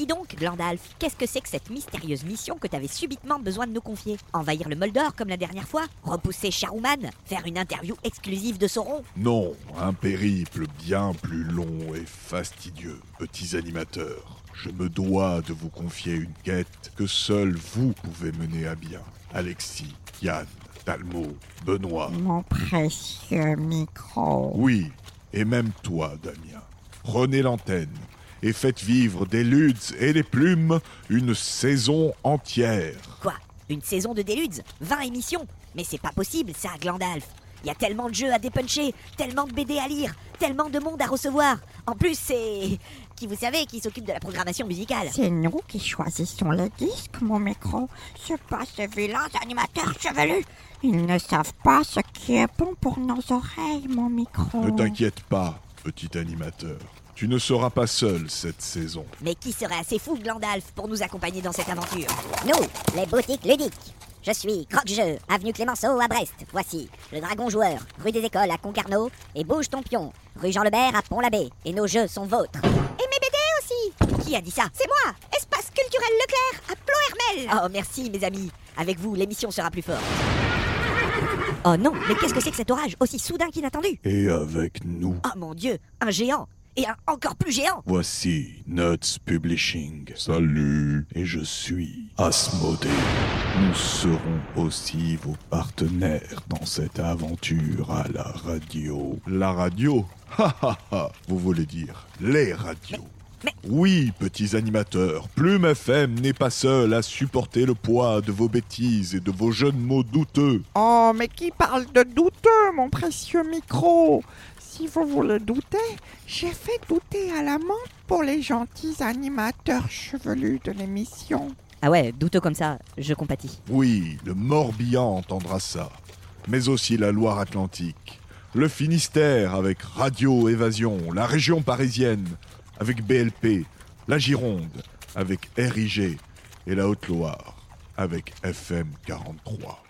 Dis donc, Glandalf, qu'est-ce que c'est que cette mystérieuse mission que t'avais subitement besoin de nous confier Envahir le Moldor comme la dernière fois Repousser Charouman Faire une interview exclusive de Sauron Non, un périple bien plus long et fastidieux, petits animateurs. Je me dois de vous confier une quête que seul vous pouvez mener à bien. Alexis, Yann, Talmo, Benoît. Mon précieux micro. Oui, et même toi, Damien. Prenez l'antenne et faites vivre des ludes et des plumes une saison entière. Quoi Une saison de Déludes? 20 émissions? Mais c'est pas possible, ça, Glandalf Il y a tellement de jeux à dépuncher, tellement de BD à lire, tellement de monde à recevoir. En plus, c'est... Qui vous savez qui s'occupe de la programmation musicale C'est nous qui choisissons les disques, mon micro. C'est pas ces vilains animateurs chevelus. Ils ne savent pas ce qui est bon pour nos oreilles, mon micro. Ne t'inquiète pas, petit animateur. Tu ne seras pas seul cette saison. Mais qui serait assez fou, Glandalf, pour nous accompagner dans cette aventure? Nous, les boutiques ludiques je suis Croque-Jeu, avenue Clémenceau à Brest. Voici le Dragon Joueur, rue des Écoles à Concarneau et Bouge ton pion, rue Jean Lebert à Pont-l'Abbé. Et nos jeux sont vôtres. Et mes BD aussi Qui a dit ça? C'est moi Espace culturel Leclerc à Plohermel Oh merci mes amis, avec vous l'émission sera plus forte. Oh non, mais qu'est-ce que c'est que cet orage aussi soudain qu'inattendu? Et avec nous, Oh mon dieu, un géant Et un encore plus géant voici Nuts Publishing. Salut, et je suis Asmodée. Nous serons aussi vos partenaires dans cette aventure à la radio. La radio? Ha ha ha Vous voulez dire les radios? Mais- Oui, petits animateurs, Plume FM n'est pas seul à supporter le poids de vos bêtises et de vos jeunes mots douteux. Oh, mais qui parle de douteux, mon précieux micro? Si vous voulez douter, j'ai fait douter à la menthe pour les gentils animateurs chevelus de l'émission. Ah ouais, douteux comme ça, je compatis. Oui, le Morbihan entendra ça, mais aussi la Loire-Atlantique, le Finistère avec Radio Évasion, la région parisienne avec BLP, la Gironde avec RIG et la Haute-Loire avec FM 43.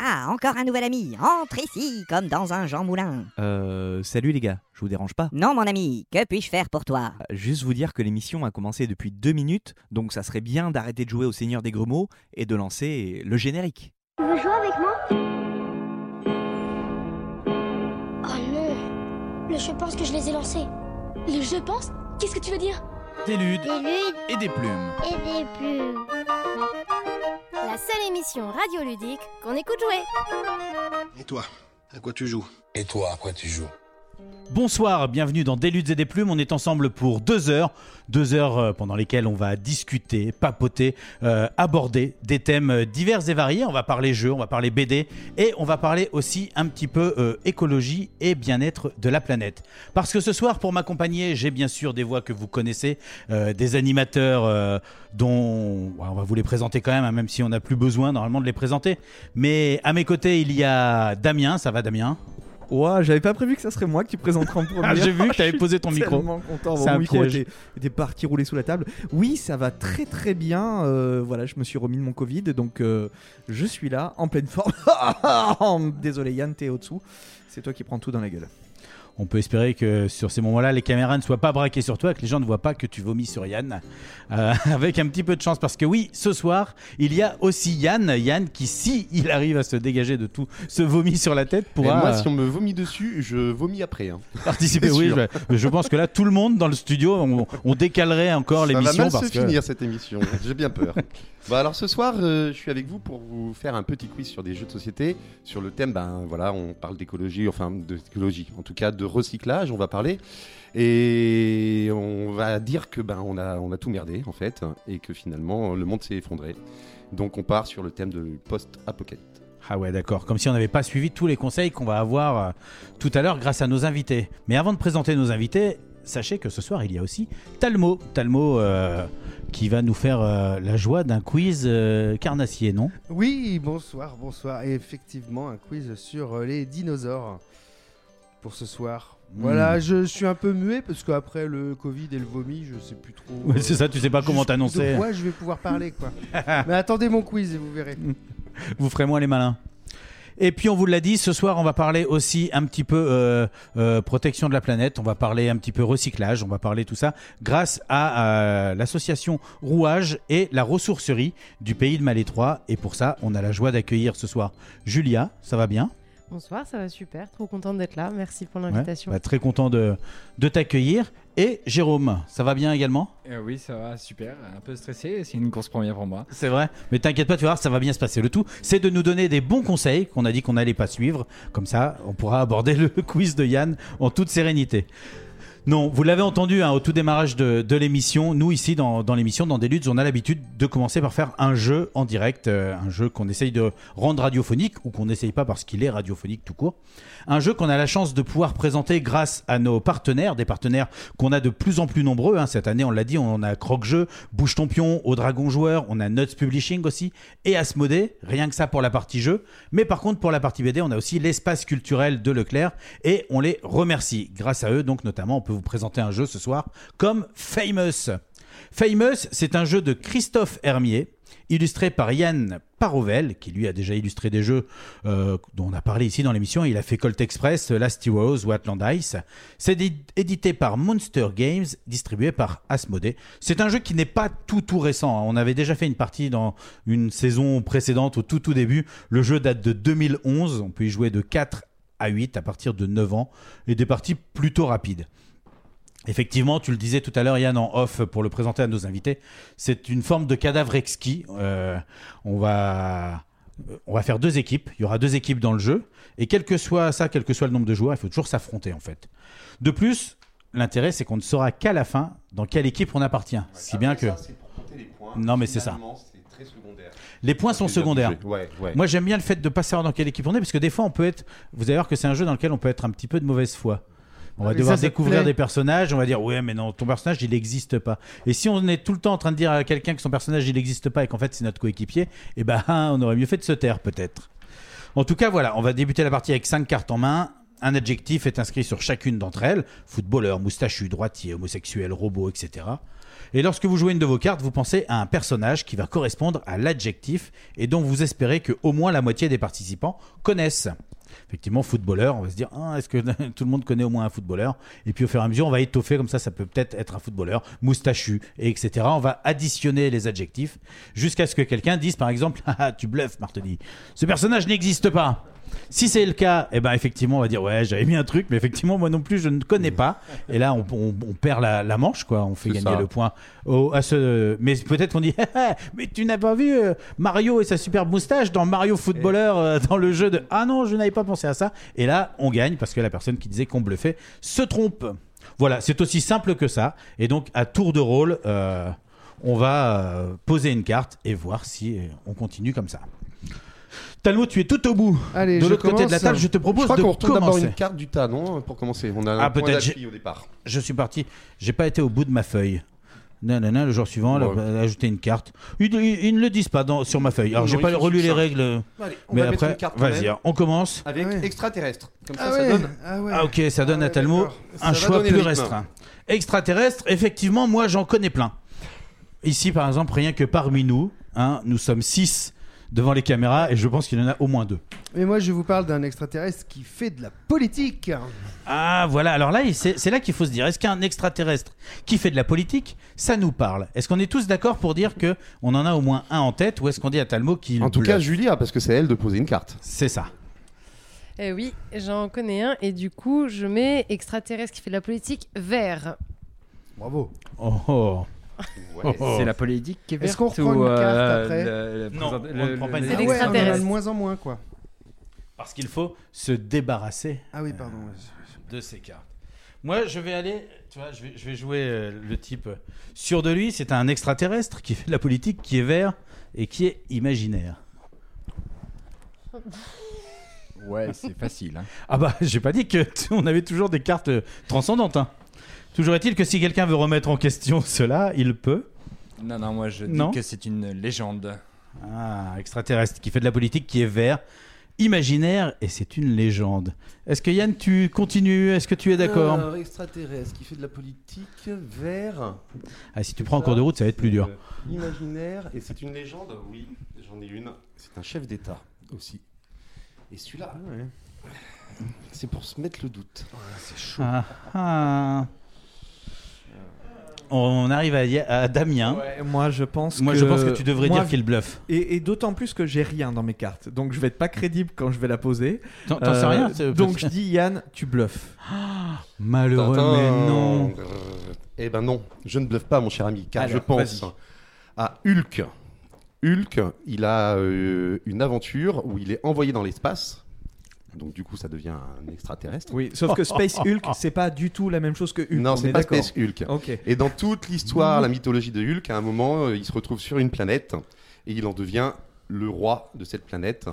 Ah, encore un nouvel ami, entre ici, comme dans un Jean Moulin. Euh, salut les gars, je vous dérange pas Non mon ami, que puis-je faire pour toi? Juste vous dire que l'émission a commencé depuis deux minutes, donc ça serait bien d'arrêter de jouer au Seigneur des Grumeaux et de lancer le générique. Tu veux jouer avec moi? Oh non Le je pense que je les ai lancés. Le je pense? Qu'est-ce que tu veux dire? Des ludes Des ludes et des plumes. et des plumes. La seule émission radioludique qu'on écoute jouer. Et toi, à quoi tu joues? Et toi, à quoi tu joues? Bonsoir, bienvenue dans Des luttes et des plumes. On est ensemble pour deux heures, deux heures euh, pendant lesquelles on va discuter, papoter, euh, aborder des thèmes euh, divers et variés. On va parler jeux, on va parler BD et on va parler aussi un petit peu écologie et bien-être de la planète. Parce que ce soir, pour m'accompagner, j'ai bien sûr des voix que vous connaissez, des animateurs dont on va vous les présenter quand même, hein, même si on n'a plus besoin normalement de les présenter. Mais à mes côtés, il y a Damien. Ça va, Damien? Ouah, j'avais pas prévu que ça serait moi qui présenterai en premier. J'ai vu que t'avais posé ton micro. content. Mon un micro était, était parti rouler sous la table. Oui, ça va très très bien. Euh, voilà, je me suis remis de mon Covid, donc euh, je suis là, en pleine forme. Désolé Yann, t'es au-dessous. C'est toi qui prends tout dans la gueule. On peut espérer que sur ces moments-là, les caméras ne soient pas braquées sur toi, que les gens ne voient pas que tu vomis sur Yann. Euh, avec un petit peu de chance, parce que oui, ce soir, il y a aussi Yann. Yann qui, si il arrive à se dégager de tout ce vomi sur la tête, Et pourra Moi, euh, si on me vomit dessus, je vomis après. hein. participer. Oui, je, je pense que là, tout le monde dans le studio, on, on décalerait encore Ça va l'émission mal parce se que. finir cette émission, j'ai bien peur. bah alors ce soir, euh, je suis avec vous pour vous faire un petit quiz sur des jeux de société, sur le thème, ben voilà, on parle d'écologie, enfin d'écologie, en tout cas de recyclage, on va parler. Et on va dire que ben on a, on a tout merdé en fait, et que finalement le monde s'est effondré. Donc on part sur le thème de post-apocalypse. Ah ouais, d'accord. Comme si on n'avait pas suivi tous les conseils qu'on va avoir euh, tout à l'heure grâce à nos invités. Mais avant de présenter nos invités, sachez que ce soir, il y a aussi Talmo. Talmo euh, qui va nous faire euh, la joie d'un quiz euh, carnassier, non? Oui, bonsoir, bonsoir. Et effectivement, un quiz sur les dinosaures pour ce soir. Hmm. Voilà, je suis un peu muet parce qu'après le Covid et le vomi, je sais plus trop. Ouais, C'est ça, tu sais pas comment t'annoncer. De quoi je vais pouvoir parler, quoi. Mais attendez mon quiz et vous verrez. Vous ferez moins les malins. Et puis on vous l'a dit, ce soir on va parler aussi un petit peu euh, euh, protection de la planète, on va parler un petit peu recyclage, on va parler tout ça grâce à euh, l'association Rouage et la ressourcerie du pays de Malétroit. Et pour ça, on a la joie d'accueillir ce soir Julia, ça va bien? Bonsoir, ça va super, trop contente d'être là, merci pour Ouais, l'invitation. bah, Très content de, de t'accueillir. Et Jérôme, ça va bien également? Euh, oui, ça va, super. Un peu stressé, c'est une course première pour moi. C'est vrai Mais t'inquiète pas, tu vas voir, ça va bien se passer. Le tout, c'est de nous donner des bons conseils qu'on a dit qu'on n'allait pas suivre. Comme ça, on pourra aborder le quiz de Yann en toute sérénité. Non, vous l'avez entendu hein, au tout démarrage de, l'émission. Nous, ici, dans, l'émission, dans Deludes, on a l'habitude de commencer par faire un jeu en direct. euh, un jeu qu'on essaye de rendre radiophonique ou qu'on n'essaye pas parce qu'il est radiophonique tout court. Un jeu qu'on a la chance de pouvoir présenter grâce à nos partenaires, des partenaires qu'on a de plus en plus nombreux. hein. Cette année, on l'a dit, on a Croque-Jeu, Bouge ton pion, au Dragon Joueur, on a Nuts Publishing aussi, et Asmodée, rien que ça pour la partie jeu. Mais par contre, pour la partie BD, on a aussi l'espace culturel de Leclerc, et on les remercie. Grâce à eux, donc notamment, on peut vous présenter un jeu ce soir comme Famous. Famous, c'est un jeu de Christophe Hermier, illustré par Yann Parovel, qui lui a déjà illustré des jeux euh, dont on a parlé ici dans l'émission. Il a fait Colt Express, Last Heroes ou Atlantis. C'est di- édité par Monster Games, distribué par Asmodée. C'est un jeu qui n'est pas tout tout récent. hein. On avait déjà fait une partie dans une saison précédente, au tout tout début. Le jeu date de 2011. On peut y jouer de 4 à 8 à partir de 9 ans et des parties plutôt rapides. Effectivement, tu le disais tout à l'heure, Yann, en off, pour le présenter à nos invités, c'est une forme de cadavre exquis. Euh, on, va, on va faire deux équipes. Il y aura deux équipes dans le jeu. Et quel que soit ça, quel que soit le nombre de joueurs, il faut toujours s'affronter, en fait. De plus, l'intérêt, c'est qu'on ne saura qu'à la fin dans quelle équipe on appartient. si bien que. Non, mais c'est ça. Les points sont secondaires. Ouais, ouais. Moi, j'aime bien le fait de pas savoir dans quelle équipe on est, parce que des fois, on peut être. Vous allez voir que c'est un jeu dans lequel on peut être un petit peu de mauvaise foi. On va mais devoir ça, découvrir des personnages, on va dire ouais mais non ton personnage il n'existe pas. Et si on est tout le temps en train de dire à quelqu'un que son personnage il n'existe pas et qu'en fait c'est notre coéquipier, eh ben on aurait mieux fait de se taire peut-être. En tout cas voilà, on va débuter la partie avec 5 cartes en main. Un adjectif est inscrit sur chacune d'entre elles footballeur, moustachu, droitier, homosexuel, robot, etc. Et lorsque vous jouez une de vos cartes, vous pensez à un personnage qui va correspondre à l'adjectif et dont vous espérez que au moins la moitié des participants connaissent. Effectivement, footballeur, on va se dire, Ah, est-ce que tout le monde connaît au moins un footballeur? Et puis au fur et à mesure, on va étoffer comme ça, ça peut peut-être être un footballeur, moustachu, et etc. On va additionner les adjectifs jusqu'à ce que quelqu'un dise, par exemple, ah, tu bluffes, Martini, ce personnage n'existe pas. Si c'est le cas, eh ben effectivement, on va dire ouais, j'avais mis un truc, mais effectivement, moi non plus, je ne connais pas. Et là, on, on- on perd la, la manche, quoi. On fait gagner ça. le point au- à ce. Mais peut-être qu'on dit, mais tu n'as pas vu euh, Mario et sa superbe moustache dans Mario Footballer, euh, dans le jeu de. Ah non, je n'avais pas pensé à ça. Et là, on gagne parce que la personne qui disait qu'on bluffait se trompe. Voilà, c'est aussi simple que ça. Et donc, à tour de rôle, euh, on va poser une carte et voir si on continue comme ça. Talmo, tu es tout au bout. Allez, de je l'autre côté de la table, je te propose Je crois de qu'on retourne d'abord une carte du tas, non Pour commencer. On a un Ah, point peut-être. d'appui au départ. Je suis parti. J'ai pas été au bout de ma feuille. Non, non, non, le jour suivant, elle a- Ouais. elle a ajouté une carte. Ils, ils- ils ne le disent pas dans, sur ma feuille. Alors, j'ai pas relu les règles. Allez, on mais va après, une carte quand vas-y, on commence. Avec Ah ouais. extraterrestre. Comme ça, Ah ça ouais, donne. ah ouais. Ah, ok, ça donne Ah à ouais, Talmo. Ça un choix plus restreint. Extraterrestre, effectivement, moi, j'en connais plein. Ici, par exemple, rien que parmi nous, hein, nous sommes six devant les caméras et je pense qu'il y en a au moins deux. Mais moi, je vous parle d'un extraterrestre qui fait de la politique. Ah voilà, alors là, c'est c'est là qu'il faut se dire, est-ce qu'un extraterrestre qui fait de la politique, ça nous parle? Est-ce qu'on est tous d'accord pour dire que on en a au moins un en tête ou est-ce qu'on dit à Talmo qu'il En tout cas, Julia, parce que c'est elle de poser une carte. C'est ça. Eh oui, j'en connais un et du coup, je mets extraterrestre qui fait de la politique vert. Bravo. Oh, oh. Ouais. Oh. C'est la politique qui est Est-ce verte qu'on reprend ou, une carte euh, après le- le Non, présent- on ne prend pas une C'est carte. Ah ouais, on en a l'extraterrestre. de moins en moins, quoi. Parce qu'il faut se débarrasser Ah oui, pardon. de ces cartes. Moi, je vais aller, tu vois, je vais, je vais jouer euh, le type euh, sûr de lui. C'est un extraterrestre qui fait de la politique, qui est vert et qui est imaginaire. Ouais, c'est facile. hein. Ah bah, j'ai pas dit que t- on avait toujours des cartes euh, transcendantes. hein. Toujours est-il que si quelqu'un veut remettre en question cela, il peut. Non, non, moi je dis Non. que c'est une légende. Ah, extraterrestre qui fait de la politique, qui est vert, imaginaire, et c'est une légende. Est-ce que Yann, tu continues? Est-ce que tu es d'accord? Alors, extraterrestre qui fait de la politique, vert. ah, Si tu prends en cours de route, ça va être plus dur. Euh, imaginaire, et c'est une légende? Oui, j'en ai une. C'est un chef d'État aussi. Et celui-là, c'est pour se mettre le doute. c'est chaud. Ah, ah. On arrive à, Damien. Ouais, moi je pense Moi, que je pense que tu devrais moi, dire qu'il bluffe. Et, et d'autant plus que j'ai rien dans mes cartes, donc je vais être pas crédible quand je vais la poser. Euh, T'en- sais rien, c'est- Donc je dis Yann, tu bluffes. Malheureux, mais non. Eh ben non, je ne bluffe pas, mon cher ami, car Alors, je pense à Hulk. Hulk, il a euh, une aventure où il est envoyé dans l'espace. Donc du coup, ça devient un extraterrestre. Oui, sauf que Space Hulk, c'est pas du tout la même chose que Hulk. Non, on c'est est pas. Space Hulk. Ok. Et dans toute l'histoire, la mythologie de Hulk, à un moment, euh, il se retrouve sur une planète et il en devient le roi de cette planète.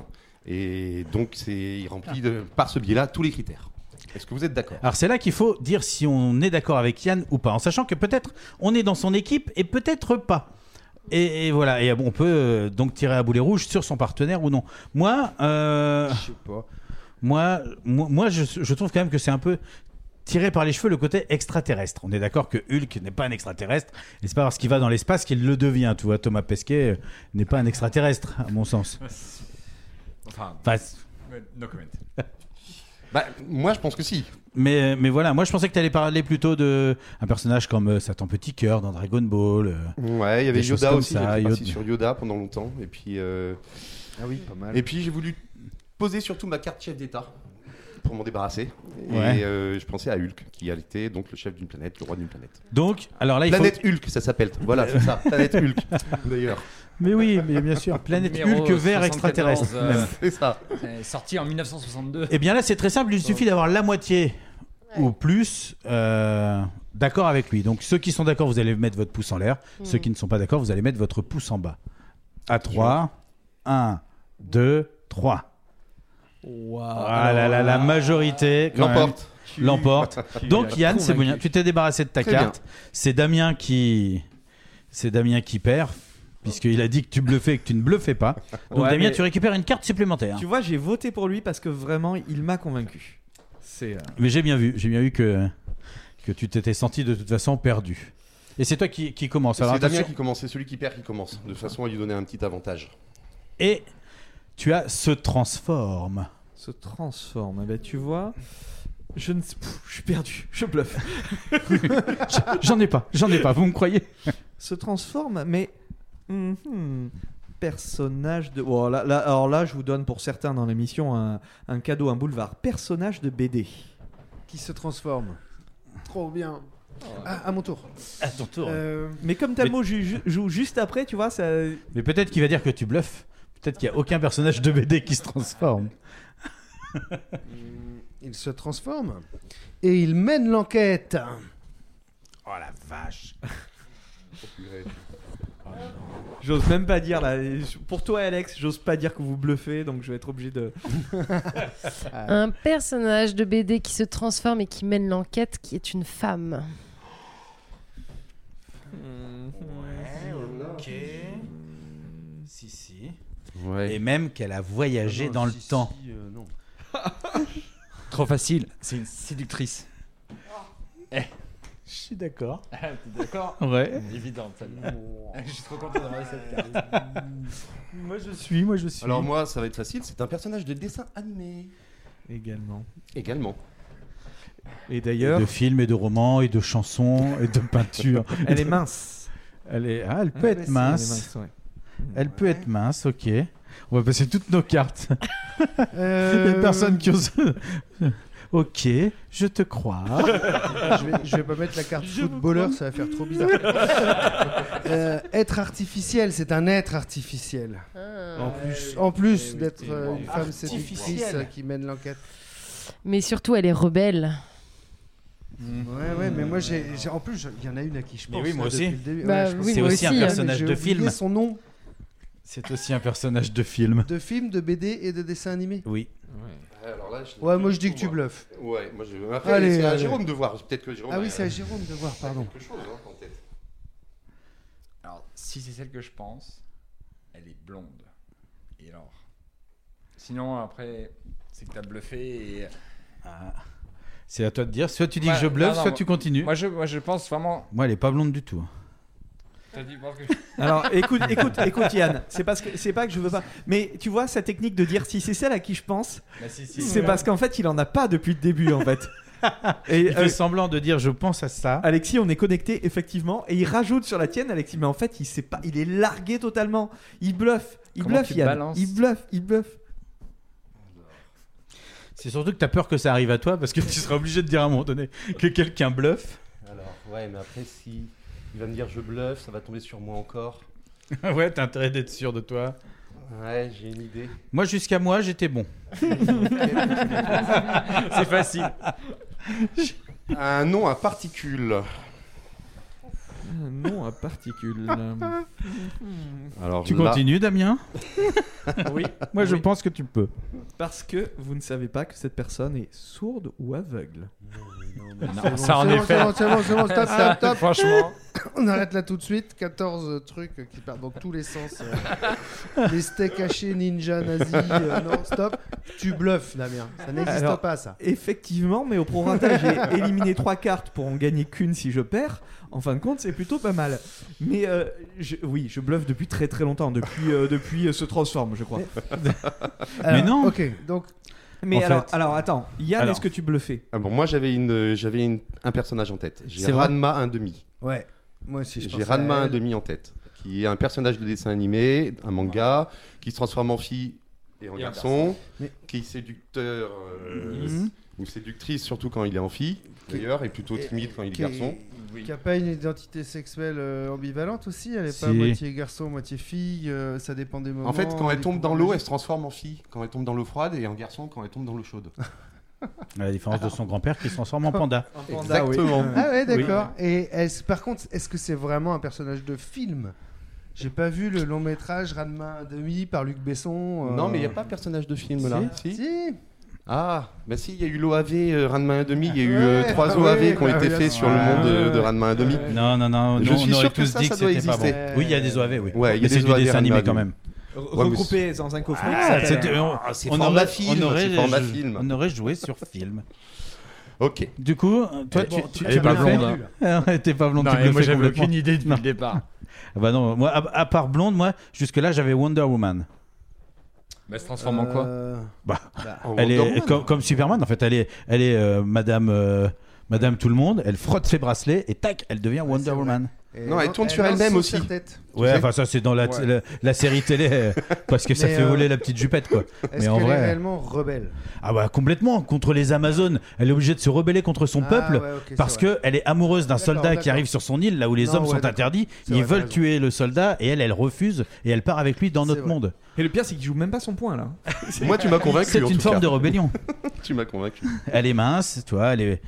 Et donc, c'est il remplit de- par ce biais-là tous les critères. Est-ce que vous êtes d'accord? Alors c'est là qu'il faut dire si on est d'accord avec Yann ou pas, en sachant que peut-être on est dans son équipe et peut-être pas. Et, et voilà, et on peut euh, donc tirer à boulet rouge sur son partenaire ou non. Moi, euh, Je sais pas. Moi, moi, moi, je, je trouve quand même que c'est un peu tiré par les cheveux le côté extraterrestre. On est d'accord que Hulk n'est pas un extraterrestre, et c'est pas parce qu'il va dans l'espace qu'il le devient. Tu vois, Thomas Pesquet euh, n'est pas un extraterrestre, à mon sens. Enfin, Enfin, no comment. Bah, moi, je pense que si. Mais, mais voilà, moi je pensais que tu allais parler plutôt de un personnage comme euh, Satan Petit Cœur dans Dragon Ball. euh, Ouais, il y avait Yoda aussi. ça, Yoda. sur Yoda pendant longtemps. Et puis, euh, Ah oui, pas mal. et puis j'ai voulu poser surtout ma carte chef d'État pour m'en débarrasser. Ouais. Et euh, je pensais à Hulk, qui a été donc le chef d'une planète, le roi d'une planète. Donc, alors là, il faut- Planète Hulk, ça s'appelle. Voilà, c'est ça. Planète Hulk, d'ailleurs. Mais oui, mais bien sûr, planète Hulk vert 74, extraterrestre. euh. C'est ça. Sorti en 1962. Eh bien là, c'est très simple, il suffit d'avoir la moitié ou plus euh, d'accord avec lui. Donc ceux qui sont d'accord, vous allez mettre votre pouce en l'air. Mm. Ceux qui ne sont pas d'accord, vous allez mettre votre pouce en bas. À 3, 1, 2, 3. Ah là là, la majorité L'emporte. l'emporte. Donc Yann, c'est bon, tu t'es débarrassé de ta Très carte. C'est Damien qui, c'est Damien qui perd. Puisqu'il a dit que tu bluffais et que tu ne bluffais pas. Donc Ouais, Damien, mais- tu récupères une carte supplémentaire. Tu vois, j'ai voté pour lui parce que vraiment, il m'a convaincu. Euh, Mais j'ai bien vu, j'ai bien vu que, que tu t'étais senti de toute façon perdu. Et c'est toi qui, qui commence. C'est Damien qui commence, c'est celui qui perd qui commence, de façon à lui donner un petit avantage. Et tu as se transforme. Se transforme. Eh ben, tu vois, je ne sais- Pff, je suis perdu, je bluffe. J'en ai pas, j'en ai pas, vous me croyez? Se transforme, mais Mhm. personnage de. Oh, là, là- alors là, je vous donne pour certains dans l'émission un, un cadeau, un boulevard. Personnage de BD. Qui se transforme. Trop bien. Ah, à mon tour. À ton tour. Euh, Mais comme Talmo joue, joue juste après, tu vois, ça. Mais peut-être qu'il va dire que tu bluffes. Peut-être qu'il n'y a aucun personnage de BD qui se transforme. Il se transforme et il mène l'enquête. Oh la vache. J'ose même pas dire là. Pour toi, Alex, j'ose pas dire que vous bluffez, donc je vais être obligé de. Un personnage de BD qui se transforme et qui mène l'enquête, qui est une femme. ok. Si, si. Ouais. Et même qu'elle a voyagé Non, dans le si, temps. si, euh, non. Trop facile, c'est une séductrice. Je suis d'accord. Ah, T'es d'accord Ouais. Évidente celle-là. Je suis trop content d'avoir cette carte. Moi je suis, moi je suis. Alors moi, ça va être facile, c'est un personnage de dessin animé. Également. Également. Et d'ailleurs, de films et de romans et de chansons et de peintures. elle est mince. Elle est, ah, elle peut Ouais, être. Elle, mince, Elle peut être mince, ok. On va passer toutes nos cartes. Il y a Euh, personne qui ose. ok, je te crois. je, vais, je vais pas mettre la carte footballeur, ça va faire trop bizarre. Euh, être artificiel, c'est un être artificiel. En plus, en plus d'être euh, une femme séductrice qui mène l'enquête. Mais surtout, elle est rebelle. Ouais, ouais, mais moi, j'ai, en plus, je- il y en a une à qui je Mais pense. oui, moi là, aussi. début. Bah, je oui, C'est aussi un aussi, hein. personnage de film. son nom C'est aussi un personnage de film. de film, de BD et de dessin animé. Oui. Alors là, je- Ouais, moi je dis que tu bluffes. Ouais, moi je. Après, Allez, c'est à. Jérôme de voir. Peut-être que Jérôme. Ah oui, c'est à Jérôme de voir, pardon. quelque chose hein, en tête. Alors, si c'est celle que je pense, elle est blonde. Et alors? Sinon, après, c'est que t'as bluffé et. Ah. C'est à toi de dire. Soit tu dis Ouais, que je bluffe, non, non, soit moi- tu continues. Moi, Moi je, moi, je pense vraiment. elle est pas blonde du tout. Tu que- Alors écoute, écoute, écoute Yann, c'est parce que c'est pas que je veux pas, mais tu vois sa technique de dire si c'est celle à qui je pense, Bah, si, si. c'est parce qu'en fait il en a pas depuis le début en fait. Et Il fait euh, semblant de dire je pense à ça. Alexis, on est connecté effectivement, et il rajoute sur la tienne, Alexis, mais en fait il sait pas, il est largué totalement, il bluffe, il Comment bluffe tu Yann, balances il bluffe, il bluffe. C'est surtout que t'as peur que ça arrive à toi parce que tu seras obligé de dire à un moment donné que quelqu'un bluffe. Alors, ouais, mais après, si il va me dire je bluffe, ça va tomber sur moi encore. ouais, t'as intérêt d'être sûr de toi. Ouais, j'ai une idée. Moi, jusqu'à moi, j'étais bon. C'est facile. Un nom à particules. Un nom à particules. Alors, Tu là- continues, Damien? Oui. Moi, je pense que tu peux. Parce que vous ne savez pas que cette personne est sourde ou aveugle. Non, ça, en bon, effet. c'est bon, c'est bon, c'est bon, stop, stop, stop. Franchement. On arrête là tout de suite. 14 trucs qui partent dans tous les sens. euh. les steaks hachés, ninja, nazis. euh, non, stop. Tu bluffes, Damien. Ça n'existe pas, ça. Effectivement, mais au prorata, j'ai éliminé trois cartes pour en gagner qu'une si je perds. En fin de compte, c'est plutôt pas mal. Mais euh, je- oui, je bluffe depuis très très longtemps, depuis, euh, depuis euh, se transforme, je crois. Alors, non. Ok, donc. Mais alors, fait- alors attends, Yann, est-ce que tu bluffais? Ah bon, moi, j'avais une, j'avais une, un personnage en tête. J'ai Ranma un demi. Ouais. Moi aussi, J'ai Ranma un demi en tête, qui est un personnage de dessin animé, un manga, qui se transforme en fille et en Et garçon, Mais- qui est séducteur euh, Mhm. ou séductrice surtout quand il est en fille, d'ailleurs, et plutôt timide quand il est Qui garçon. Qui a pas une identité sexuelle euh, ambivalente aussi Elle est pas moitié garçon, moitié fille. euh, ça dépend des moments. En fait, quand elle tombe dans l'eau, elle se transforme en fille. Quand elle tombe dans l'eau froide, et en garçon quand elle tombe dans l'eau chaude. À la différence de son grand-père qui se transforme en panda. Exactement. Ah ouais, d'accord. Et est-ce- par contre, est-ce que c'est vraiment un personnage de film? J'ai pas vu le long métrage Ranma un demi par Luc Besson. euh, Non, mais il n'y a pas de personnage de film là. Si Si. Ah, bah si, il y a eu l'OAV euh, Ranma 1,5, il y a eu Ouais, euh, trois ah OAV ouais, qui ont bah, été faits sur le monde de, Ouais. de Ranma 1,5. Non, non, non. Je non, suis on sûr que tous ça, dit ça que doit c'était pas bon. exister. Oui, il y a des OAV, oui. Ouais, il y a Mais des c'est du OAV dessin animé Ranma quand 2. même. Ouais, mais Regroupé dans un coffret. Ah, on, Ah, c'est on format aurait, film, on aurait, c'est format film. on aurait joué sur film. Ok. Du coup, toi, Eh tu, tu, tu est pas blonde, Ah, T'es pas blonde, tu bluffais moi, j'avais aucune idée depuis Non. le départ. Ah Bah non, moi, à, à part blonde, moi, jusque-là, j'avais Wonder Woman. Bah, elle se transforme en quoi Euh, Bah, En elle est Woman. comme, comme Superman, en fait, elle est, elle est euh, Madame, euh, Madame Tout le Monde. Elle frotte ses bracelets et tac, elle devient Wonder vrai. Non, elle tourne sur elle-même sur aussi. sa tête. Ouais, sais enfin ça c'est dans la, Ouais. la, la série télé euh, parce que ça fait euh, voler la petite jupette quoi. Est-ce Mais en qu'elle est vrai, réellement rebelle? Ah bah complètement contre les Amazones. Elle est obligée de se rebeller contre son Ah, peuple ouais, parce que elle est amoureuse d'un soldat qui arrive sur son île là où les Non, hommes ouais, sont interdits. Ils vrai, veulent tuer le soldat et elle elle refuse et elle part avec lui dans notre vrai. monde. Et le pire, c'est qu'il joue même pas son point là. Moi, tu m'as convaincu. C'est une forme de rébellion. Tu m'as convaincu. elle est mince, tu vois, elle est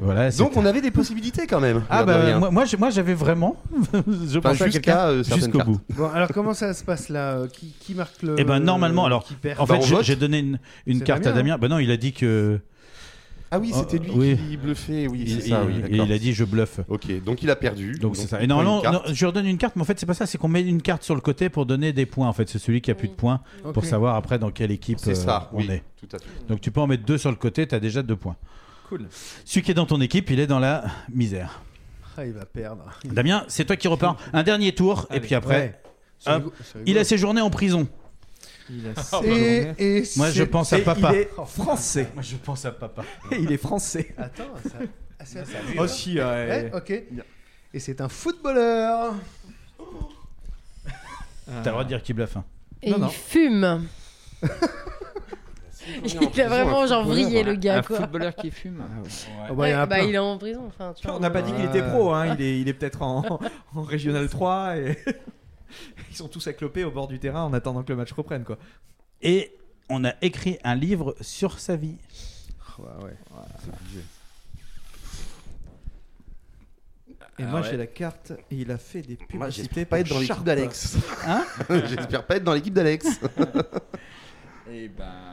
voilà. Donc, on avait des possibilités quand même. ah bah moi moi, j'ai- moi, j'avais vraiment je Enfin, jusqu'à, euh, jusqu'au bout. Bon, alors comment ça se passe là Euh, qui, qui marque le. Eh ben normalement alors qui perd en Bah, fait j'ai- donné une, carte à Damien, Damien. Bah non, il a dit que Ah oui, c'était Oh, lui oui. qui bluffait. Oui, il, c'est ça. il- Oui, il d'accord. a dit je bluffe. Ok, donc il a perdu. Donc c'est ça. Et non, je redonne une carte, mais en fait c'est pas ça, c'est qu'on met une carte sur le côté pour donner des points. En fait, c'est celui qui a plus de points Ok. pour savoir après dans quelle équipe C'est euh, ça, on oui, est. tout à fait. Donc tu peux en mettre deux sur le côté, t'as déjà deux points. Cool. Celui qui est dans ton équipe, il est dans la misère. Ah, il va perdre. Damien, c'est toi qui repars. Un dernier tour, et puis après, Ouais. Hop, il a séjourné en prison. Il a Oh, Et, et Moi, je c'est- pense à papa. il est français. Moi, je pense à papa. il est français. Attends, ça. ah, c'est à toi. Oh si, ouais. Ouais, ok. Et c'est un footballeur. T'as le droit de dire qu'il bluffe. hein. Et Non, il non. fume. Il a vraiment genre vrillé le gars Un quoi. footballeur qui fume. Oh, bah, il y en a Ouais, bah, plein. il est en prison. Enfin, tu vois, On n'a pas dit qu'il était pro, hein. il est, il est peut-être en, en Régional 3 et ils sont tous acclopés au bord du terrain en attendant que le match reprenne quoi. Et on a écrit un livre sur sa vie. Ouais, ouais. Et Ah moi ouais. j'ai la carte et il a fait des publicités Moi, j'espère pour pas être dans l'équipe d'Alex. Hein? J'espère pas être dans l'équipe d'Alex. Et ben.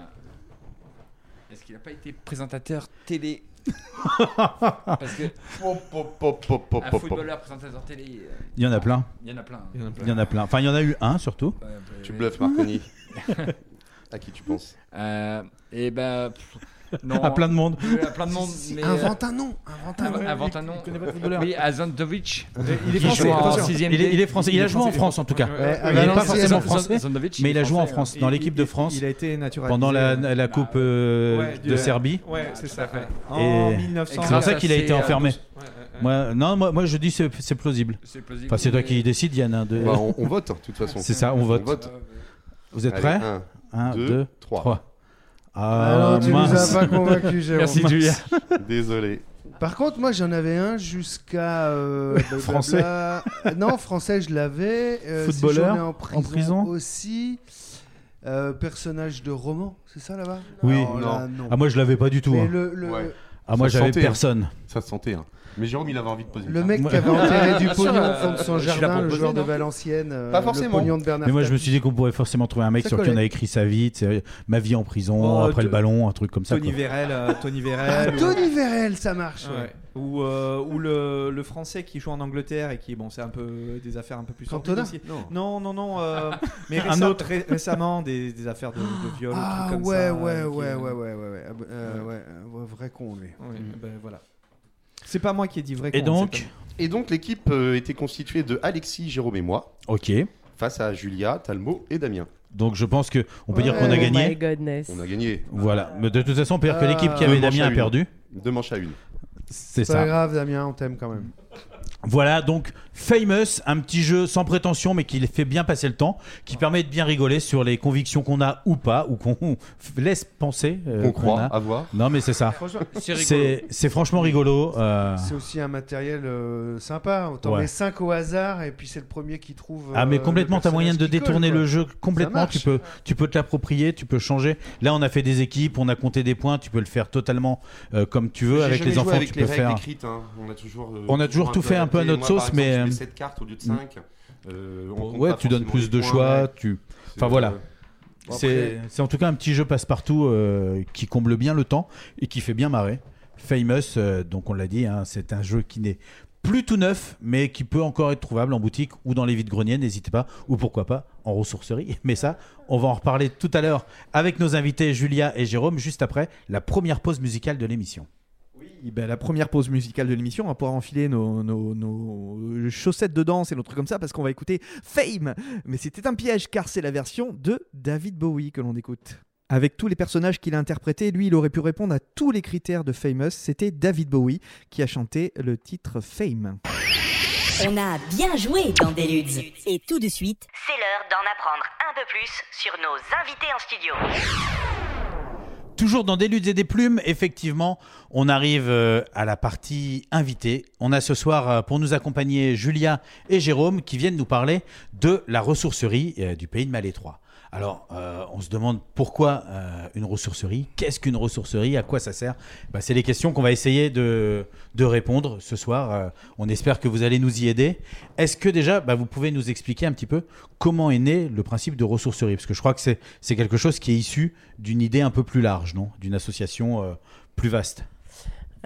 Qu'il n'a pas été présentateur télé Parce que Pop, pop, pop, pop, pop, un footballeur présentateur télé. euh, Il y en a plein. Il y en a plein. Il y en a plein. Il y en a plein. Enfin, il y en a eu un surtout. Ouais, ouais, Tu ouais. bluffes, Marconi. à qui tu penses? Euh, et ben. pff, Non. à plein de monde. Oui, à plein de monde. Mais, invente euh, un nom, invente un nom. Invente un nom. Il pas. Oui, Azantovic. Il est français, Il est, il est français. Il a joué en France en tout cas. Ouais, il n'est pas forcément français, Zandovic, mais il a joué en français, France, dans l'équipe de France, Il a été naturalisé. pendant la, la Coupe euh, Ouais, de Serbie. Ouais, c'est ça. En 1900. C'est pour ça qu'il a été enfermé. Ouais, ouais, ouais. Moi, non, moi, moi, je dis c'est c'est plausible. C'est plausible. Enfin, c'est toi qui décides, Yann. hein, de- Bah, on, on vote, de toute façon. C'est ça, on vote. vote. Vous êtes Allez, prêts un, 1, deux, 2, trois. 3. Ah non, tu nous mince. as pas convaincu, Jérôme. Merci, Julien. Désolé. Par contre, moi j'en avais un jusqu'à. euh. Français. Non, français, je l'avais. Euh, Footballeur, en en prison, aussi. Euh, personnage de roman, c'est ça là-bas? Oui. Alors là, non. Ah, moi, je l'avais pas du tout. Hein. le, le, Ouais. Ah, moi, Ça j'avais hein. personne. Ça se sentait. Hein. Mais Jérôme, il avait envie de poser le mec qui avait enterré du pognon au euh, fond de son là jardin, le joueur de Valenciennes. euh, Pas forcément. Le pognon de Bernard Mais moi, je me suis dit qu'on pourrait forcément trouver un mec sur qui on a écrit sa vie, ma vie en prison, Oh, après le ballon, un truc comme ça. Tony. Vérel. euh, Tony Ah, Vérel. ou- Tony Vérel, ça marche. Ou, euh, ou le, le français qui joue en Angleterre et qui, bon, c'est un peu des affaires un peu plus Cantona aussi. Non. Non, non, non. euh, mais Un autre. ré- récemment, des, des affaires de, de viol. ou Ah trucs comme ouais, ça, ouais, euh, qui- ouais, ouais, ouais, ouais, ouais, euh, euh, ouais, un vrai con lui. Ouais, ben voilà. C'est pas moi qui ai dit vrai. Et donc, Et donc, l'équipe euh, était constituée de Alexis, Jérôme et moi, ok. face à Julia, Talmo et Damien. Donc, je pense que on peut dire Ouais. qu'on a Oh my gagné. goodness. On a gagné Voilà. Mais de toute façon, on peut dire que l'équipe qui Deux avait manches Damien à a une. perdu. deux manches à une. C'est C'est pas ça. grave, Damien, on t'aime quand même. Voilà, donc Famous, un petit jeu sans prétention, mais qui fait bien passer le temps, qui permet de bien rigoler sur les convictions qu'on a ou pas, ou qu'on laisse penser euh, On qu'on croit a. avoir. Non, mais c'est ça. C'est franchement rigolo. euh, c'est aussi un matériel euh, sympa. On t'en Ouais. met 5 au hasard et puis c'est le premier qui trouve. Ah mais complètement, t'as moyen de détourner colle, le jeu complètement. Tu peux, tu peux te l'approprier, tu peux changer. Là, on a fait des équipes, on a compté des points. Tu peux le faire totalement euh, comme tu veux J'ai avec les enfants. avec tu les peux faire. écrites, hein. On a toujours. euh, On a toujours tout fait un peu à notre Moi, sauce, exemple, mais, je mets euh, 7 cartes au lieu de 5. Euh, on compte Ouais, tu donnes plus de points, choix. ouais. Tu. Enfin voilà. euh, C'est en tout cas un petit jeu passe-partout euh, qui comble bien le temps et qui fait bien marrer. Famous, euh, donc on l'a dit, hein, c'est un jeu qui n'est plus tout neuf, mais qui peut encore être trouvable en boutique ou dans les vides-greniers, n'hésitez pas, ou pourquoi pas en ressourcerie. Mais ça, on va en reparler tout à l'heure avec nos invités Julia et Jérôme, juste après la première pause musicale de l'émission. Ben, la première pause musicale de l'émission, on va pouvoir enfiler nos, chaussettes de danse et nos trucs comme ça parce qu'on va écouter Fame. Mais c'était un piège car c'est la version de David Bowie que l'on écoute. Avec tous les personnages qu'il a interprétés, lui, il aurait pu répondre à tous les critères de Famous. C'était David Bowie qui a chanté le titre Fame. On a bien joué dans Deluxe. Et tout de suite, C'est l'heure d'en apprendre un peu plus sur nos invités en studio. Toujours dans des luttes et des plumes, effectivement, on arrive euh, à la partie invitée. On a ce soir euh, pour nous accompagner Julia et Jérôme qui viennent nous parler de la ressourcerie euh, du pays de Malétroit. Alors, euh, on se demande pourquoi euh, une ressourcerie Qu'est-ce qu'une ressourcerie À quoi ça sert? Bah, C'est les questions qu'on va essayer de, de répondre ce soir. Euh, on espère que vous allez nous y aider. Est-ce que déjà, bah, vous pouvez nous expliquer un petit peu comment est né le principe de ressourcerie? Parce que je crois que c'est quelque chose qui est issu d'une idée un peu plus large, non? D'une association plus vaste.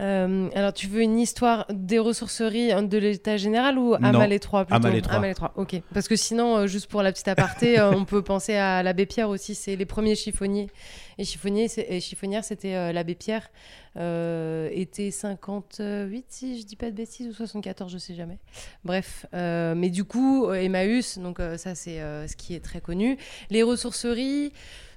Euh, alors, tu veux une histoire des ressourceries hein, de l'état général ou à Non, Malétroit plutôt. Malétroit, ok. Parce que sinon, euh, juste pour la petite aparté, euh, on peut penser à l'abbé Pierre aussi. C'est les premiers chiffonniers. Et, chiffonniers, et chiffonnière, c'était l'abbé Pierre. Était 58, si je dis pas de bêtises, ou 74, je sais jamais. Bref, mais du coup, Emmaüs, donc ça c'est ce qui est très connu. Les ressourceries,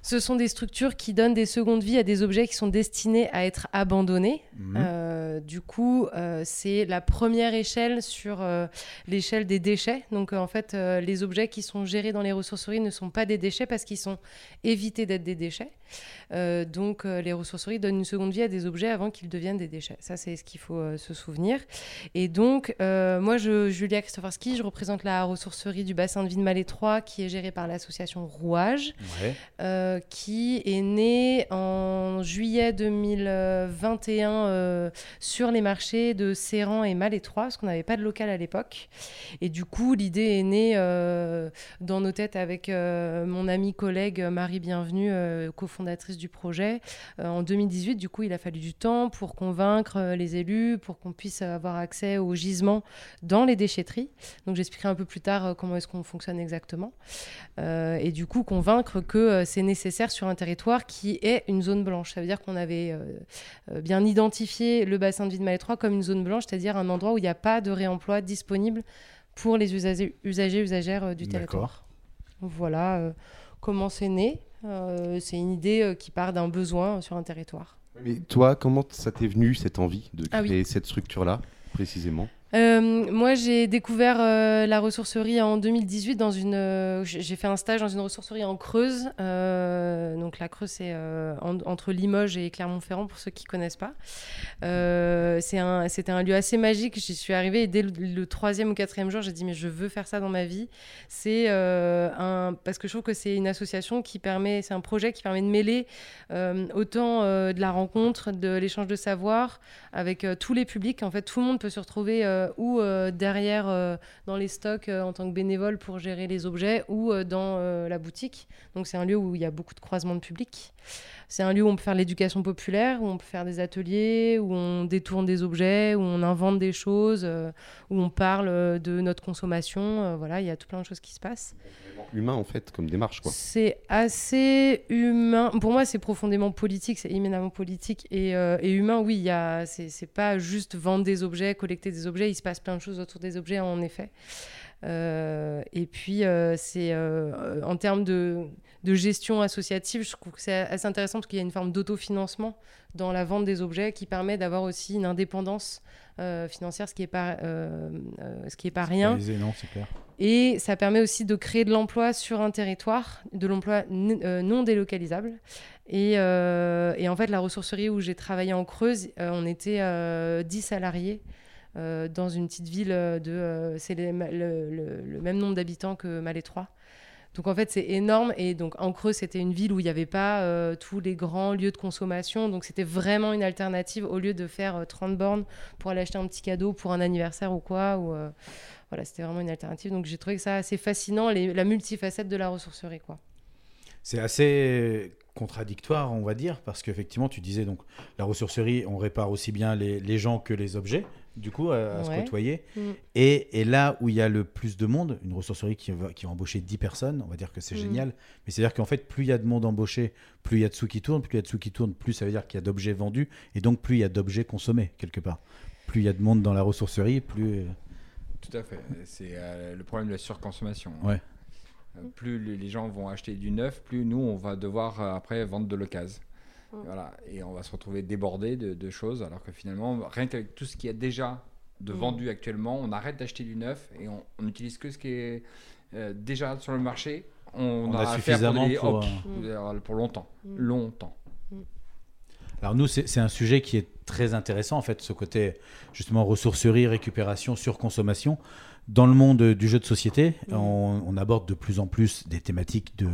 ce sont des structures qui donnent des secondes vies à des objets qui sont destinés à être abandonnés. Mhm. Euh, du coup, euh, c'est la première échelle sur euh, l'échelle des déchets. Donc en fait, les objets qui sont gérés dans les ressourceries ne sont pas des déchets parce qu'ils sont évités d'être des déchets. Donc les ressourceries donnent une seconde vie à des objets avant qu'ils deviennent des déchets. Ça, c'est ce qu'il faut se souvenir. Et donc, moi, je, Julia Christoforski, je représente la ressourcerie du bassin de Malétroit qui est gérée par l'association Rouage, qui est née en juillet 2021 euh, sur les marchés de Séran et Malétroit, parce qu'on n'avait pas de local à l'époque. Et du coup, l'idée est née euh, dans nos têtes avec euh, mon amie collègue Marie Bienvenue, cofondatrice du projet. En 2018, du coup, il a fallu du temps pour convaincre les élus, pour qu'on puisse avoir accès aux gisements dans les déchetteries. Donc j'expliquerai un peu plus tard comment est-ce qu'on fonctionne exactement. Et du coup, convaincre que c'est nécessaire sur un territoire qui est une zone blanche. Ça veut dire qu'on avait euh, euh, bien identifié le bassin de vie de Malétroit comme une zone blanche, c'est-à-dire un endroit où il n'y a pas de réemploi disponible pour les usagers, usagers usagères euh, du territoire. Voilà comment c'est né. C'est une idée qui part d'un besoin sur un territoire. Mais toi, comment ça t'est venu cette envie de Ah oui. créer cette structure-là, précisément? Euh, moi, j'ai découvert euh, la ressourcerie en 2018 dans une. euh, j'ai fait un stage dans une ressourcerie en Creuse. Donc la Creuse, c'est en- entre Limoges et Clermont-Ferrand pour ceux qui connaissent pas. C'est un, c'était un lieu assez magique. J'y suis arrivée et dès le, le troisième ou quatrième jour, j'ai dit mais je veux faire ça dans ma vie. C'est un parce que je trouve que c'est une association qui permet, c'est un projet qui permet de mêler autant de la rencontre, de l'échange de savoir avec tous les publics. En fait, tout le monde peut se retrouver euh, ou euh, derrière euh, dans les stocks en tant que bénévole pour gérer les objets ou dans la boutique. Donc c'est un lieu où il y a beaucoup de croisements de public. C'est un lieu où on peut faire l'éducation populaire, où on peut faire des ateliers, où on détourne des objets, où on invente des choses, euh, où on parle euh, de notre consommation. Euh, voilà, il y a tout plein de choses qui se passent. Humain, en fait, comme démarche, quoi. C'est assez humain. Pour moi, c'est profondément politique, c'est éminemment politique et, euh, et humain. Oui, il y a, c'est, c'est pas juste vendre des objets, collecter des objets. Il se passe plein de choses autour des objets, en effet. Euh, et puis, euh, c'est euh, en termes de, de gestion associative, je trouve que c'est assez intéressant parce qu'il y a une forme d'autofinancement dans la vente des objets qui permet d'avoir aussi une indépendance financière, ce qui n'est pas, ce qui est pas rien. Pas aisé, non, c'est clair. Et ça permet aussi de créer de l'emploi sur un territoire, de l'emploi n- euh, non délocalisable. Et, euh, et en fait, la ressourcerie où j'ai travaillé en Creuse, euh, on était euh, 10 salariés euh, dans une petite ville de. euh, c'est le, même nombre d'habitants que Malétroit. Donc en fait, c'est énorme. Et donc en Creuse, c'était une ville où il n'y avait pas euh, tous les grands lieux de consommation. Donc c'était vraiment une alternative au lieu de faire euh, 30 bornes pour aller acheter un petit cadeau pour un anniversaire ou quoi. Voilà, c'était vraiment une alternative. Donc j'ai trouvé ça assez fascinant, la multifacette de la ressourcerie. Quoi. C'est assez contradictoire, on va dire, parce qu'effectivement, tu disais donc la ressourcerie, on répare aussi bien les gens que les objets, du coup, à, à se côtoyer. Mm. Et, et là où il y a le plus de monde, une ressourcerie qui va, qui va embaucher 10 personnes, on va dire que c'est Mm. génial. Mais c'est-à-dire qu'en fait, plus il y a de monde embauché, plus il y a de sous qui tournent, plus il y a de sous qui tournent, plus ça veut dire qu'il y a d'objets vendus, et donc plus il y a d'objets consommés, quelque part. Plus il y a de monde dans la ressourcerie, plus... euh, Tout à fait. C'est euh, le problème de la surconsommation. Ouais. Euh, Plus les les gens vont acheter du neuf, plus nous, on va devoir euh, après vendre de l'occasion. Voilà. Et on va se retrouver débordé de, de choses, alors que finalement, rien qu'avec tout ce qu'il y a déjà de Mm. vendu actuellement, on arrête d'acheter du neuf et on, on utilise que ce qui est euh, déjà sur le marché. On, On en a suffisamment pour, hop, Mm. euh, pour longtemps. Mm. Longtemps. Alors nous, c'est un sujet qui est très intéressant, en fait, ce côté justement ressourcerie, récupération, surconsommation. Dans le monde du jeu de société, on, on aborde de plus en plus des thématiques de,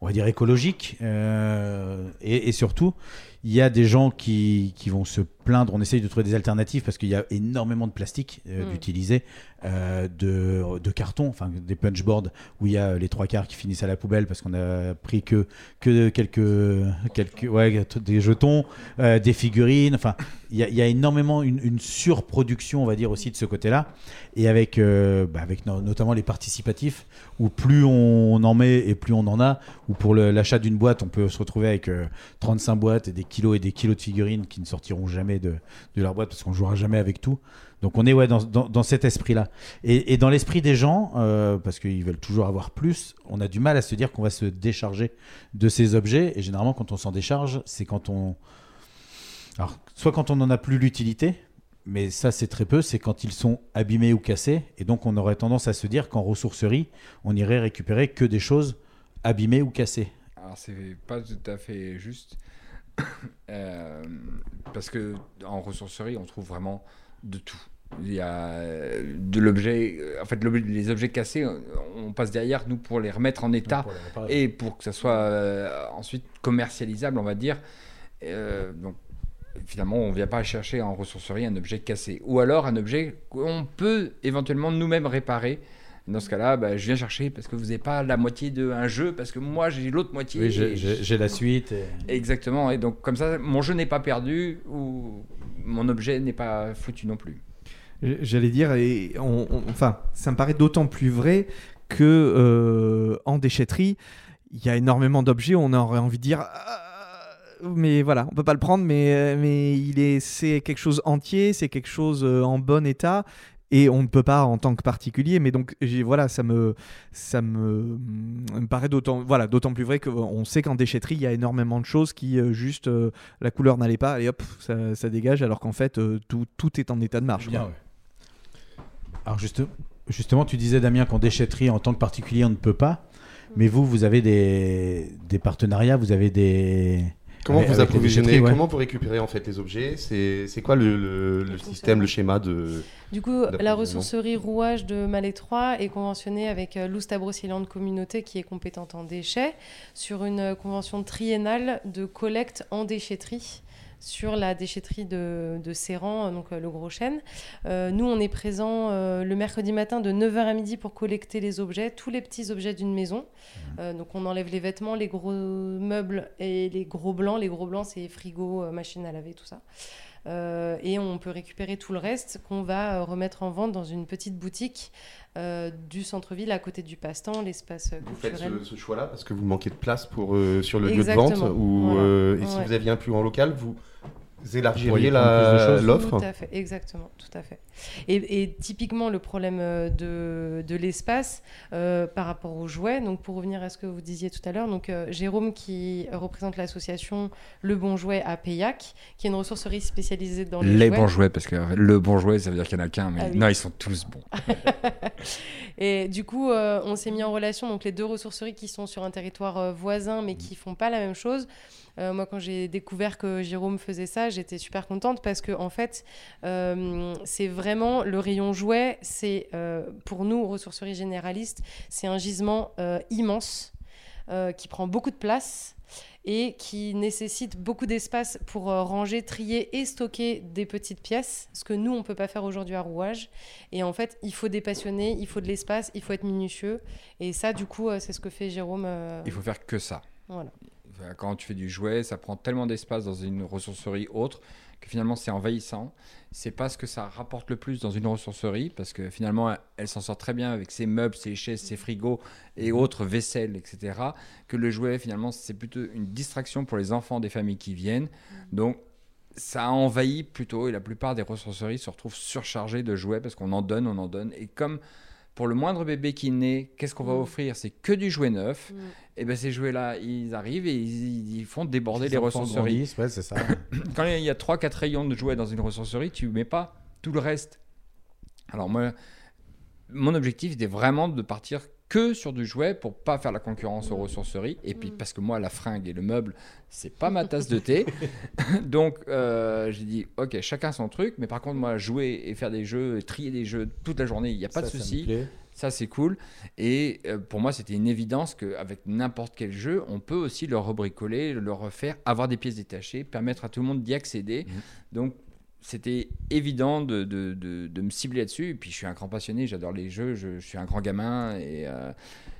on va dire, écologiques. euh, et, et surtout, il y a des gens qui, qui vont se plaindre, on essaye de trouver des alternatives parce qu'il y a énormément de plastique euh, Mm. d'utiliser, euh, de, de carton, enfin des punchboards où il y a les trois quarts qui finissent à la poubelle parce qu'on a pris que, que quelques, quelques ouais, des jetons, euh, des figurines, enfin il y, a- il y a énormément une, une surproduction, on va dire aussi de ce côté-là, et avec, bah, avec no- notamment les participatifs où plus on en met et plus on en a, ou pour l'achat d'une boîte, on peut se retrouver avec euh, 35 boîtes et des et des kilos de figurines qui ne sortiront jamais de, de leur boîte parce qu'on jouera jamais avec tout. Donc on est ouais, dans, cet esprit-là. Et, et dans l'esprit des gens, euh, parce qu'ils veulent toujours avoir plus, on a du mal à se dire qu'on va se décharger de ces objets. Et généralement, quand on s'en décharge, c'est quand on... Alors, soit quand on n'en a plus l'utilité, mais ça c'est très peu, c'est quand ils sont abîmés ou cassés. Et donc on aurait tendance à se dire qu'en ressourcerie, on irait récupérer que des choses abîmées ou cassées. Alors c'est pas tout à fait juste Euh, parce que en ressourcerie on trouve vraiment de tout. Il y a euh, de l'objet, euh, en fait les objets cassés, on passe derrière nous pour les remettre en état pour et pour que ça soit euh, ensuite commercialisable, on va dire. Euh, donc finalement on ne vient pas chercher en ressourcerie un objet cassé ou alors un objet qu'on peut éventuellement nous-mêmes réparer Dans ce cas-là, bah, je viens chercher parce que vous n'avez pas la moitié d'un jeu, parce que moi j'ai l'autre moitié. Oui, j'ai- la suite. et- Exactement, et donc comme ça, mon jeu n'est pas perdu ou mon objet n'est pas foutu non plus. J'allais dire, et on- on- enfin, ça me paraît d'autant plus vrai que euh, en déchetterie, il y a énormément d'objets. On aurait envie de dire, Ah, mais voilà, on peut pas le prendre, mais mais il est, c'est quelque chose entier, c'est quelque chose euh, en bon état. Et on ne peut pas en tant que particulier, mais donc voilà, ça me, ça me, me paraît d'autant, voilà, d'autant plus vrai qu'on sait qu'en déchetterie il y a énormément de choses qui euh, juste euh, la couleur n'allait pas et hop ça, ça dégage, alors qu'en fait euh, tout, tout est en état de marche. Bien, quoi. ouais. Alors juste, justement, tu disais Damien qu'en déchetterie, en tant que particulier, on ne peut pas. Mais vous, vous avez des, des partenariats, vous avez des... Comment avec- vous approvisionnez ouais. Comment vous récupérez en fait les objets? C'est quoi le, le- le système, le schéma de Du coup, la ressourcerie rouage de Malétroit est conventionnée avec euh, l'Oustabro-Silande Communauté qui est compétente en déchets sur une euh, convention triennale de collecte en déchetterie sur la déchetterie de, de Séran, donc euh, le Gros Chêne. Euh, nous, on est présents euh, le mercredi matin de 9h à midi pour collecter les objets, tous les petits objets d'une maison. Euh, donc on enlève les vêtements, les gros meubles et les gros blancs. Les gros blancs, c'est frigo, euh, machine à laver, tout ça. Euh, et on peut récupérer tout le reste qu'on va euh, remettre en vente dans une petite boutique euh, du centre-ville à côté du passe-temps, l'espace Vous faites ce, ce choix-là parce que vous manquez de place pour, sur le lieu de vente ou, et si vous aviez un plus grand local, vous élargiriez l'offre Tout à fait, exactement, tout à fait. Et, et typiquement, le problème euh, de, de l'espace euh, par rapport aux jouets, donc pour revenir à ce que vous disiez tout à l'heure, donc euh, Jérôme qui représente l'association Le Bon Jouet à Payac, qui est une ressourcerie spécialisée dans les, Les jouets. bons jouets, parce que en fait, le bon jouet, ça veut dire qu'il n'y en a qu'un, mais Ah oui. non, ils sont tous bons. Et du coup, euh, on s'est mis en relation, donc les deux ressourceries qui sont sur un territoire euh, voisin mais qui font pas la même chose. Euh, moi, quand j'ai découvert que Jérôme faisait ça, j'étais super contente parce que en fait, euh, c'est vraiment le rayon jouet. C'est euh, pour nous, ressourcerie généraliste, c'est un gisement immense qui prend beaucoup de place et qui nécessite beaucoup d'espace pour ranger, trier et stocker des petites pièces, ce que nous, on peut pas faire aujourd'hui à Rouage. Et en fait, il faut des passionnés, il faut de l'espace, il faut être minutieux. Et ça, du coup, c'est ce que fait Jérôme. Il faut faire que ça. Voilà. Enfin, Quand tu fais du jouet, ça prend tellement d'espace dans une ressourcerie autre que finalement c'est envahissant. C'est pas ce que ça rapporte le plus dans une ressourcerie parce que finalement elle, elle s'en sort très bien avec ses meubles, ses chaises, ses frigos et autres vaisselles, etc. Que le jouet finalement c'est plutôt une distraction pour les enfants des familles qui viennent. Donc ça envahit plutôt et la plupart des ressourceries se retrouvent surchargées de jouets parce qu'on en donne, on en donne. Et comme pour le moindre bébé qui naît, qu'est-ce qu'on va Mm. offrir? C'est que du jouet neuf. Mm. Et ben ces jouets-là, ils arrivent et ils, ils font déborder Les les enfants ressourceries. grandissent, ouais, c'est ça. Quand il y a 3-4 rayons de jouets dans une ressourcerie, tu mets pas tout le reste. Alors moi, mon objectif était vraiment de partir que sur du jouet pour pas faire la concurrence aux ressourceries. Et puis parce que moi la fringue et le meuble c'est pas ma tasse de thé. Donc euh, j'ai dit ok chacun son truc. Mais par contre moi jouer et faire des jeux trier des jeux toute la journée il n'y a pas Ça, de souci. ça c'est cool. Et euh, pour moi c'était une évidence qu'avec n'importe quel jeu on peut aussi le rebricoler le refaire avoir des pièces détachées permettre à tout le monde d'y accéder. Donc c'était évident de, de, de- me cibler là-dessus. Et puis, je suis un grand passionné, j'adore les jeux, je, je suis un grand gamin. Et, euh,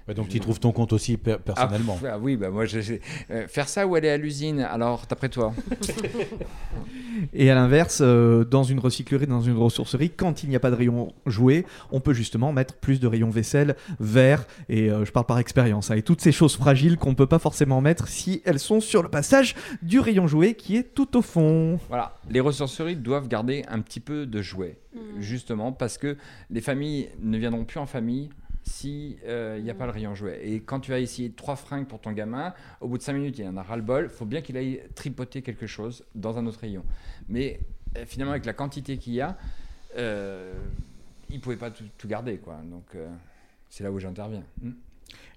Ouais, donc tu trouves ton compte aussi per- personnellement. Ah, ah oui, bah moi, je- je- euh, faire ça ou aller à l'usine Alors, d'après toi Et à l'inverse, euh, dans une recyclerie, dans une ressourcerie, quand il n'y a pas de rayon jouet, on peut justement mettre plus de rayons vaisselle, verre, et euh, je parle par expérience, hein, et toutes ces choses fragiles qu'on ne peut pas forcément mettre si elles sont sur le passage du rayon jouet qui est tout au fond. Voilà, les ressourceries doivent garder un petit peu de jouets, justement, parce que les familles ne viendront plus en famille si euh, il n'y a pas le rayon jouet. Et quand tu vas essayer trois fringues pour ton gamin, au bout de cinq minutes, il en a ras-le-bol, il faut bien qu'il aille tripoter quelque chose dans un autre rayon. Mais euh, finalement, avec la quantité qu'il y a, euh, il ne pouvait pas tout, tout garder. Quoi. Donc, euh, c'est là où j'interviens. Mm.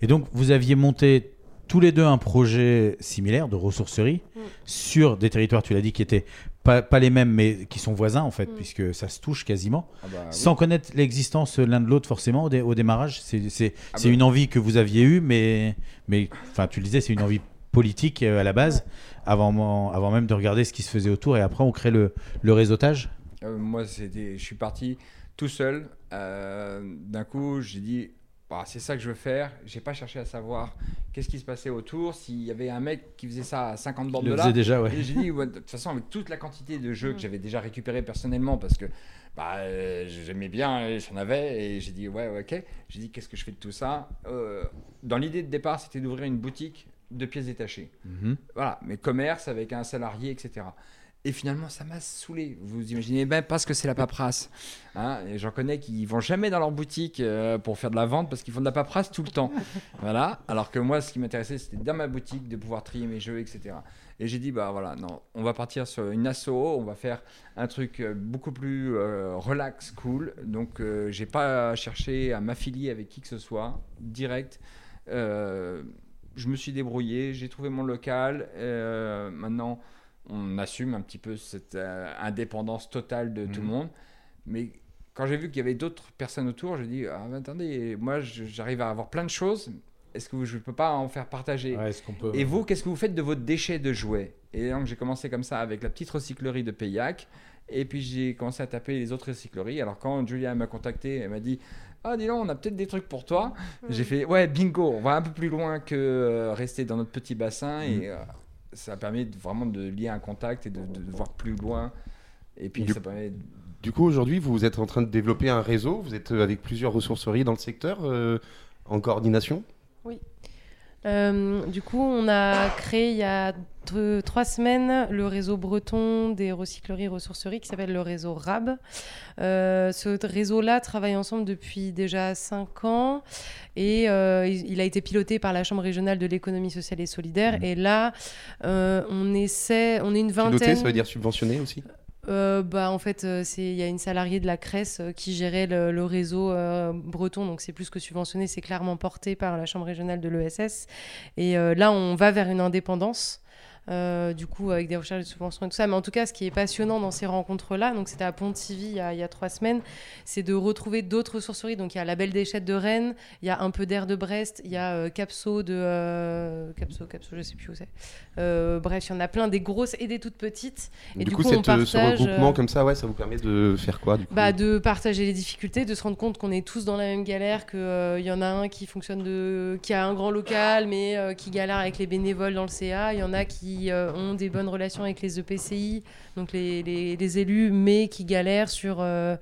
Et donc, vous aviez monté tous les deux un projet similaire de ressourcerie Mm. sur des territoires, tu l'as dit, qui étaient pas, pas les mêmes, mais qui sont voisins, en fait, puisque ça se touche quasiment. Ah bah oui. Sans connaître l'existence l'un de l'autre, forcément, au, dé- au démarrage. C'est c'est- Ah c'est bah. une envie que vous aviez eue, mais, mais enfin, tu le disais, c'est une envie politique euh, à la base, avant, avant même de regarder ce qui se faisait autour, et après, on crée le, le réseautage. Euh, moi, c'était, je suis parti tout seul. Euh, D'un coup, j'ai dit, bah, c'est ça que je veux faire. J'ai pas cherché à savoir qu'est-ce qui se passait autour, s'il y avait un mec qui faisait ça à 50 bornes de là. faisait déjà, ouais. Et j'ai dit, ouais, de toute façon, avec toute la quantité de jeux que j'avais déjà récupéré personnellement, parce que bah, euh, j'aimais bien, et j'en avais, et j'ai dit, ouais, ouais, ok. J'ai dit, qu'est-ce que je fais de tout ça? Euh, Dans l'idée de départ, c'était d'ouvrir une boutique de pièces détachées. Mhm. Voilà, mais commerce avec un salarié, etc. Et finalement, ça m'a saoulé. Vous imaginez bien parce que c'est la paperasse. Hein, et j'en connais qui vont jamais dans leur boutique euh, pour faire de la vente parce qu'ils font de la paperasse tout le temps. voilà. Alors que moi, ce qui m'intéressait, c'était dans ma boutique de pouvoir trier mes jeux, etc. Et j'ai dit, bah voilà, non, on va partir sur une asso, on va faire un truc euh, beaucoup plus euh, relax, cool. Donc, euh, j'ai pas cherché à m'affilier avec qui que ce soit, direct. Je me suis débrouillé, j'ai trouvé mon local. euh, maintenant, on assume un petit peu cette euh, indépendance totale de tout le Mhm. monde. Mais quand j'ai vu qu'il y avait d'autres personnes autour, j'ai dit ah, attendez, moi j'arrive à avoir plein de choses. Est-ce que je ne peux pas en faire partager Ouais, est-ce qu'on peut- Et vous, qu'est-ce que vous faites de vos déchets de jouets? Et donc j'ai commencé comme ça avec la petite recyclerie de Payac. Et puis j'ai commencé à taper les autres recycleries. Alors quand Julia m'a contacté, elle m'a dit Ah, dis donc, on a peut-être des trucs pour toi. J'ai fait Ouais, bingo, on va un peu plus loin que euh, rester dans notre petit bassin. Et euh, ça permet de- vraiment de lier un contact et de, de- de voir plus loin. Et puis Du- ça permet. Du coup, aujourd'hui, vous êtes en train de développer un réseau. Vous êtes euh, avec plusieurs ressourceries dans le secteur euh, en coordination? Oui. Euh, du coup, on a créé il y a deux- trois semaines le réseau breton des recycleries et ressourceries qui s'appelle le réseau RAB. Euh, ce réseau-là travaille ensemble depuis déjà cinq ans et euh, il il a été piloté par la Chambre régionale de l'économie sociale et solidaire. Et là, on essaie, on est une vingtaine. Piloter, ça veut dire subventionner aussi? Euh, bah, en fait, euh, il y a une salariée de la Cresse euh, qui gérait le, réseau breton, donc c'est plus que subventionné, c'est clairement porté par la Chambre régionale de l'ESS. Et là, on va vers une indépendance. Euh, du coup, avec des recherches de subventions et tout ça. Mais en tout cas, ce qui est passionnant dans ces rencontres-là, donc c'était à Pontivy il y, a, il y a trois semaines, c'est de retrouver d'autres ressourceries. Donc il y a la Belle Déchette de Rennes, il y a un peu d'air de Brest, il y a euh, Capso de. euh, Capso, Capso, je sais plus où c'est. Euh, bref, il y en a plein, des grosses et des toutes petites. Et du, du, coup, coup, cette, on euh, ce regroupement comme ça, ouais, ça vous permet de faire quoi du coup bah, de partager les difficultés, de se rendre compte qu'on est tous dans la même galère, qu'il y en a un qui fonctionne de, qui a un grand local mais qui galère avec les bénévoles dans le CA, il y en a qui euh, ont des bonnes relations avec les EPCI, donc les, les- les élus, mais qui galèrent sur euh,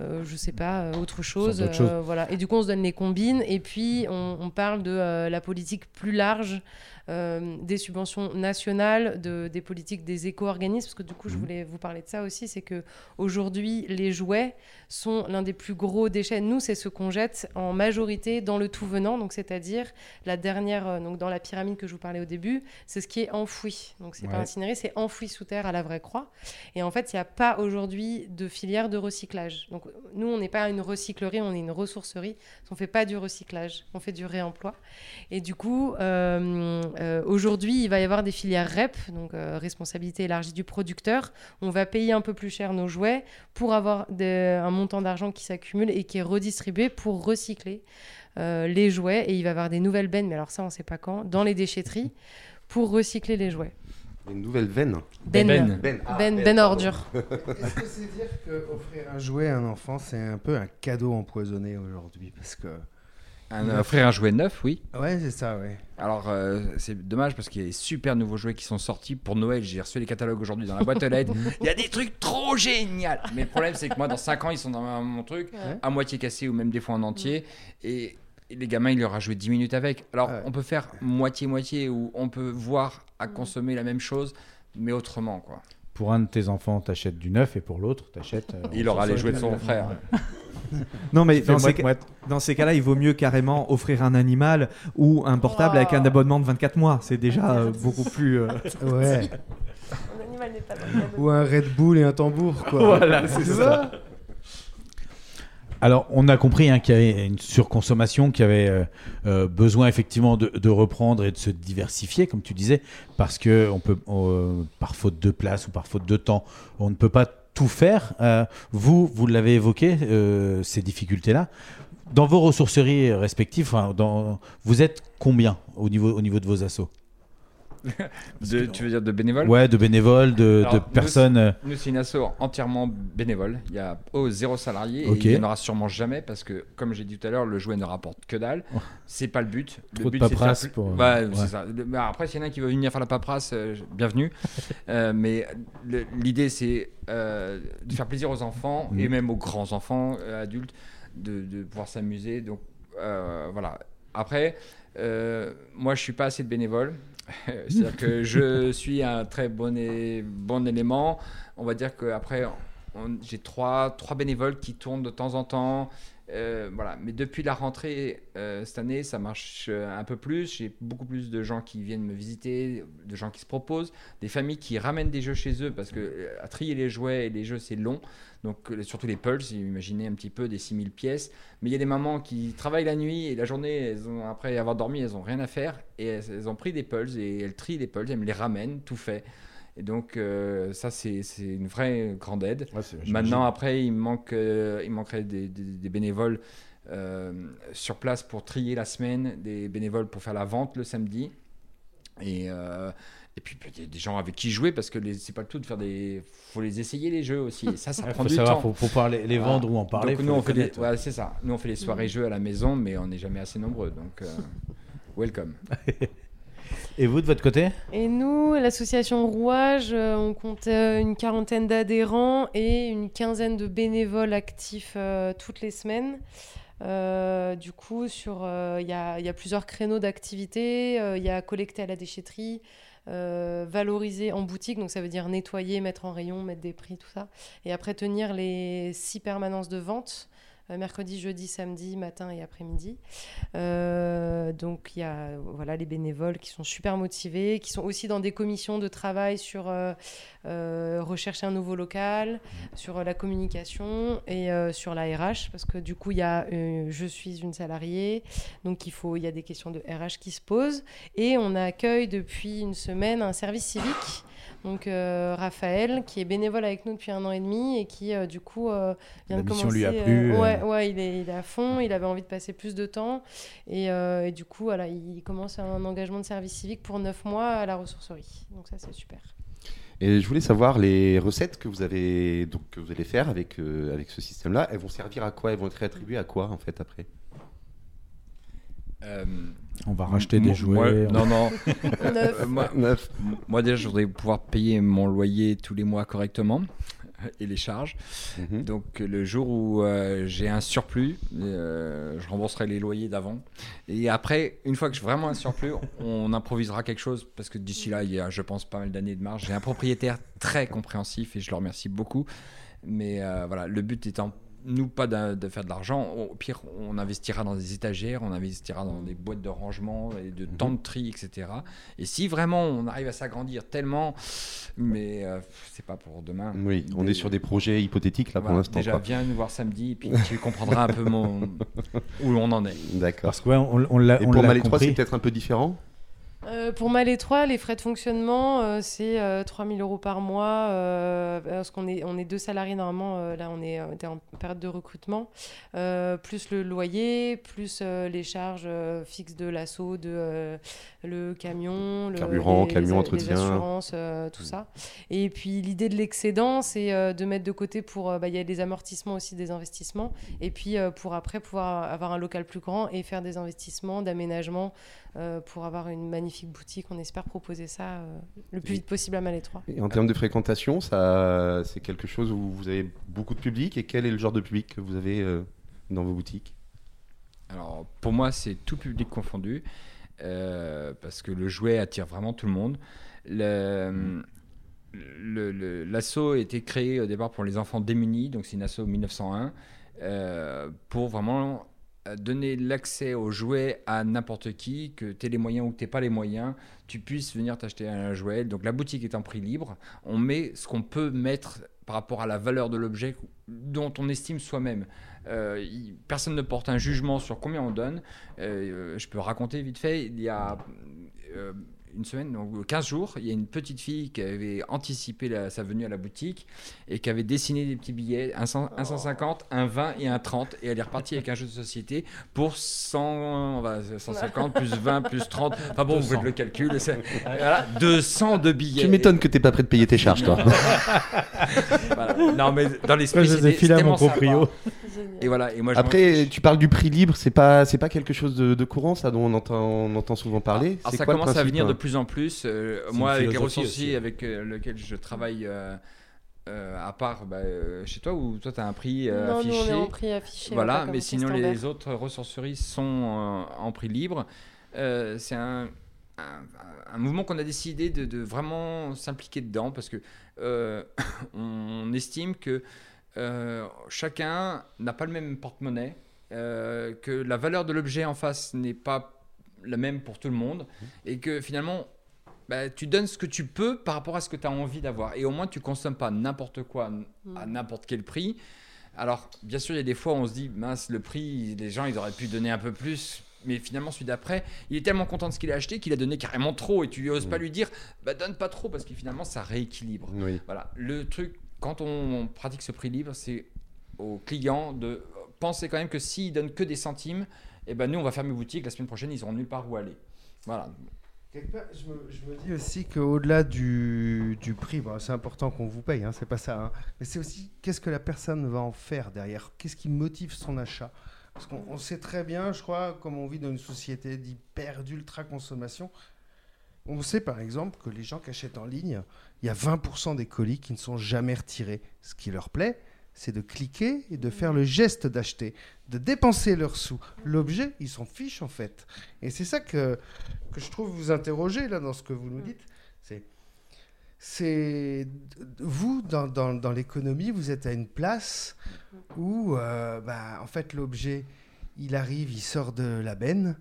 euh, je sais pas, euh, autre chose. voilà. Et du coup, on se donne les combines et puis on, on parle de la politique plus large euh, des subventions nationales, de, des politiques des éco-organismes, parce que du coup, je voulais vous parler de ça aussi, c'est que aujourd'hui, les jouets sont l'un des plus gros déchets. Nous, c'est ce qu'on jette en majorité dans le tout venant, donc c'est-à-dire la dernière, euh, donc dans la pyramide que je vous parlais au début, c'est ce qui est enfoui. Donc c'est pas Ouais. incinéré, c'est enfoui sous terre à la vraie croix. Et en fait, il n'y a pas aujourd'hui de filière de recyclage. Donc nous, on n'est pas une recyclerie, on est une ressourcerie. On fait pas du recyclage, on fait du réemploi. Et du coup, euh, euh, aujourd'hui, il va y avoir des filières REP, donc euh, responsabilité élargie du producteur. On va payer un peu plus cher nos jouets pour avoir des- un montant d'argent qui s'accumule et qui est redistribué pour recycler euh, les jouets. Et il va y avoir des nouvelles bennes, mais alors ça, on ne sait pas quand, dans les déchetteries pour recycler les jouets. Une nouvelle veine. Ben. Ben. Ben. Ah, Ben- ben, ordure. Est-ce que c'est dire qu'offrir un jouet à un enfant, c'est un peu un cadeau empoisonné aujourd'hui? Parce que. Un- offrir un jouet neuf, oui. Ouais, c'est ça, ouais. Alors, euh, c'est dommage parce qu'il y a des super nouveaux jouets qui sont sortis pour Noël. J'ai reçu les catalogues aujourd'hui dans la boîte aux lettres. Il y a des trucs trop géniaux. Mais le problème, c'est que moi, dans 5 ans, ils sont dans mon truc, Ouais. à moitié cassé ou même des fois en entier. Et, et les gamins, ils leur a joué 10 minutes avec. Alors, on peut faire moitié-moitié ou on peut voir à consommer la même chose, mais autrement, quoi. Pour un de tes enfants, t'achètes du neuf et pour l'autre, t'achètes. euh, Il aura les jouets de son frère. Non, mais dans ces, dans cas-là, il vaut mieux carrément offrir un animal ou un portable avec un abonnement de 24 mois. C'est déjà euh, beaucoup plus. euh, Ouais. Un animal n'est pas Ou un Red Bull et un tambour, quoi. Voilà, c'est ça. Alors, on a compris hein, qu'il y avait une surconsommation, qu'il y avait euh, euh, besoin effectivement de, de reprendre et de se diversifier, comme tu disais, parce que on peut, euh, par faute de place ou par faute de temps, on ne peut pas tout faire. Euh, vous, vous l'avez évoqué, euh, ces difficultés-là. Dans vos ressourceries respectives, vous êtes combien au niveau, au niveau de vos assos De- tu veux dire de bénévoles Ouais, de bénévoles, de, Alors, de personnes. euh, Nous, c'est une asso entièrement bénévole. Il y a oh, zéro salarié et il n'y en aura sûrement jamais parce que, comme j'ai dit tout à l'heure, le jouet ne rapporte que dalle. C'est pas le but. Oh. Trop le de but, c'est de faire paperasse plus- pour, euh, Ouais, ouais. c'est ça. Le- bah, après, s'il y en a qui veut venir faire la paperasse, euh, bienvenue. Euh, mais le- l'idée, c'est euh, de faire plaisir aux enfants Mhm. et même aux grands enfants, euh, adultes, de, de pouvoir s'amuser. Donc, euh, voilà. Après, euh, moi, je suis pas assez de bénévole. C'est-à-dire que je suis un très bon, bon élément. On va dire qu'après, j'ai trois, trois bénévoles qui tournent de temps en temps. Euh, voilà. Mais depuis la rentrée euh, cette année, ça marche euh, un peu plus. J'ai beaucoup plus de gens qui viennent me visiter, de gens qui se proposent, des familles qui ramènent des jeux chez eux parce que à trier les jouets et les jeux, c'est long. Donc, surtout les Pulse, imaginez un petit peu des 6000 pièces. Mais il y a des mamans qui travaillent la nuit et la journée, elles ont, après avoir dormi, elles n'ont rien à faire. Et elles, elles ont pris des Pulse et elles trient les Pulse, elles me les ramènent, tout fait. Et donc, euh, ça, c'est une vraie grande aide. Maintenant, après, il, manque, euh, il manquerait des, des- des bénévoles euh, sur place pour trier la semaine, des bénévoles pour faire la vente le samedi. Et, et puis, il y a des gens avec qui jouer parce que c'est pas le tout de faire des. faut les essayer les jeux aussi. Et ça, ça Ouais, prend faut du savoir, temps. faut- faut pouvoir les- les vendre ou en parler, Donc, nous, on fait des- ouais. ouais, c'est ça. Nous, on fait les soirées jeux à la maison, mais on n'est jamais assez nombreux. Donc, euh, welcome. Et vous, de votre côté? Et nous, l'association Rouage, euh, on compte euh, une quarantaine d'adhérents et une quinzaine de bénévoles actifs euh, toutes les semaines. Euh, du coup, sur, euh, il y, a, il y a plusieurs créneaux d'activité. Euh, Il y a collecter à la déchetterie, euh, valoriser en boutique, donc ça veut dire nettoyer, mettre en rayon, mettre des prix, tout ça. Et après, tenir les six permanences de vente. Euh, mercredi, jeudi, samedi, matin et après-midi. Euh, donc il y a voilà, les bénévoles qui sont super motivés, qui sont aussi dans des commissions de travail sur euh, rechercher un nouveau local, sur la communication et sur la RH, parce que du coup il y a je suis une salariée, donc il faut il y a des questions de RH qui se posent et on accueille depuis une semaine un service civique. Donc euh, Raphaël, qui est bénévole avec nous depuis un an et demi et qui euh, du coup euh, vient La de mission commencer. lui a plu, ouais, ouais, il est, il est à fond. Il avait envie de passer plus de temps et, et du coup, voilà, il commence un engagement de service civique pour 9 mois à la ressourcerie. Donc ça, c'est super. Et je voulais savoir les recettes que vous avez donc que vous allez faire avec avec ce système-là. Elles vont servir à quoi? Elles vont être réattribuées à quoi en fait après? Euh, On va racheter des jouets, moi- on- non, non. Neuf. Euh, moi, moi, déjà, je voudrais pouvoir payer mon loyer tous les mois correctement et les charges. Donc, le jour où euh, j'ai un surplus, euh, je rembourserai les loyers d'avant. Et après, une fois que j'ai vraiment un surplus, on improvisera quelque chose parce que d'ici là, il y a, je pense, pas mal d'années de marge. J'ai un propriétaire très compréhensif et je le remercie beaucoup. Mais euh, voilà, le but étant nous pas de, de faire de l'argent. Au pire, on investira dans des étagères, on investira dans des boîtes de rangement et de temps de tri, etc. Et si vraiment on arrive à s'agrandir tellement, mais euh, c'est pas pour demain. Oui, on est sur des projets hypothétiques là pour l'instant. Déjà, quoi. viens nous voir samedi et puis tu comprendras un peu mon... où on en est. D'accord. Parce que ouais, on, on l'a Et on pour Malais 3, compris. c'est peut-être un peu différent? Euh, pour Mal et 3, les frais de fonctionnement, euh, c'est euh, 3000 euros par mois. euh, parce qu'on est, on est deux salariés normalement. euh, là, on est, on en période de recrutement. plus le loyer, plus les charges fixes de l'assaut, de le camion, le, Carburant, les- camion, les entretien. assurances, euh, tout ça. Et puis l'idée de l'excédent, c'est de mettre de côté pour. bah, Il y a des amortissements aussi, des investissements. Et puis pour après pouvoir avoir un local plus grand et faire des investissements d'aménagement euh, pour avoir une magnifique boutique. On espère proposer ça euh, le plus vite possible à Malétroit. Et en termes de fréquentation, ça, c'est quelque chose où vous avez beaucoup de public. Et quel est le genre de public que vous avez euh, dans vos boutiques? Alors, pour moi, c'est tout public confondu, euh, parce que le jouet attire vraiment tout le monde. Le- le- le- L'assaut a été créé au départ pour les enfants démunis, donc c'est une asso 1901, euh, pour vraiment donner l'accès aux jouets à n'importe qui, que tu aies les moyens ou que tu pas les moyens, tu puisses venir t'acheter un jouet. Donc la boutique est en prix libre, on met ce qu'on peut mettre par rapport à la valeur de l'objet dont on estime soi-même. Euh, personne ne porte un jugement sur combien on donne. Euh, je peux raconter vite fait, il y a... euh, une semaine, donc 15 jours, il y a une petite fille qui avait anticipé la- sa venue à la boutique et qui avait dessiné des petits billets, un, cent- un 150, un 20 et un 30. Et elle est repartie avec un jeu de société pour 100, on va- 150 plus 20 plus 30. Enfin bon, vous 200. faites le calcul. c'est- Voilà, 200 de billets. Tu m'étonnes que t'es pas prêt de payer tes charges, toi. Voilà. Non, mais dans l'esprit, Moi, je les ai c'était filés à c'était mon sympa. Et voilà, et moi, Après, tu parles du prix libre, c'est pas, c'est pas quelque chose de, de courant, ça, dont on entend, on entend souvent parler. Alors, C'est ça quoi commence à venir de hein plus en plus. Euh, moi, avec les aussi. avec euh, lesquels je travaille euh, euh, à part bah, euh, chez toi, ou toi, tu as un prix euh, Non, nous, on affiché. est en prix affiché, Voilà, mais sinon, les autres ressourceries sont euh, en prix libre. Euh, c'est un, un- un mouvement qu'on a décidé de, de vraiment s'impliquer dedans parce que euh, on estime que euh, chacun n'a pas le même porte-monnaie, euh, que la valeur de l'objet en face n'est pas la même pour tout le monde et que finalement bah, tu donnes ce que tu peux par rapport à ce que tu as envie d'avoir et au moins tu consommes pas n'importe quoi à n'importe quel prix. Alors, bien sûr, il y a des fois où on se dit, mince, le prix, les gens, ils auraient pu donner un peu plus. Mais finalement, celui d'après, il est tellement content de ce qu'il a acheté qu'il a donné carrément trop. Et tu n'oses pas lui dire, bah, donne pas trop, parce que finalement, ça rééquilibre. Oui. Voilà. Le truc, quand on pratique ce prix libre, c'est au client de penser quand même que s'il donne que des centimes, et ben nous, on va fermer boutique. La semaine prochaine, ils auront nulle part où aller. Voilà. Je me, dis aussi qu'au-delà du, prix, c'est important qu'on vous paye, hein, c'est pas ça. hein, mais c'est aussi qu'est-ce que la personne va en faire derrière? Qu'est-ce qui motive son achat? Parce qu'on on sait très bien, je crois, comme on vit dans une société d'hyper, d'ultra-consommation, on sait par exemple que les gens qui achètent en ligne, il y a 20% des colis qui ne sont jamais retirés. Ce qui leur plaît, c'est de cliquer et de faire le geste d'acheter, de dépenser leurs sous. L'objet, ils s'en fichent en fait. Et c'est ça que, que je trouve vous interroger là dans ce que vous nous dites. C'est, vous dans, dans, dans l'économie, vous êtes à une place où, euh, bah, en fait, l'objet, il arrive, il sort de la benne.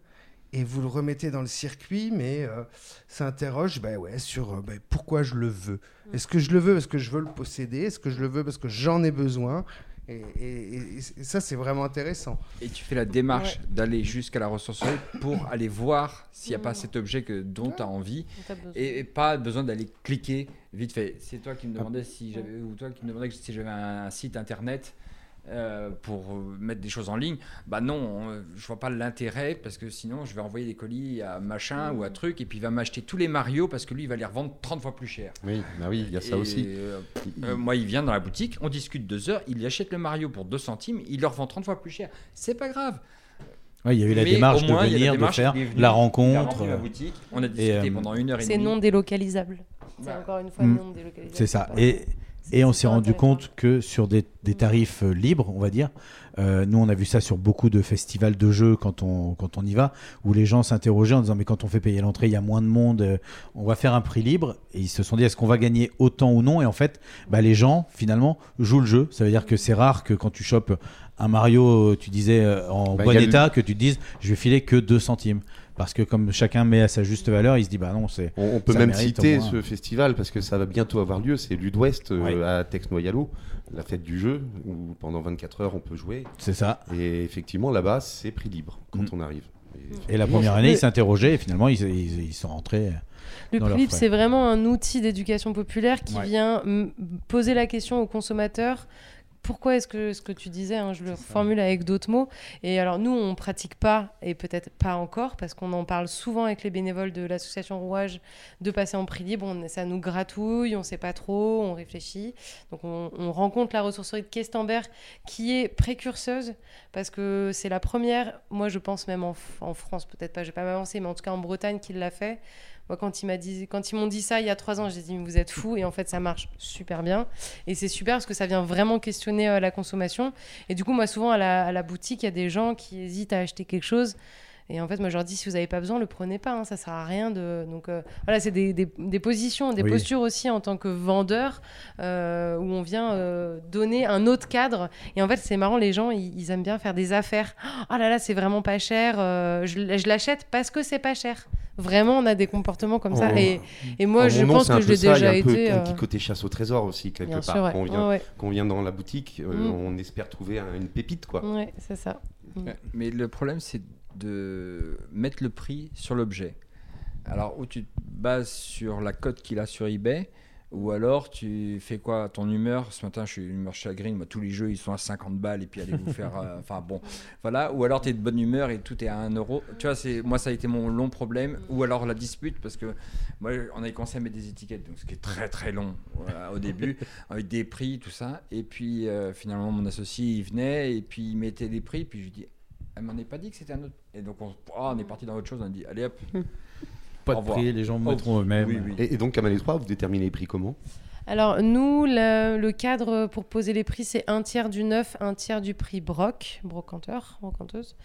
Et vous le remettez dans le circuit, mais euh, ça interroge bah ouais, sur euh, bah, pourquoi je le veux. Est-ce que je le veux parce que je veux le posséder? Est-ce que je le veux parce que j'en ai besoin? Et, et- et- et ça, c'est vraiment intéressant. Et tu fais la démarche d'aller jusqu'à la ressourcerie pour aller voir s'il n'y a Mm. pas cet objet que, dont tu as envie et, et pas besoin d'aller cliquer vite fait. C'est toi qui me demandais si j'avais ou toi qui me demandais si j'avais un, site internet euh, pour mettre des choses en ligne. Bah non, je vois pas l'intérêt parce que sinon je vais envoyer des colis à machin ou à truc et puis il va m'acheter tous les Mario parce que lui il va les revendre 30 fois plus cher. Oui, bah oui, il y a ça Et, aussi. euh, euh, moi, il vient dans la boutique, on discute deux heures, il achète le Mario pour 2 centimes, il le revend 30 fois plus cher. C'est pas grave. Ouais, il y a eu la Mais démarche de moins, la venir, de faire venu, la rencontre. euh, boutique, on a discuté euh, pendant une heure et C'est demie. non délocalisable. C'est Voilà. encore une fois Mm. non délocalisable. C'est ça. Et, et on s'est rendu compte que sur des, des tarifs euh, libres, on va dire, euh, nous on a vu ça sur beaucoup de festivals de jeux quand on, quand on y va, où les gens s'interrogeaient en disant mais quand on fait payer l'entrée, il y a moins de monde, euh, on va faire un prix libre. Et ils se sont dit est-ce qu'on va gagner autant ou non? Et en fait, bah, les gens finalement jouent le jeu. Ça veut dire que c'est rare que quand tu chopes un Mario, tu disais en Bah, bon le- état, que tu te dises je vais filer que 2 centimes. Parce que comme chacun met à sa juste valeur, il se dit bah non, c'est. On, on peut même citer ce festival parce que ça va bientôt avoir lieu. C'est Ludwest euh, Ouais. à Tex-Noyalo, la fête du jeu où pendant 24 heures on peut jouer. C'est ça. Et effectivement là-bas c'est prix libre quand on arrive. Et la première année, ils s'interrogeaient et finalement, ils, ils- ils sont rentrés. Le dans prix libre, c'est vraiment un outil d'éducation populaire qui Ouais. vient mm, poser la question aux consommateurs. Pourquoi est-ce que ce que tu disais, hein, je le formule avec d'autres mots. Et alors nous, on pratique pas et peut-être pas encore parce qu'on en parle souvent avec les bénévoles de l'association Rouage de passer en prix libre. On- ça nous gratouille, on sait pas trop, on réfléchit. Donc on, on rencontre la ressourcerie de Questembert qui est précurseuse parce que c'est la première. Moi, je pense même en France, peut-être pas, je vais pas m'avancer, mais en tout cas en Bretagne, qui l'a fait. Quand ils, m'a dit, m'ont dit ça il y a trois ans, j'ai dit, vous êtes fous. Et en fait, ça marche super bien. Et c'est super parce que ça vient vraiment questionner euh, la consommation. Et du coup, moi, souvent, à la, à la boutique, il y a des gens qui hésitent à acheter quelque chose. Et en fait, moi, je leur dis, si vous n'avez pas besoin, le prenez pas. hein, ça sert à rien de. Donc, euh, voilà, c'est des, des- des positions, des Oui. postures aussi en tant que vendeur euh, où on vient euh, donner un autre cadre. Et en fait, c'est marrant, les gens, ils, ils aiment bien faire des affaires. Oh là là, c'est vraiment pas cher. euh, je l'achète parce que c'est pas cher. Vraiment, on a des comportements comme ça. En- Et, et moi, en je nom, pense que je l'ai ça, il y a déjà un peu été. un euh, petit côté chasse au trésor aussi quelque Bien part. sûr, ouais. Quand, on vient, Ouais, ouais. quand on vient dans la boutique, euh, Mm. on espère trouver un- une pépite quoi. Ouais, c'est ça. Mm. Mais le problème, c'est de mettre le prix sur l'objet. Alors, où tu te bases sur la cote qu'il a sur eBay. Ou alors tu fais quoi? Ton humeur Ce matin, je suis humeur chagrine. Moi, tous les jeux, ils sont à 50 balles. Et puis, allez vous faire. euh, Enfin, bon. Voilà. Ou alors, tu es de bonne humeur et tout est à 1 euro. Tu vois, c'est moi, ça a été mon long problème. Ou alors la dispute. Parce que moi, on avait commencé à mettre des étiquettes. Donc, ce qui est très, très long voilà, au début. avec des prix, tout ça. Et puis, euh, finalement, mon associé, il venait. Et puis, il mettait les prix. Puis, je lui dis Elle m'en est pas dit que c'était un autre. Et donc, on, oh, on est parti dans autre chose. On a dit Allez hop. Pas Au de revoir. prix, les gens Oh, mettront eux-mêmes. oui, oui. Et, et donc, Kamalé 3, vous déterminez les prix comment? Alors, nous, le, le cadre pour poser les prix, c'est un tiers du neuf, un tiers du prix broc, brocanteur, brocanteuse.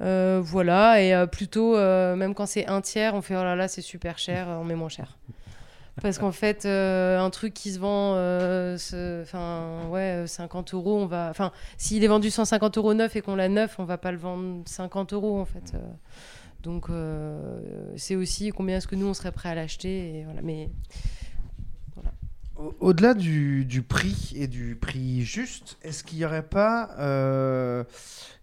Euh, voilà, et euh, plutôt, euh, même quand c'est un tiers, on fait oh là là, c'est super cher, on met moins cher. Parce qu'en fait, euh, un truc qui se vend euh, enfin, ouais, euh, 50 euros, on va. Enfin, s'il est vendu 150 euros neuf et qu'on l'a neuf, on va pas le vendre 50 euros en fait. euh. donc, c'est aussi combien est-ce que nous on serait prêt à l'acheter. Mais Au- Au-delà du, prix et du prix juste, est-ce qu'il n'y aurait pas,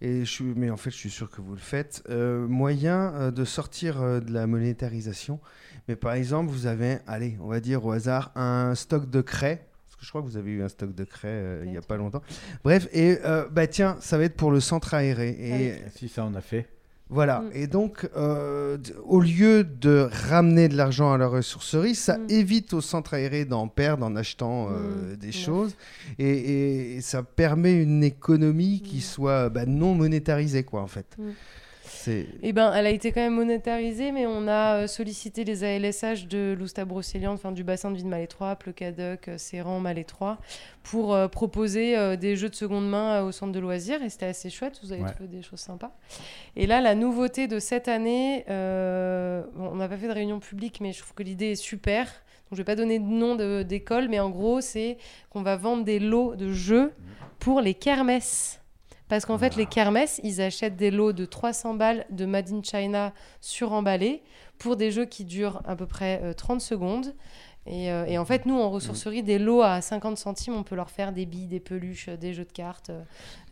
et je mais en fait je suis sûr que vous le faites, moyen de sortir de la monétarisation Mais par exemple, vous avez, allez, on va dire au hasard, un stock de craie. Parce que je crois que vous avez eu un stock de craie euh, il n'y a pas longtemps. Bref, et euh, bah tiens, ça va être pour le centre aéré. Et, Si ça, on a fait. voilà. Mm. Et donc, euh, au lieu de ramener de l'argent à la ressourcerie, ça Mm. évite au centre aéré d'en perdre en achetant euh, Mm. des choses. Et, et- et ça permet une économie qui soit bah, non monétarisée, quoi, en fait. Eh ben, elle a été quand même monétarisée, mais on a euh, sollicité les ALSH de l'Ousta brocéliande, enfin du bassin de vie de Malétroit, Pleucadoc, euh, Séran, Malétroit, pour euh, proposer euh, des jeux de seconde main euh, au centre de loisirs. Et c'était assez chouette, vous avez Ouais. trouvé des choses sympas. Et là, la nouveauté de cette année, bon, on n'a pas fait de réunion publique, mais je trouve que l'idée est super. Donc, je vais pas donner de nom d'école, mais en gros, c'est qu'on va vendre des lots de jeux pour les kermesses. Parce qu'en fait, les kermesses, ils achètent des lots de 300 balles de Made in China suremballés pour des jeux qui durent à peu près euh, 30 secondes. Et, euh, et en fait, nous, en ressourcerie, des lots à 50 centimes, on peut leur faire des billes, des peluches, euh, des jeux de cartes, euh,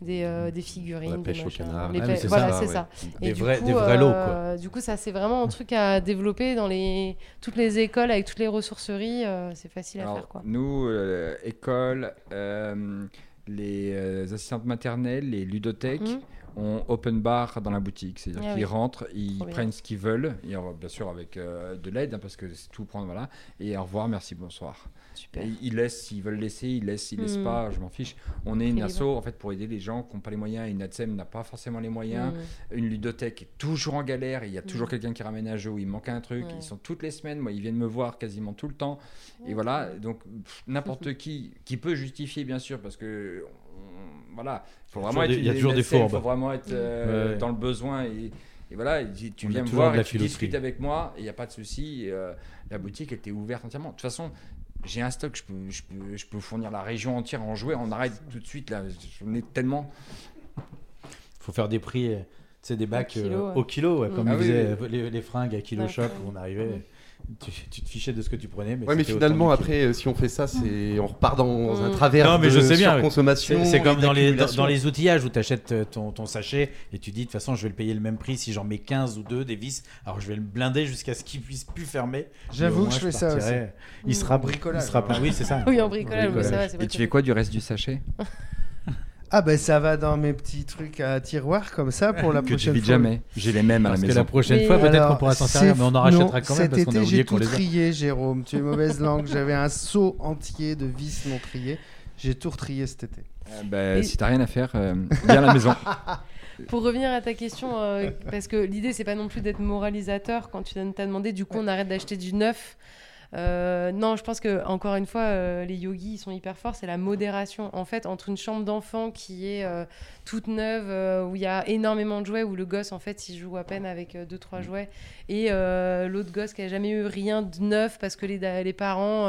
des, euh, des figurines. La des pêche au machins. canard. Les Ah, c'est voilà, c'est ouais. ça. Des Et du vrais- coup, des vrais lots, euh, Du coup, ça, c'est vraiment un truc à développer dans les... toutes les écoles, avec toutes les ressourceries. euh, c'est facile à faire, quoi. Nous, euh, école, euh, les euh, assistantes maternelles, les ludothèques, Mhm. ont open bar dans la boutique. C'est-à-dire Ah qu'ils oui. rentrent, ils Trop bien. prennent ce qu'ils veulent, et bien sûr avec euh, de l'aide, hein, parce que c'est tout prendre, voilà. Et au revoir, merci, bonsoir. Super. Et ils laissent, s'ils veulent laisser, ils laissent, s'ils laissent Mhm. pas, je m'en fiche. On est une asso, en fait, pour aider les gens qui n'ont pas les moyens. Une ADSEM n'a pas forcément les moyens. Mhm. Une ludothèque est toujours en galère. Il y a toujours Mhm. quelqu'un qui ramène un jeu où il manque un truc. Ouais. Ils sont toutes les semaines. Moi, ils viennent me voir quasiment tout le temps. Et voilà. Donc, n'importe qui qui peut justifier, bien sûr, parce que on- voilà, il faut Il y a vraiment toujours être. des- il y a toujours des Il faut vraiment être euh, Ouais. dans le besoin et. et voilà, tu viens me voir et tu discutes avec moi, il n'y a pas de souci. euh, la boutique était ouverte entièrement. De toute façon, j'ai un stock, je peux, je, peux, je peux fournir la région entière en jouets. On arrête tout de suite, là. J'en ai tellement. faut faire des prix, euh, tu sais, des bacs kilo, euh, ouais. au kilo, ouais, Mm. comme Ah ils oui, faisaient oui. euh, les, les fringues à kilo shop où on arrivait. Tu, tu te fichais de ce que tu prenais. Mais Ouais, mais finalement, après, euh, si on fait ça, c'est on repart dans un Mm. travers Non, mais de je sais bien. surconsommation. C'est c'est comme dans les, dans, dans les outillages où tu achètes ton, ton sachet et tu dis de toute façon, je vais le payer le même prix si j'en mets 15 ou 2 des vis. Alors je vais le blinder jusqu'à ce qu'il puisse plus fermer. J'avoue que je fais ça aussi. Il sera, Bricolage, il sera plein. Oui, c'est ça. Oui, en bricolage, mais ça va, Et tu fais quoi du reste du sachet? Ah ben ça va dans mes petits trucs à tiroir comme ça pour la Que tu prochaine vides fois. jamais. J'ai les mêmes à la Parce que maison. la prochaine Mais- fois, peut-être qu'on pourra s'en servir, mais on en rachètera non, quand même cet parce qu'on a été, oublié j'ai qu'on tout les a. trié, Jérôme. Tu es mauvaise langue. J'avais un seau entier de vis non triées. J'ai tout retrié cet été. Euh, bah, Et- Si t'as rien à faire, euh, viens à la maison. Pour revenir à ta question, euh, parce que l'idée, c'est pas non plus d'être moralisateur quand tu t'as demandé, du coup, on arrête d'acheter du neuf. Euh, non, je pense que encore une fois, euh, les yogis ils sont hyper forts. C'est la modération. En fait, entre une chambre d'enfant qui est euh, toute neuve, où il y a énormément de jouets, où le gosse en fait il joue à peine avec 2 deux trois jouets, et l'autre gosse qui a jamais eu rien de neuf parce que les, parents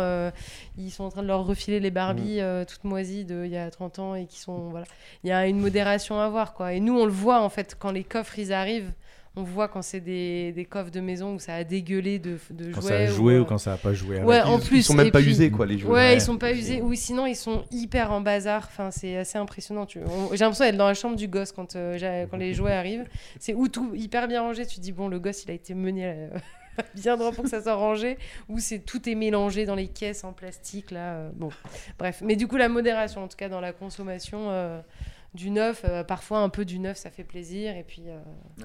ils sont en train de leur refiler les Barbies euh, toutes moisies de il y a 30 ans et qui sont voilà. Il y a une modération à avoir quoi. Et nous on le voit en fait quand les coffres ils arrivent. On voit quand c'est des, des coffres de maison où ça a dégueulé de, de Quand jouets. ça a joué euh, ou quand ça a pas joué. Ouais, en Ils- plus. ils sont même et pas puis- usés, quoi, les jouets. Ouais, Ouais. ils sont pas usés. Ou sinon, ils sont hyper en bazar. Enfin, c'est assez impressionnant. Tu... on- J'ai l'impression d'être dans la chambre du gosse quand, euh, quand les jouets arrivent. C'est ou tout hyper bien rangé. Tu te dis, bon, le gosse, il a été mené. euh, bien droit pour que ça soit rangé, ou c'est tout est mélangé dans les caisses en plastique là. euh, bon, bref. Mais du coup, la modération, en tout cas dans la consommation euh, du neuf, euh, parfois un peu du neuf, ça fait plaisir. Et puis. euh,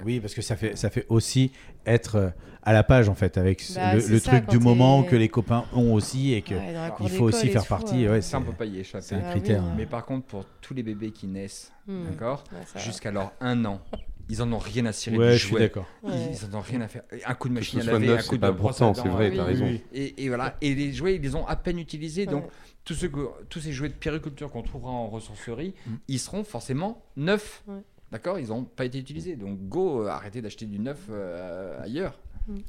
Oui, parce que ça fait, ça fait aussi être euh, à la page en fait avec Bah, le, c'est le ça, truc du moment que les copains ont aussi et que Ouais, il faut aussi faire tout, partie. ouais, Ça, on peut pas y échapper. C'est un Ah critère. oui. hein. Mais par contre, pour tous les bébés qui naissent, Hmm. d'accord, Ouais, jusqu'à leur un an, ils en ont rien à cirer Ouais, du je suis jouet. d'accord. Ils, Ouais. ils en ont rien à faire. Un coup de machine à laver, neuf, un c'est coup de brosse à c'est vrai, oui, t'as oui, raison. oui. Et, et voilà. Et les jouets, ils les ont à peine utilisés. Donc, Ouais. Tous, ceux que- tous ces jouets de périculture qu'on trouvera en ressourcerie, Mm. ils seront forcément neufs. Ouais. D'accord? Ils n'ont pas été utilisés. Donc, go, euh, arrêtez d'acheter du neuf euh, ailleurs.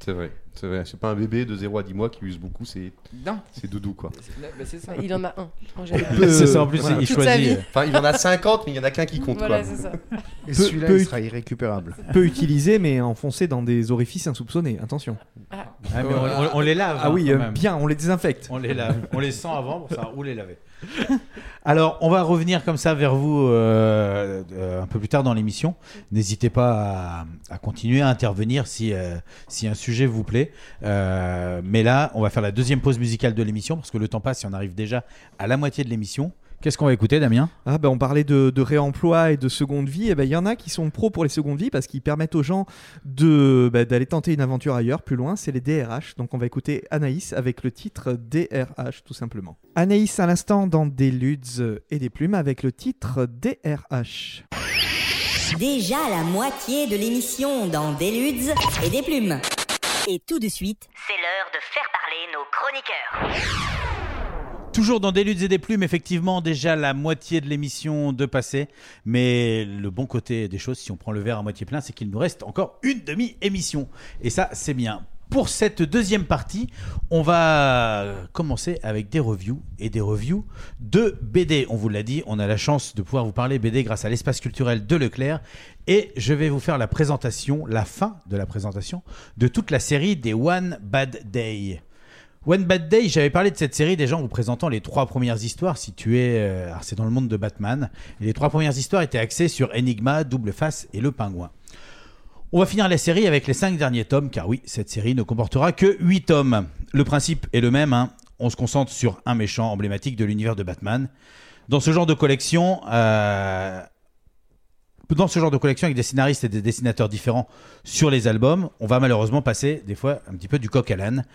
C'est vrai, c'est vrai. C'est pas un bébé de 0 à 10 mois qui use beaucoup, c'est Non. c'est doudou quoi. C'est bah, ça. Il en a un en général. C'est ça, en plus, Voilà. il Toute choisit. Enfin, il en a 50, mais il y en a qu'un qui compte Voilà, quoi. ça. Et celui-là, il sera irrécupérable. Peu utilisé, mais enfoncé dans des orifices insoupçonnés. Attention. Ah, ah, mais on, on- on les lave. Ah hein, oui, quand euh, même. bien, on les désinfecte. On les lave. On les sent avant pour savoir où les laver. Alors, on va revenir comme ça vers vous euh, euh, un peu plus tard dans l'émission. N'hésitez pas à, continuer à intervenir si, euh, si un sujet vous plaît. Mais là, on va faire la deuxième pause musicale de l'émission parce que le temps passe et on arrive déjà à la moitié de l'émission. Qu'est-ce qu'on va écouter, Damien Ah ben on parlait de, de réemploi et de seconde vie. Et ben il y en a qui sont pros pour les secondes vies parce qu'ils permettent aux gens de bah, d'aller tenter une aventure ailleurs, plus loin. C'est les DRH. Donc on va écouter Anaïs avec le titre DRH tout simplement. Anaïs à l'instant dans des ludes et des plumes avec le titre DRH. Déjà la moitié de l'émission dans des ludes et des plumes. Et tout de suite, C'est l'heure de faire parler nos chroniqueurs. Toujours dans des luttes et des plumes, effectivement, déjà la moitié de l'émission de passé. Mais le bon côté des choses, si on prend le verre à moitié plein, c'est qu'il nous reste encore une demi-émission. Et ça, c'est bien. Pour cette deuxième partie, on va commencer avec des reviews et des reviews de BD. On vous l'a dit, on a la chance de pouvoir vous parler BD grâce à l'espace culturel de Leclerc. Et je vais vous faire la présentation, la fin de la présentation, de toute la série des One Bad Day. One Bad Day, j'avais parlé de cette série déjà en vous présentant les trois premières histoires situées, euh, c'est dans le monde de Batman. Les trois premières histoires étaient axées sur Enigma, Double Face et le Pingouin. On va finir la série avec les cinq derniers tomes, car oui, cette série ne comportera que huit tomes. Le principe est le même, hein. on se concentre sur un méchant emblématique de l'univers de Batman. Dans ce genre de collection, euh, dans ce genre de collection avec des scénaristes et des dessinateurs différents sur les albums, on va malheureusement passer des fois un petit peu du coq à l'âne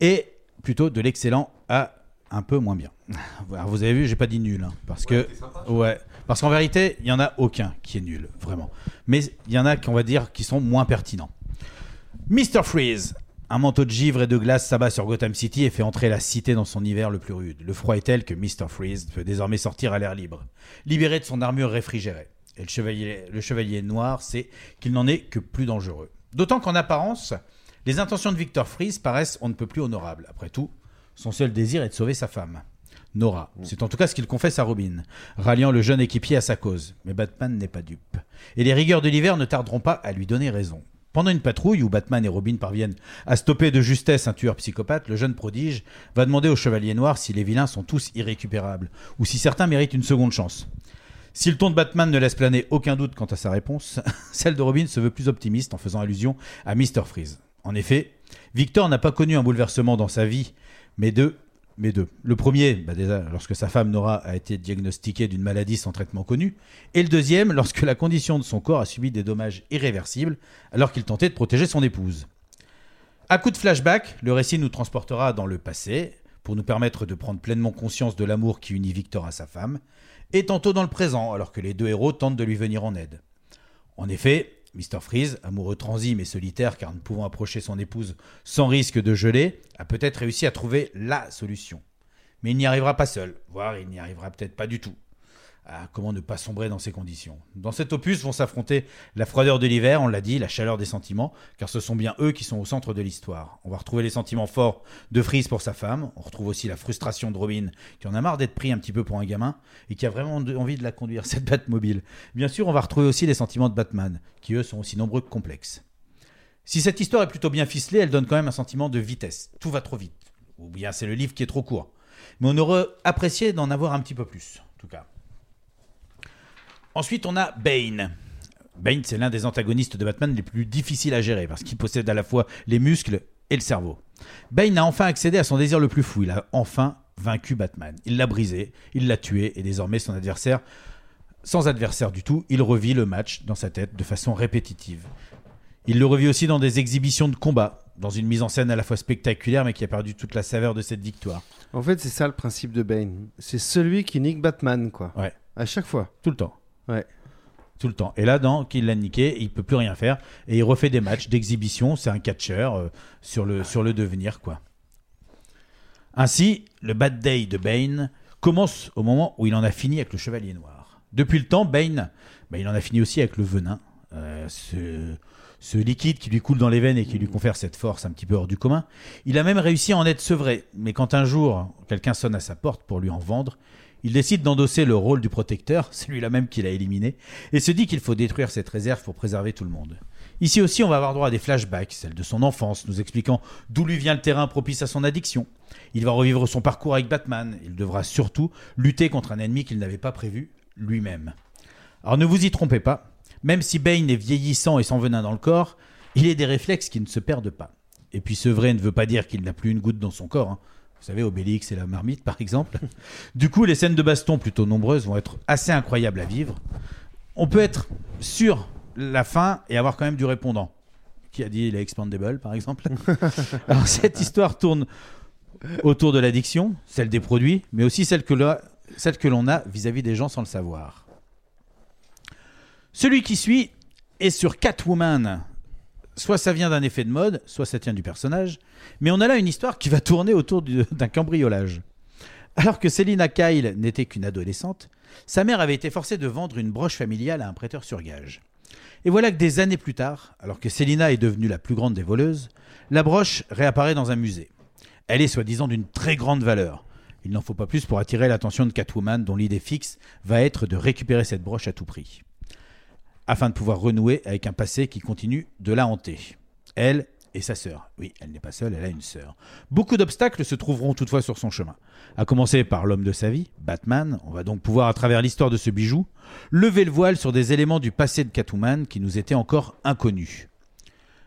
et plutôt de l'excellent à un peu moins bien. Alors, vous avez vu, j'ai pas dit nul, hein, parce que ouais, parce qu'en vérité, il y en a aucun qui est nul, vraiment. Mais il y en a qu'on va dire qui sont moins pertinents. Mr Freeze, un manteau de givre et de glace s'abat sur Gotham City et fait entrer la cité dans son hiver le plus rude. Le froid est tel que Mr Freeze peut désormais sortir à l'air libre, libéré de son armure réfrigérée. Et le chevalier, le chevalier noir sait qu'il n'en est que plus dangereux. D'autant qu'en apparence, les intentions de Victor Freeze paraissent on ne peut plus honorables. Après tout, son seul désir est de sauver sa femme. Nora. C'est en tout cas ce qu'il confesse à Robin, ralliant le jeune équipier à sa cause. Mais Batman n'est pas dupe. Et les rigueurs de l'hiver ne tarderont pas à lui donner raison. Pendant une patrouille où Batman et Robin parviennent à stopper de justesse un tueur psychopathe, le jeune prodige va demander au Chevalier Noir si les vilains sont tous irrécupérables, ou si certains méritent une seconde chance. Si le ton de Batman ne laisse planer aucun doute quant à sa réponse, celle de Robin se veut plus optimiste en faisant allusion à Mr. Freeze. En effet, Victor n'a pas connu un bouleversement dans sa vie, mais deux. Mais deux. Le premier, bah lorsque sa femme Nora a été diagnostiquée d'une maladie sans traitement connu, et le deuxième, lorsque la condition de son corps a subi des dommages irréversibles, alors qu'il tentait de protéger son épouse. À coup de flashback, le récit nous transportera dans le passé, pour nous permettre de prendre pleinement conscience de l'amour qui unit Victor à sa femme, et tantôt dans le présent, alors que les deux héros tentent de lui venir en aide. En effet, Mr. Freeze, amoureux transi mais solitaire car ne pouvant approcher son épouse sans risque de geler, a peut-être réussi à trouver LA solution. Mais il n'y arrivera pas seul, voire il n'y arrivera peut-être pas du tout. Comment ne pas sombrer dans ces conditions Dans cet opus vont s'affronter la froideur de l'hiver, on l'a dit, la chaleur des sentiments, car ce sont bien eux qui sont au centre de l'histoire. On va retrouver les sentiments forts de Freeze pour sa femme, on retrouve aussi la frustration de Robin, qui en a marre d'être pris un petit peu pour un gamin, et qui a vraiment envie de la conduire, cette Batmobile. Bien sûr, on va retrouver aussi les sentiments de Batman, qui eux sont aussi nombreux que complexes. Si cette histoire est plutôt bien ficelée, elle donne quand même un sentiment de vitesse. Tout va trop vite. Ou bien c'est le livre qui est trop court. Mais on aurait apprécié d'en avoir un petit peu plus, en tout cas. Ensuite, on a Bane. Bane, c'est l'un des antagonistes de Batman les plus difficiles à gérer parce qu'il possède à la fois les muscles et le cerveau. Bane a enfin accédé à son désir le plus fou. Il a enfin vaincu Batman. Il l'a brisé, il l'a tué, et désormais son adversaire, sans adversaire du tout, il revit le match dans sa tête de façon répétitive. Il le revit aussi dans des exhibitions de combat, dans une mise en scène à la fois spectaculaire mais qui a perdu toute la saveur de cette victoire. En fait, c'est ça le principe de Bane. C'est celui qui nique Batman, quoi. Ouais. À chaque fois. Tout le temps. Tout le temps. Et là, dans qu'il l'a niqué, il peut plus rien faire. Et il refait des matchs d'exhibition. C'est un catcheur euh, sur, le, sur le devenir, quoi. Ainsi, le Bad Day de Bane commence au moment où il en a fini avec le Chevalier Noir. Depuis le temps, Bane, bah, il en a fini aussi avec le venin. Euh, ce, ce liquide qui lui coule dans les veines et qui lui confère cette force un petit peu hors du commun. Il a même réussi à en être sevré. Mais quand un jour, quelqu'un sonne à sa porte pour lui en vendre, il décide d'endosser le rôle du protecteur, celui-là même qu'il a éliminé, et se dit qu'il faut détruire cette réserve pour préserver tout le monde. Ici aussi, on va avoir droit à des flashbacks, celles de son enfance, nous expliquant d'où lui vient le terrain propice à son addiction. Il va revivre son parcours avec Batman. Il devra surtout lutter contre un ennemi qu'il n'avait pas prévu lui-même. Alors ne vous y trompez pas, même si Bane est vieillissant et sans venin dans le corps, il a des réflexes qui ne se perdent pas. Et puis ce vrai ne veut pas dire qu'il n'a plus une goutte dans son corps. hein. Vous savez, Obélix et la marmite, par exemple. du coup, les scènes de baston, plutôt nombreuses, vont être assez incroyables à vivre. On peut être sur la fin et avoir quand même du répondant. Qui a dit les expandable, par exemple Alors, cette histoire tourne autour de l'addiction, celle des produits, mais aussi celle que l'on- celle que l'on a vis-à-vis des gens sans le savoir. Celui qui suit est sur Catwoman. Soit ça vient d'un effet de mode, soit ça tient du personnage, mais on a là une histoire qui va tourner autour du- d'un cambriolage. Alors que Selina Kyle n'était qu'une adolescente, sa mère avait été forcée de vendre une broche familiale à un prêteur sur gage. Et voilà que des années plus tard, alors que Selina est devenue la plus grande des voleuses, la broche réapparaît dans un musée. Elle est soi-disant d'une très grande valeur. Il n'en faut pas plus pour attirer l'attention de Catwoman, dont l'idée fixe va être de récupérer cette broche à tout prix, afin de pouvoir renouer avec un passé qui continue de la hanter. Elle et sa sœur. Oui, elle n'est pas seule, elle a une sœur. Beaucoup d'obstacles se trouveront toutefois sur son chemin. À commencer par l'homme de sa vie, Batman. On va donc pouvoir, à travers l'histoire de ce bijou, lever le voile sur des éléments du passé de Catwoman qui nous étaient encore inconnus.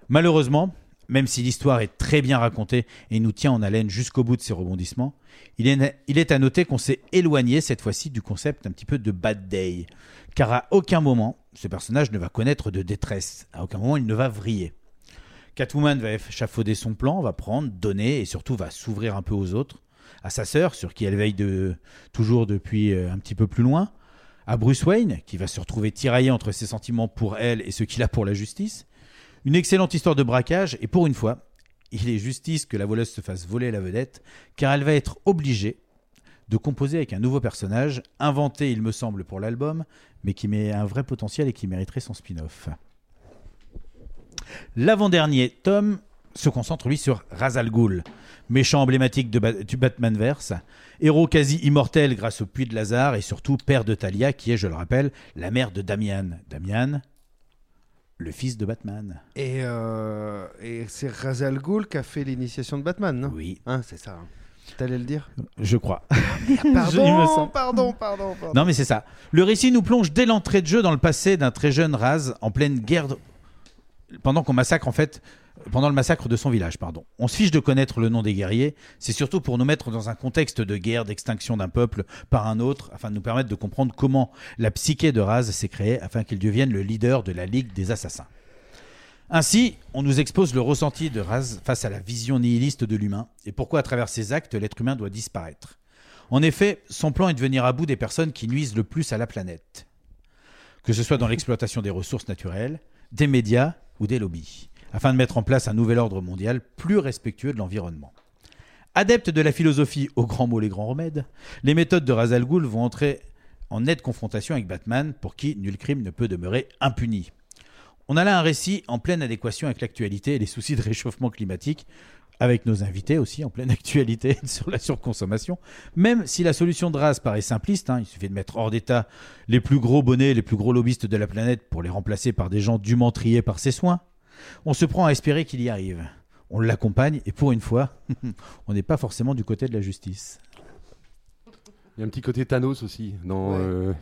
Malheureusement, même si l'histoire est très bien racontée et nous tient en haleine jusqu'au bout de ses rebondissements, il est, à noter qu'on s'est éloigné cette fois-ci du concept un petit peu de bad day. Car à aucun moment, ce personnage ne va connaître de détresse. À aucun moment, il ne va vriller. Catwoman va échafauder son plan, va prendre, donner et surtout va s'ouvrir un peu aux autres. À sa sœur, sur qui elle veille de, toujours depuis euh, un petit peu plus loin. À Bruce Wayne, qui va se retrouver tiraillé entre ses sentiments pour elle et ceux qu'il a pour la justice. Une excellente histoire de braquage, et pour une fois, il est justice que la voleuse se fasse voler la vedette, car elle va être obligée de composer avec un nouveau personnage, inventé, il me semble, pour l'album, mais qui met un vrai potentiel et qui mériterait son spin-off. L'avant-dernier tome se concentre, lui, sur Ra's al Ghul, méchant emblématique du Batmanverse, héros quasi immortel grâce au puits de Lazare et surtout père de Talia, qui est, je le rappelle, la mère de Damian. Damian, le fils de Batman. Et, euh, et c'est Ra's al Ghul qui a fait l'initiation de Batman, non? Oui. Hein, c'est ça. T'allais le dire? Je crois. Pardon, me semble. pardon, pardon, pardon. Non, mais c'est ça. Le récit nous plonge dès l'entrée de jeu dans le passé d'un très jeune Raz en pleine guerre. de- Pendant qu'on massacre, en fait, pendant le massacre de son village, pardon. On se fiche de connaître le nom des guerriers. C'est surtout pour nous mettre dans un contexte de guerre, d'extinction d'un peuple par un autre, afin de nous permettre de comprendre comment la psyché de Raz s'est créée afin qu'il devienne le leader de la Ligue des Assassins. Ainsi, on nous expose le ressenti de Raz face à la vision nihiliste de l'humain et pourquoi à travers ses actes l'être humain doit disparaître. En effet, son plan est de venir à bout des personnes qui nuisent le plus à la planète, que ce soit dans l'exploitation des ressources naturelles, des médias ou des lobbies, afin de mettre en place un nouvel ordre mondial plus respectueux de l'environnement. Adeptes de la philosophie aux grands mots les grands remèdes, les méthodes de Ra's al Ghul vont entrer en nette confrontation avec Batman, pour qui nul crime ne peut demeurer impuni. On a là un récit en pleine adéquation avec l'actualité et les soucis de réchauffement climatique, avec nos invités aussi en pleine actualité sur la surconsommation. Même si la solution de race paraît simpliste, hein, il suffit de mettre hors d'état les plus gros bonnets, les plus gros lobbyistes de la planète pour les remplacer par des gens dûment triés par ses soins, on se prend à espérer qu'il y arrive. On l'accompagne et pour une fois, on n'est pas forcément du côté de la justice. Il y a un petit côté Thanos aussi dans. Ouais. euh,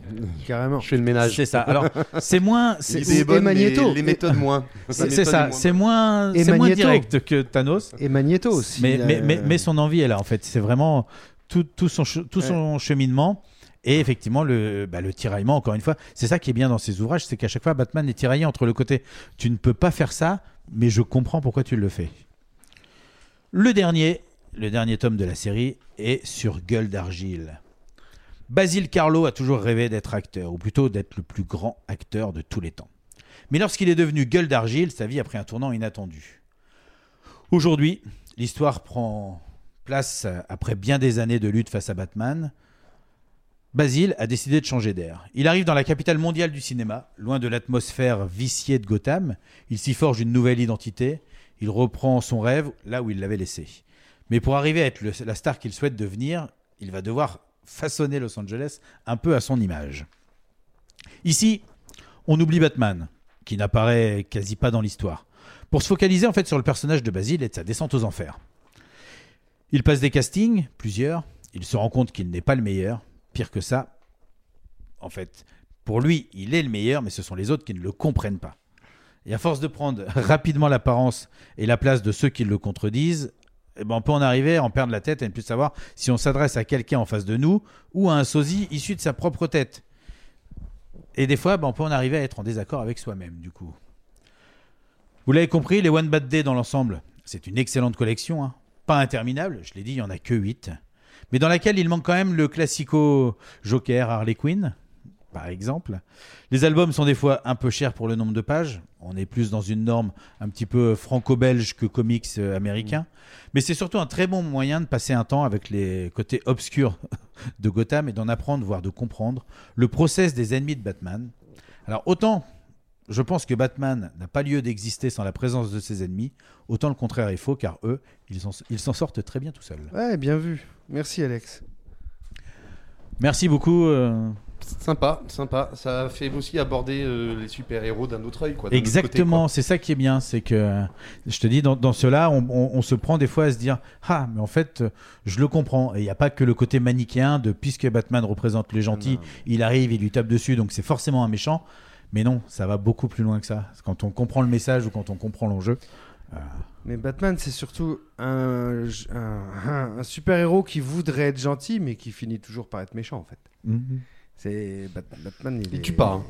Carrément. Je fais le ménage. C'est ça. Alors, c'est moins. c'est- Magneto. les méthodes moins. C'est ça, est c'est moins, c'est moins direct que Thanos. Et Magneto aussi. Mais, il a- mais, mais, mais son envie est là, en fait. C'est vraiment tout, tout, son, tout Ouais. son cheminement. Et effectivement, le, bah, le tiraillement, encore une fois, c'est ça qui est bien dans ses ouvrages, c'est qu'à chaque fois, Batman est tiraillé entre le côté tu ne peux pas faire ça, mais je comprends pourquoi tu le fais. Le dernier, le dernier tome de la série est sur Gueule d'argile. Basile Carlo a toujours rêvé d'être acteur, ou plutôt d'être le plus grand acteur de tous les temps. Mais lorsqu'il est devenu Gueule d'argile, sa vie a pris un tournant inattendu. Aujourd'hui, l'histoire prend place après bien des années de lutte face à Batman. Basile a décidé de changer d'air. Il arrive dans la capitale mondiale du cinéma, loin de l'atmosphère viciée de Gotham. Il s'y forge une nouvelle identité. Il reprend son rêve là où il l'avait laissé. Mais pour arriver à être la star qu'il souhaite devenir, il va devoir façonner Los Angeles un peu à son image. Ici, on oublie Batman, qui n'apparaît quasi pas dans l'histoire, pour se focaliser en fait sur le personnage de Basile et de sa descente aux enfers. Il passe des castings, plusieurs, il se rend compte qu'il n'est pas le meilleur, pire que ça. En fait, pour lui, il est le meilleur, mais ce sont les autres qui ne le comprennent pas. Et à force de prendre rapidement l'apparence et la place de ceux qui le contredisent, eh ben on peut en arriver à en perdre la tête et ne plus savoir si on s'adresse à quelqu'un en face de nous ou à un sosie issu de sa propre tête. Et des fois, ben, on peut en arriver à être en désaccord avec soi-même, du coup. Vous l'avez compris, les One Bad Day dans l'ensemble, c'est une excellente collection. hein. Pas interminable, je l'ai dit, il n'y en a que 8. Mais dans laquelle il manque quand même le classico Joker Harley Quinn, par exemple. Les albums sont des fois un peu chers pour le nombre de pages. On est plus dans une norme un petit peu franco-belge que comics euh, américain. Mais c'est surtout un très bon moyen de passer un temps avec les côtés obscurs de Gotham et d'en apprendre, voire de comprendre le process des ennemis de Batman. Alors autant je pense que Batman n'a pas lieu d'exister sans la présence de ses ennemis, autant le contraire est faux car eux, ils s'en ils s'en sortent très bien tout seuls. Ouais, bien vu. Merci Alex. Merci beaucoup. euh, Sympa, sympa. Ça fait aussi aborder euh, les super-héros d'un autre œil. Quoi, Exactement, c'est ça qui est bien, c'est que je te dis, dans, dans cela, on, on- on se prend des fois à se dire Ah, mais en fait, je le comprends. Et il n'y a pas que le côté manichéen de puisque Batman représente les gentils, il arrive, il lui tape dessus, donc c'est forcément un méchant. Mais non, ça va beaucoup plus loin que ça. Quand on comprend le message ou quand on comprend l'enjeu. Mais Batman, c'est surtout un, un, un- un super-héros qui voudrait être gentil, mais qui finit toujours par être méchant, en fait. Mhm. C'est Bat- Batman, il, Il est- tue pas, hein.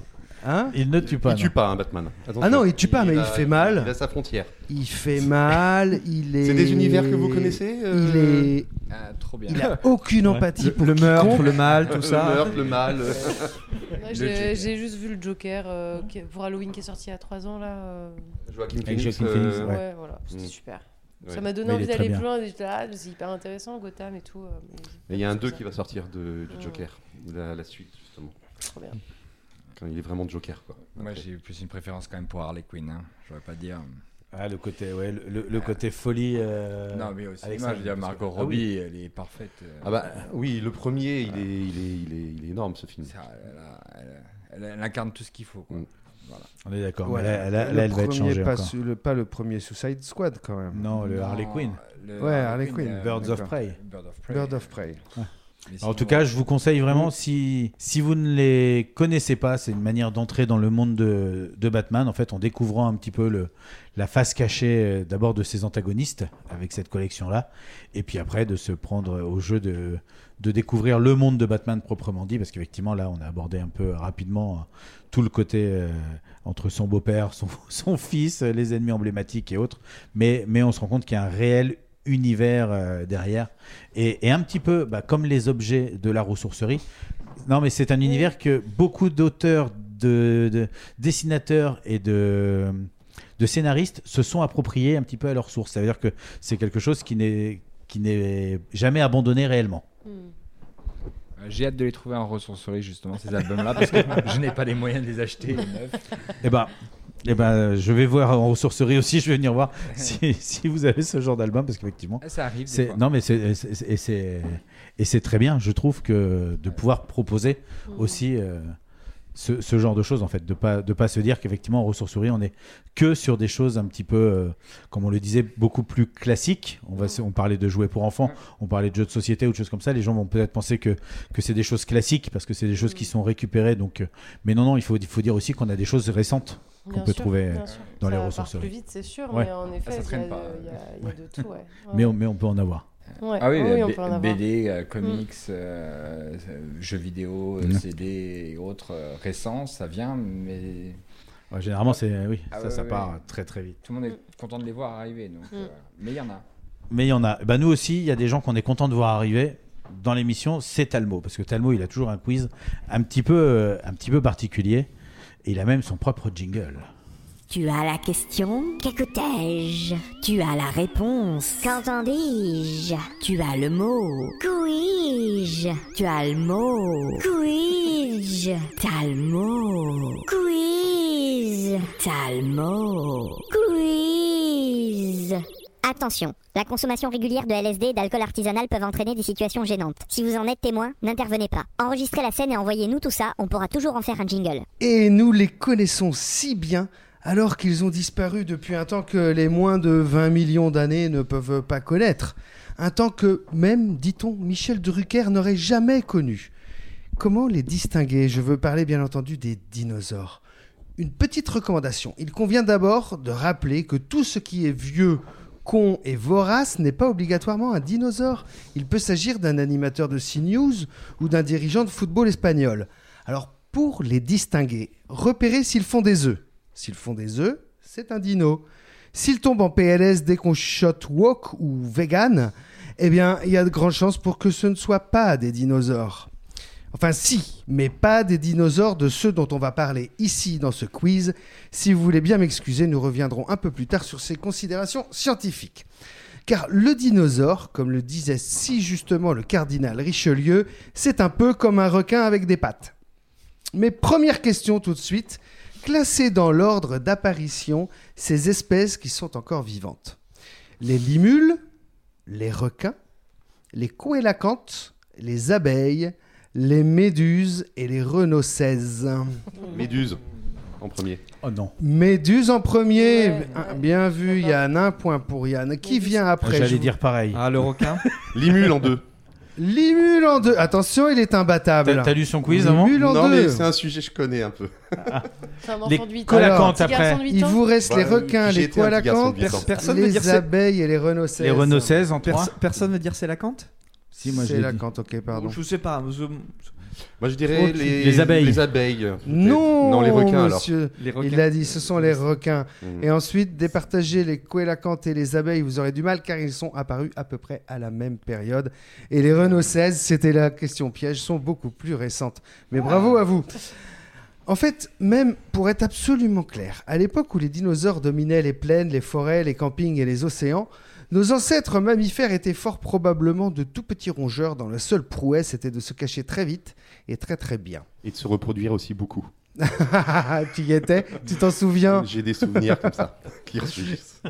Hein Il ne tue pas. Il tue pas, hein, Batman. Attention. Ah non, il tue pas, mais il a- fait mal. Il a sa frontière. Il fait mal, il est. C'est des univers que vous connaissez, Il euh est. Ah, trop bien. Il a aucune empathie Le- pour le meurtre, quiconque. le mal, tout Le ça. meurtre, le mal. Le J'ai juste vu le Joker euh, pour Halloween qui est sorti il y a 3 ans là. euh, Joaquin Phoenix. Joaquin Phoenix, euh, Ouais, Ouais. voilà, c'était Mm. super. ouais. Ça m'a donné Mais il envie d'aller plus loin. et j'étais là, ah, c'est hyper intéressant, Gotham et tout. euh, il y a un c'est 2 ça. qui va sortir de, du Mm. Joker. La, la suite, justement. Trop bien. Quand il est vraiment Joker, quoi. Moi, j'ai plus une préférence quand même pour Harley Quinn. Hein. Je vais pas dire. Ah, le côté, ouais, le, le- le côté folie. euh, non, mais aussi. Alexandre, Moi, je veux dire, que- Margot Ah oui. Robbie, elle est parfaite. euh, Ah bah oui, le premier, il est, il est, il est, il est énorme, ce film. ça, elle, a- elle- elle- elle incarne tout ce qu'il faut. Quoi. Mm. Voilà. On est d'accord. Ouais. Là, là- Le là, elle va être premier, changée pas, encore. su- le, pas le premier Suicide Squad, quand même. Non, le Harley Quinn. le Ouais, Harley Quinn. euh, Birds of d'accord. Prey. Bird of Prey. Bird of Prey. En tout cas, je vous conseille vraiment, si, si vous ne les connaissez pas, c'est une manière d'entrer dans le monde de, de Batman, en fait, en découvrant un petit peu le, la face cachée euh, d'abord de ses antagonistes avec cette collection-là, et puis après de se prendre au jeu de, de découvrir le monde de Batman proprement dit, parce qu'effectivement, là, on a abordé un peu rapidement euh, tout le côté euh, entre son beau-père, son, son fils, les ennemis emblématiques et autres, mais, mais on se rend compte qu'il y a un réel univers euh, derrière et, et un petit peu bah, comme les objets de la ressourcerie non mais c'est un univers que beaucoup d'auteurs de, de dessinateurs et de de scénaristes se sont appropriés un petit peu à leur source ça veut dire que c'est quelque chose qui n'est qui n'est jamais abandonné réellement Mm. Euh, J'ai hâte de les trouver en ressourcerie, justement, ces albums-là, parce que je n'ai pas les moyens de les acheter neufs. et ben eh ben, je vais voir en ressourcerie aussi, je vais venir voir si, si vous avez ce genre d'album, parce qu'effectivement, Ça arrive. des c'est fois. non mais c'est et c'est très bien, je trouve que de pouvoir proposer Mm. aussi euh, ce, ce genre de choses en fait, de pas de pas se dire qu'effectivement en ressourcerie on est que sur des choses un petit peu, euh, comme on le disait, beaucoup plus classiques. On va se- on parlait de jouets pour enfants, on parlait de jeux de société ou de choses comme ça. Les gens vont peut-être penser que que c'est des choses classiques parce que c'est des choses qui sont récupérées. Donc, euh, mais non non, il faut il faut dire aussi qu'on a des choses récentes qu'on peut sûr, trouver dans Ça les part ressourceries. plus vite, c'est sûr, Ouais. mais en effet, Ah, ça il y, traîne a- pas. il y a- il y a de tout. Ouais. Mais on, mais on peut en avoir. Ouais. Ah oui, Oui, euh, on B- peut en avoir. BD, euh, Mm. comics, euh, euh, jeux vidéo, euh, Mm. CD et autres euh, récents, ça vient, mais. Ouais, généralement, c'est- oui, Ah ça, ouais, ça ouais, part ouais. très, très vite. Tout le monde est content de les voir arriver, donc, Mm. euh, mais il y en a. Mais il y en a. Bah, nous aussi, il y a des gens qu'on est content de voir arriver dans l'émission. C'est Talmo parce que Talmo, il a toujours un quiz un petit peu, un petit peu particulier. Il a même son propre jingle. Tu as la question? Qu'écoutais-je? Tu as la réponse. Qu'entendis-je? Tu as le mot. Couis-je Tu as le mot. Couis-je T'as le mot. Quiz T'as le mot. Quiz Attention, la consommation régulière de LSD et d'alcool artisanal peuvent entraîner des situations gênantes. Si vous en êtes témoin, n'intervenez pas. Enregistrez la scène et envoyez-nous tout ça, on pourra toujours en faire un jingle. Et nous les connaissons si bien alors qu'ils ont disparu depuis un temps que les moins de 20 millions d'années ne peuvent pas connaître. Un temps que même, dit-on, Michel Drucker n'aurait jamais connu. Comment les distinguer? Je veux parler bien entendu des dinosaures. Une petite recommandation. Il convient d'abord de rappeler que tout ce qui est vieux, con et vorace n'est pas obligatoirement un dinosaure. Il peut s'agir d'un animateur de CNews ou d'un dirigeant de football espagnol. Alors pour les distinguer, repérez s'ils font des œufs. S'ils font des œufs, c'est un dino. S'ils tombent en PLS dès qu'on shot wok ou vegan, eh bien, il y a de grandes chances pour que ce ne soit pas des dinosaures. Enfin si, mais pas des dinosaures de ceux dont on va parler ici dans ce quiz. Si vous voulez bien m'excuser, nous reviendrons un peu plus tard sur ces considérations scientifiques. Car le dinosaure, comme le disait si justement le cardinal Richelieu, c'est un peu comme un requin avec des pattes. Mais première question tout de suite, classer dans l'ordre d'apparition ces espèces qui sont encore vivantes. Les limules, les requins, les coélacantes, les abeilles, les méduses et les renocèses. Méduse, en premier. Oh non. Méduse en premier. Ah, Bien vu, Yann. Un point pour Yann. Qui vient après J'allais dire pareil. Ah, le requin Limule en deux. Limule en deux. Attention, il est imbattable. T'as- lu son quiz avant Limule en non, deux. mais c'est un sujet que je connais un peu. C'est un enfant Les de 8 ans. coélacantes Un petit garçon après. Il vous reste les requins, les ans. Personne veut les dire c'est- abeilles et les renocèses. Les renocèses en trois. personne veut dire c'est la cante? Si, moi, C'est la cante, ok, pardon. Je sais pas. je- Moi, je dirais les... Les abeilles. Les abeilles. Non, Non, les requins alors. monsieur. Les requins. Il l'a dit, ce sont les requins. Mm. Et ensuite, départager les coélacantes et les abeilles, vous aurez du mal car ils sont apparus à peu près à la même période. Et les renocèses, c'était la question piège, sont beaucoup plus récentes. Mais bravo à vous. En fait, même pour être absolument clair, à l'époque où les dinosaures dominaient les plaines, les forêts, les campings et les océans, nos ancêtres mammifères étaient fort probablement de tout petits rongeurs dont la seule prouesse était de se cacher très vite et très très bien. Et de se reproduire aussi beaucoup. tu y étais? Tu t'en souviens? J'ai des souvenirs comme ça qui ressurgissent.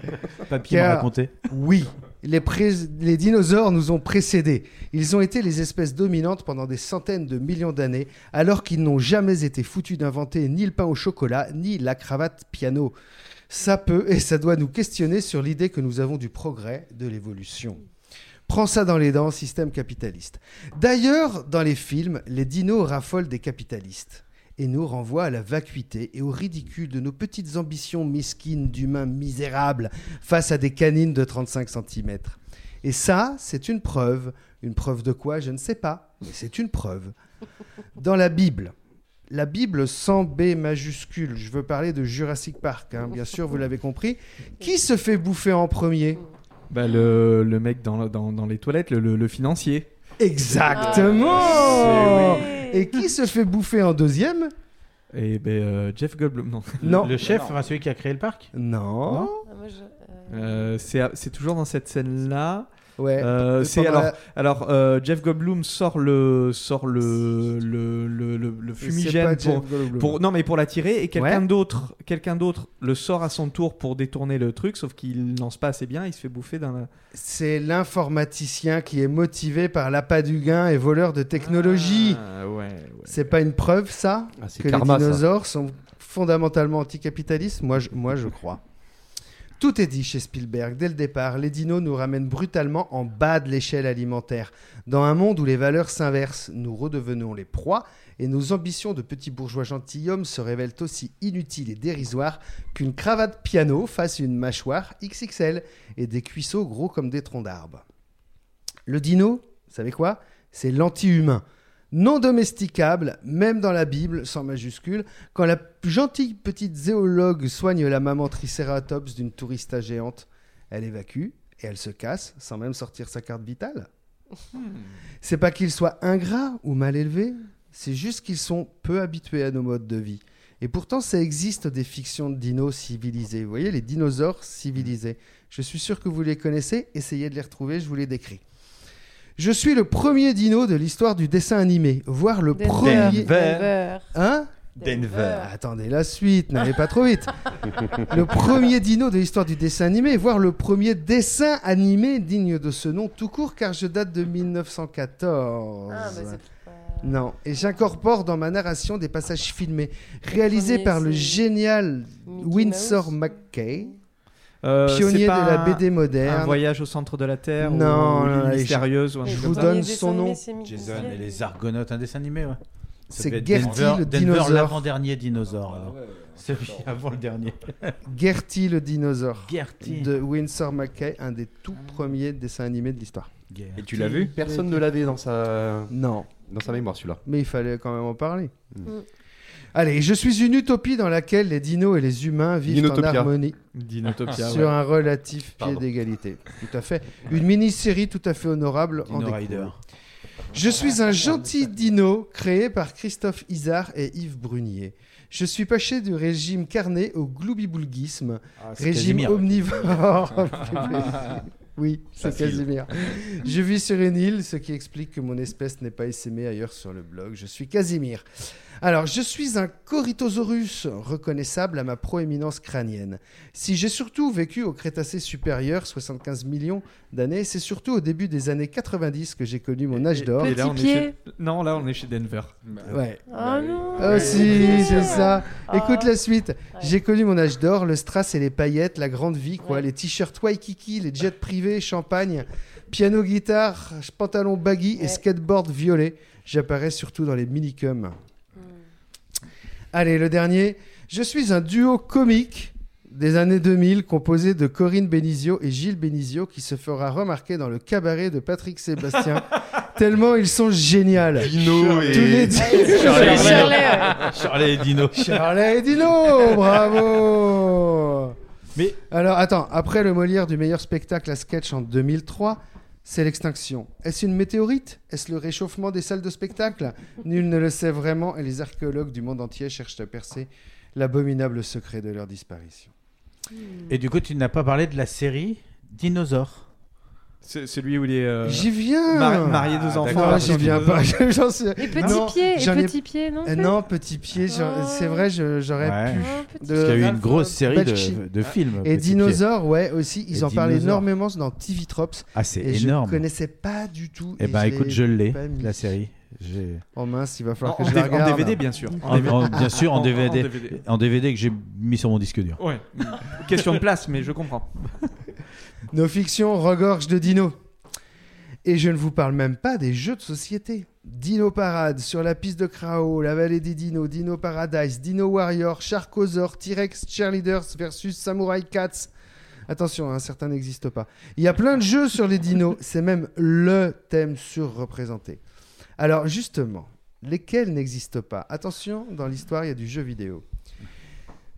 Papy m'a raconté. Oui, les, pré- les dinosaures nous ont précédés. Ils ont été les espèces dominantes pendant des centaines de millions d'années, alors qu'ils n'ont jamais été foutus d'inventer ni le pain au chocolat, ni la cravate piano. Ça peut et ça doit nous questionner sur l'idée que nous avons du progrès, de l'évolution. Prends ça dans les dents, système capitaliste. D'ailleurs, dans les films, les dinos raffolent des capitalistes et nous renvoient à la vacuité et au ridicule de nos petites ambitions mesquines d'humains misérables face à des canines de 35 cm. Et ça, c'est une preuve. Une preuve de quoi? Je ne sais pas, mais c'est une preuve. Dans la Bible, la Bible sans B majuscule, je veux parler de Jurassic Park, hein, bien sûr, vous l'avez compris. Qui se fait bouffer en premier? Bah, le, le mec dans, dans, dans les toilettes, le, le- le financier. Exactement Ah, Et qui se fait bouffer en deuxième? Et ben euh, Jeff Goldblum, non. Non. Le chef, enfin, celui qui a créé le parc? Non. Ah, euh, Euh, c'est c'est toujours dans cette scène-là. Ouais. Euh, Et c'est alors, la- alors euh, Jeff Goldblum sort le sort le le, le, le- le C'est fumigène pour, non mais pour l'attirer et quelqu'un Ouais. d'autre quelqu'un d'autre le sort à son tour pour détourner le truc sauf qu'il lance pas assez bien il se fait bouffer d'un C'est l'informaticien qui est motivé par l'appât du gain et voleur de technologie. Ah, ouais, C'est pas une preuve, ça Ah, c'est Que karma, les ça. dinosaures sont fondamentalement anticapitalistes? Moi je, moi, je crois. Tout est dit chez Spielberg. Dès le départ, les dinos nous ramènent brutalement en bas de l'échelle alimentaire. Dans un monde où les valeurs s'inversent, nous redevenons les proies et nos ambitions de petits bourgeois gentilshommes se révèlent aussi inutiles et dérisoires qu'une cravate piano face une mâchoire XXL et des cuisseaux gros comme des troncs d'arbres. Le dino, vous savez quoi? C'est l'anti-humain. Non domesticable, même dans la Bible, sans majuscule, quand la gentille petite zéologue soigne la maman tricératops d'une tourista géante, elle évacue et elle se casse sans même sortir sa carte vitale. C'est pas qu'ils soient ingrats ou mal élevés, c'est juste qu'ils sont peu habitués à nos modes de vie. Et pourtant, ça existe des fictions de dinos civilisés. Vous voyez, les dinosaures civilisés. Je suis sûr que vous les connaissez. Essayez de les retrouver, je vous les décris. Je suis le premier dino de l'histoire du dessin animé, voire le Denver. premier. Denver. Hein Denver. Attendez la suite, n'allez pas trop vite. le premier dino de l'histoire du dessin animé, voire le premier dessin animé digne de ce nom tout court, car je date de 1914. Ah, bah, c'est Non, et j'incorpore dans ma narration des passages filmés, réalisés premier, par le génial Mickey Winsor Mouse. McKay, pionnier c'est de la BD un moderne. voyage au centre de la terre Non, ou non, mystérieuse ou un je truc vous donne son nom. Jason et les Argonautes, un dessin animé, ouais. C'est Gertie Denver, le Denver, dinosaure. l'avant-dernier dinosaure. alors. Celui avant le dernier. Gertie le dinosaure Gertie. de Winsor McKay, un des tout premiers dessins animés de l'histoire. Et tu l'as vu? Personne ne l'avait dans sa... Non. dans sa mémoire, celui-là. Mais il fallait quand même en parler. Mm. Allez, je suis une utopie dans laquelle les dinos et les humains vivent en harmonie Dinotopia, sur ouais. un relatif pied d'égalité. Tout à fait. Une mini-série tout à fait honorable en Dino découle. Rider. Je suis un gentil dino créé par Christophe Isard et Yves Brunier. Je suis passé du régime carné au gloubiboulguisme, Ah, régime Casimir. omnivore. oui, c'est. Casimir. Je vis sur une île, ce qui explique que mon espèce n'est pas essaimée ailleurs sur le blog. Je suis Casimir. Alors, je suis un Corythosaurus, reconnaissable à ma proéminence crânienne. Si j'ai surtout vécu au Crétacé supérieur, 75 millions d'années, c'est surtout au début des années 90 que j'ai connu mon âge d'or. Et là, on est Petit pied. chez... Non, là on est chez Denver. Ouais. Oh non. Ah si, c'est ça. Ah. Écoute la suite. J'ai connu mon âge d'or, le strass et les paillettes, la grande vie, quoi. Ouais. Les t-shirts Waikiki, les jets privés, champagne, piano, guitare, pantalon baggy et skateboard violet. J'apparais surtout dans les minicums. Allez, le dernier. Je suis un duo comique des années 2000 composé de Corinne Benizio et Gilles Benizio qui se fera remarquer dans le cabaret de Patrick Sébastien tellement ils sont géniaux. Dino et- Tous les et Dino. Charlie et Dino, bravo Mais Alors attends, après le Molière du meilleur spectacle à sketch en 2003, c'est l'extinction. Est-ce une météorite? Est-ce le réchauffement des salles de spectacle? Nul ne le sait vraiment et les archéologues du monde entier cherchent à percer l'abominable secret de leur disparition. Et du coup, tu n'as pas parlé de la série Dinosaure. C'est celui où il est euh, J'y viens mari- marié deux Ah, enfants. j'y viens pas. J'en sais- Et petit Non, pied, et ai- petit pied, non Euh, non, petit pied, Oh. c'est vrai, j'aurais Ouais. pu. Oh, De- Parce qu'il y a eu une grosse série de, de films. Et Petit Pied. Dinosaure, ouais, aussi, ils Et en parlent énormément dans TV Trops. Ah, c'est énorme. je connaissais pas du tout. Eh et ben, écoute, je l'ai, la série. Oh mince, il va En, falloir que en je la D- en regarde. DVD, bien sûr. En- en- bien sûr, en, En- en DVD, DVD. en DVD que j'ai mis sur mon disque dur. Ouais. Question de place, mais je comprends. Nos fictions regorgent de dinos. Et je ne vous parle même pas des jeux de société. Dino Parade, sur la piste de Krao, la vallée des dinos, Dino Paradise, Dino Warrior, Sharkosaur, T-Rex Cheerleaders versus Samurai Cats. Attention, hein, certains n'existent pas. Il y a plein de jeux sur les dinos, c'est même LE thème surreprésenté. Alors justement, lesquels n'existent pas? Attention, dans l'histoire, il y a du jeu vidéo.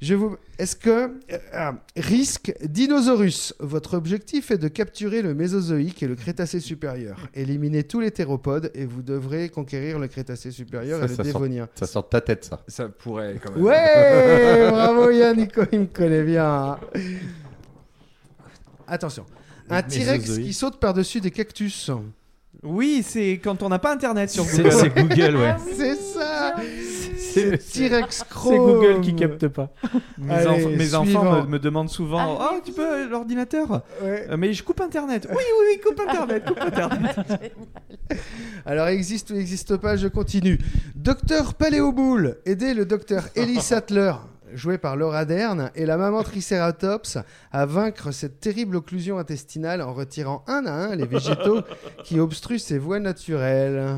Je vous... Est-ce que... euh, ah, risque Dinosaurus. Votre objectif est de capturer le Mésozoïque et le Crétacé supérieur. Éliminez tous les théropodes et vous devrez conquérir le Crétacé supérieur Ça, et le sort- Dévonien. Ça sort de ta tête, ça. Ça pourrait quand même. Ouais Bravo Yann, Nico, il me connaît bien. Attention. Un T-Rex qui saute par-dessus des cactus. Oui, c'est quand on n'a pas internet sur Google. c'est Google, ouais. C'est ça C'est T-Rex C'est Google qui Chrome. capte pas. Mes, Allez, enfants, mes enfants suivant. me, me demandent souvent Ah Oh, tu peux l'ordinateur Ouais. Euh, Mais je coupe internet. Oui, oui, oui, coupe internet, coupe internet. Alors, existe ou n'existe pas, je continue. Docteur Paléoboule, aidez le docteur Ellie Sattler, joué par Laura Dern, et la maman Triceratops à vaincre cette terrible occlusion intestinale en retirant un à un les végétaux qui obstruent ses voies naturelles.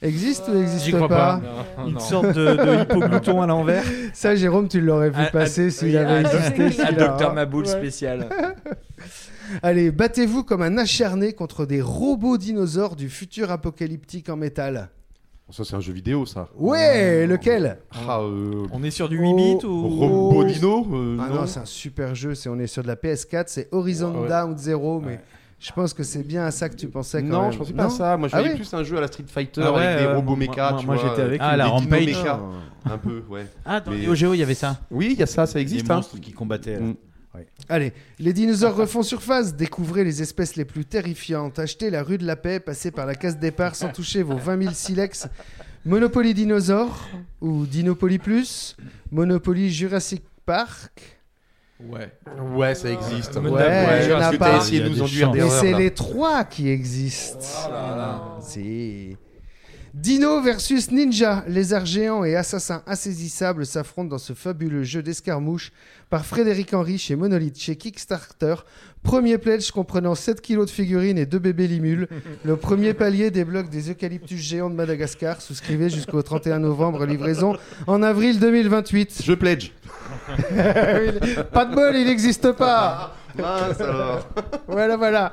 Existe ou n'existe J'y pas, crois pas. Non, Une non. sorte de- de hypoglouton à l'envers. Ça, Jérôme, tu l'aurais vu passer s'il oui, avait existé. un Docteur. Maboul Ouais. spécial. Allez, battez-vous comme un acharné contre des robots dinosaures du futur apocalyptique en métal. Ça, c'est un jeu vidéo, ça. Ouais, lequel Ah, euh, On est sur du 8 bits ou Robo Dino euh, Ah non, c'est un super jeu. C'est on est sur de la PS4, c'est Horizon Ouais. Down Zero, mais je pense que c'est bien à ça que tu pensais. Quand Non, même. je pensais pas à ça. Moi, je Ah voyais oui plus un jeu à la Street Fighter Ah ouais, avec des ouais, robots moi- méca. moi- tu moi, vois, j'étais avec euh, Ah, la des dino Rampage. méca. Un peu, ouais. Ah, dans Mais- les OGO, il y avait ça. Oui, il y a ça, ça existe. Des hein. monstres qui combattaient. Mm. Allez, les dinosaures refont surface. Découvrez les espèces les plus terrifiantes. Achetez la rue de la Paix, passez par la case départ sans toucher vos 20 000 silex. Monopoly Dinosaure ou Dinopoly Plus. Monopoly Jurassic Park. Ouais. Ouais, ça existe. Ouais, Ouais, il y en a pas. essayé de a nous des enduire champs. Mais c'est là. les trois qui existent. C'est. Dino versus Ninja, lézards géants et assassins insaisissables s'affrontent dans ce fabuleux jeu d'escarmouche par Frédéric Henry chez Monolith chez Kickstarter. Premier pledge comprenant 7 kilos de figurines et 2 bébés limules. Le premier palier débloque des eucalyptus géants de Madagascar. Souscrivez jusqu'au 31 novembre, livraison en avril 2028. Je pledge. pas de bol, il n'existe pas. Mince alors. voilà, voilà.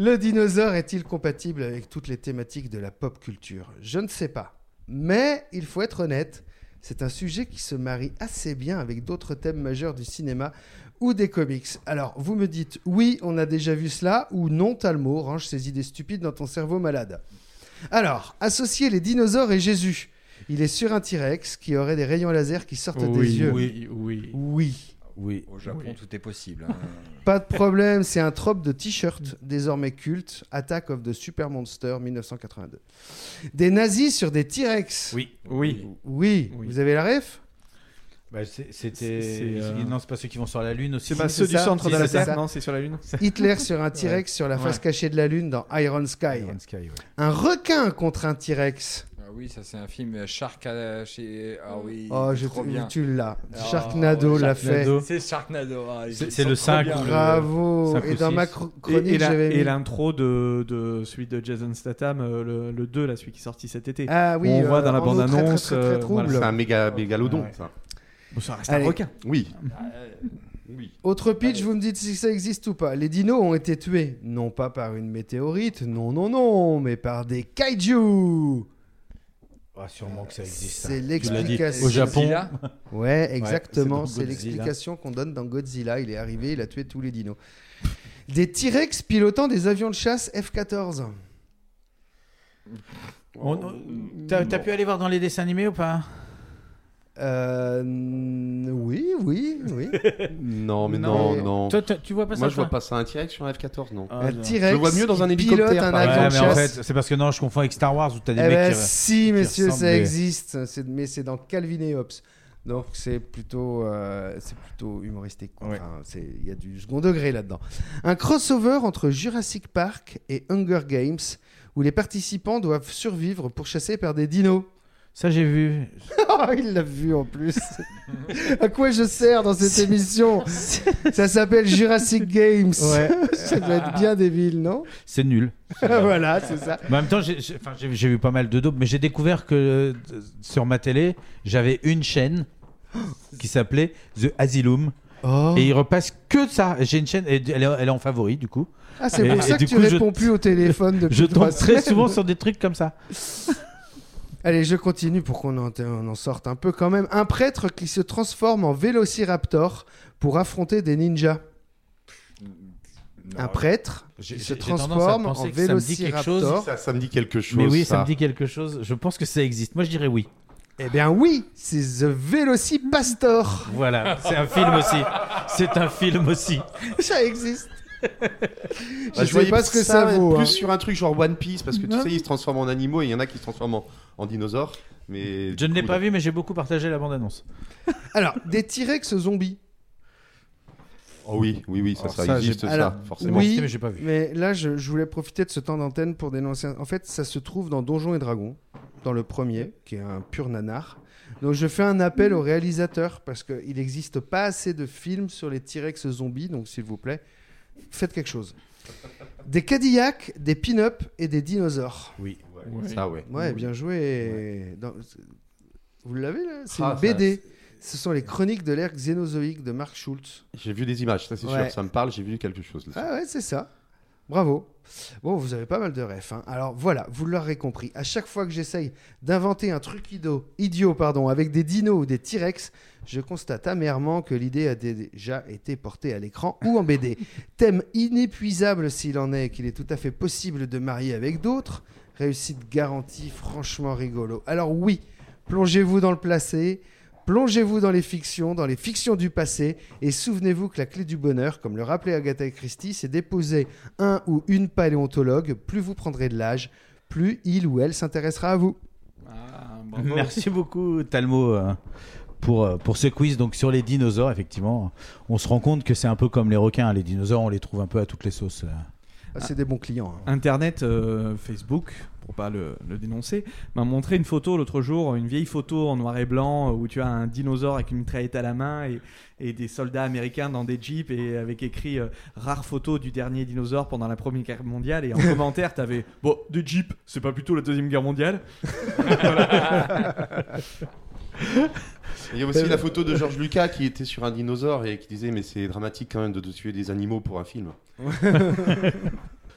Le dinosaure est-il compatible avec toutes les thématiques de la pop culture? Je ne sais pas. Mais il faut être honnête, c'est un sujet qui se marie assez bien avec d'autres thèmes majeurs du cinéma ou des comics. Alors, vous me dites oui, on a déjà vu cela, ou non, Talmo, range ces idées stupides dans ton cerveau malade. Alors, associer les dinosaures et Jésus. Il est sur un T-Rex qui aurait des rayons laser qui sortent Oui, des yeux. oui, oui. Oui. Oui. Au Japon, tout est possible. hein. Pas de problème, c'est un trope de t-shirt désormais culte, Attack of the Super Monster 1982. Des nazis sur des T-Rex. Oui. Oui. Oui, Oui. vous avez la ref? Bah, C'était. c'est, euh, Non, c'est pas ceux qui vont sur la Lune aussi. C'est pas ceux du ça, centre si, de la ça. Terre, non, c'est sur la Lune. Hitler sur un T-Rex sur la face Ouais. cachée de la Lune dans Iron Sky. Iron Sky, ouais. Un requin contre un T-Rex. Ah oui, ça c'est un film euh, Shark à- chez. Ah oui. Oh, je trop bien. tu l'as. Ah, Sharknado ouais, l'a fait. C'est Sharknado. ah, C'est- le trop 5 bien. le- Bravo. Et dans ma chronique, j'avais et mis... l'intro de, de celui de Jason Statham, euh, le, le 2, là, celui qui est sorti cet été. Ah oui, on voit euh, dans la bande-annonce. euh, trouble. voilà. C'est un méga mégalodon, Ouais. ça. Bon, ça reste Allez. un requin. Oui. Oui. Autre pitch, vous me dites si ça existe ou pas. Les dinos ont été tués, non pas par une météorite, non, non, non, mais par des kaiju. Ah, sûrement que ça existe. C'est dit. l'explication. Au Japon. Ouais, exactement. c'est l'explication qu'on donne dans Godzilla. Il est arrivé, il a tué tous les dinos. Des T-Rex pilotant des avions de chasse F-14. On- on- T'as t'as pu aller voir dans les dessins animés ou pas? Euh, oui, oui, oui. Non, mais Non, non, mais- non. Toi, tu vois pas ça Moi, je vois pas ça un T-Rex sur un F-14, non. Ah, un non. T-Rex Je le vois mieux dans un qui hélicoptère, pilote un par avion Ouais, de mais en chasse. fait, c'est parce que non, je confonds avec Star Wars où t'as des Eh mecs ben, qui. si, messieurs, ressemblent, ça existe. C'est- Mais c'est dans Calvin et Hobbes. Donc c'est plutôt, euh, c'est plutôt humoristique. quoi. Ouais. Enfin, c'est- Il y a du second degré là-dedans. Un crossover entre Jurassic Park et Hunger Games, où les participants doivent survivre pour chasser par des dinos. Ça, j'ai vu. Il l'a vu en plus. à quoi je sers dans cette émission Ça s'appelle Jurassic Games. Ouais. ça doit être bien débile, non C'est nul. Voilà, c'est ça. Mais en même temps, j'ai enfin, vu pas mal de dopes, mais j'ai découvert que euh, sur ma télé, j'avais une chaîne qui s'appelait The Asylum. Oh. Et il repasse que ça. J'ai une chaîne, et elle est, elle est en favori du coup. Ah, c'est pour et ça que tu coup, je- réponds plus au téléphone depuis Je tombe très souvent sur des trucs comme ça. Allez, je continue pour qu'on en, on en sorte un peu quand même. Un prêtre qui se transforme en vélociraptor pour affronter des ninjas. Un prêtre qui se transforme en que ça me dit quelque chose. vélociraptor. Ça, ça me dit quelque chose. Mais oui, ça. me dit quelque chose. Je pense que ça existe. Moi, je dirais oui. Eh bien oui, c'est The Velocipastor. Voilà, c'est un film aussi. C'est un film aussi. Ça existe. Bah, sais voyais pas ce que ça vaut, Plus hein. sur un truc genre One Piece, parce que tu Non. sais, ils se transforment en animaux et il y en a qui se transforment en, en dinosaures. Mais Je ne l'ai pas vu, mais j'ai beaucoup partagé la bande-annonce. Alors, des T-Rex zombies. Oh oui, oui, oui, ça, Alors ça, ça, existe, j'ai- ça, Alors, forcément. Oui, mais là, je, je voulais profiter de ce temps d'antenne pour dénoncer. En fait, ça se trouve dans Donjons et Dragons, dans le premier, qui est un pur nanar. Donc, je fais un appel au réalisateur parce qu'il n'existe pas assez de films sur les T-Rex zombies. Donc, s'il vous plaît, faites quelque chose. Des Cadillacs, des pin-up et des dinosaures. Oui, ça, ouais. Ouais, bien joué. Dans- Vous l'avez là? C'est Ah, une ça, BD. Ce sont les chroniques de l'ère xénozoïque de Mark Schultz. J'ai vu des images, ça c'est Ouais. sûr, ça me parle, j'ai vu quelque chose. là-dessus. Ah ouais, c'est ça. Bravo. Bon, vous avez pas mal de refs. hein. Alors voilà, vous l'aurez compris. À chaque fois que j'essaye d'inventer un truc idiot, idiot pardon, avec des dinos ou des T-Rex, je constate amèrement que l'idée a déjà été portée à l'écran ou en BD. Thème inépuisable s'il en est, qu'il est tout à fait possible de marier avec d'autres. Réussite garantie, franchement rigolo. Alors oui, plongez-vous dans le placé. Plongez-vous dans les fictions, dans les fictions du passé, et souvenez-vous que la clé du bonheur, comme le rappelait Agatha Christie, c'est d'époser un ou une paléontologue. Plus vous prendrez de l'âge, plus il ou elle s'intéressera à vous. Merci beaucoup, Talmo, euh, pour, euh, pour ce quiz donc sur les dinosaures. Effectivement, on se rend compte que c'est un peu comme les requins. Les dinosaures, on les trouve un peu à toutes les sauces. euh. Ah, c'est des bons clients. hein. Internet, euh, Facebook, pour pas le, le dénoncer, m'a montré une photo l'autre jour, une vieille photo en noir et blanc où tu as un dinosaure avec une mitraillette à la main et, et des soldats américains dans des jeeps et avec écrit euh, rare photo du dernier dinosaure pendant la Première Guerre mondiale et en commentaire t'avais bon des jeeps c'est pas plutôt la deuxième guerre mondiale Il y a aussi la photo de Georges Lucas qui était sur un dinosaure et qui disait mais c'est dramatique quand même de tuer des animaux pour un film.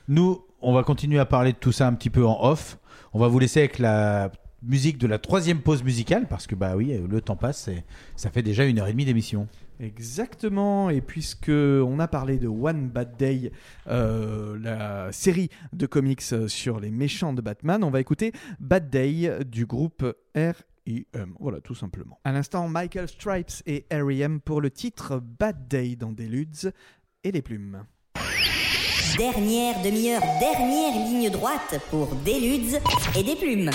Nous, on va continuer à parler de tout ça un petit peu en off. On va vous laisser avec la musique de la troisième pause musicale parce que bah oui, le temps passe et ça fait déjà une heure et demie d'émission. Exactement, et puisque on a parlé de One Bad Day, euh, la série de comics sur les méchants de Batman, on va écouter Bad Day du groupe R.I.M. Voilà, tout simplement. À l'instant, Michael Stripes et R.I.M. pour le titre Bad Day dans Deludes et les plumes. Dernière demi-heure, dernière ligne droite pour des ludes et des plumes.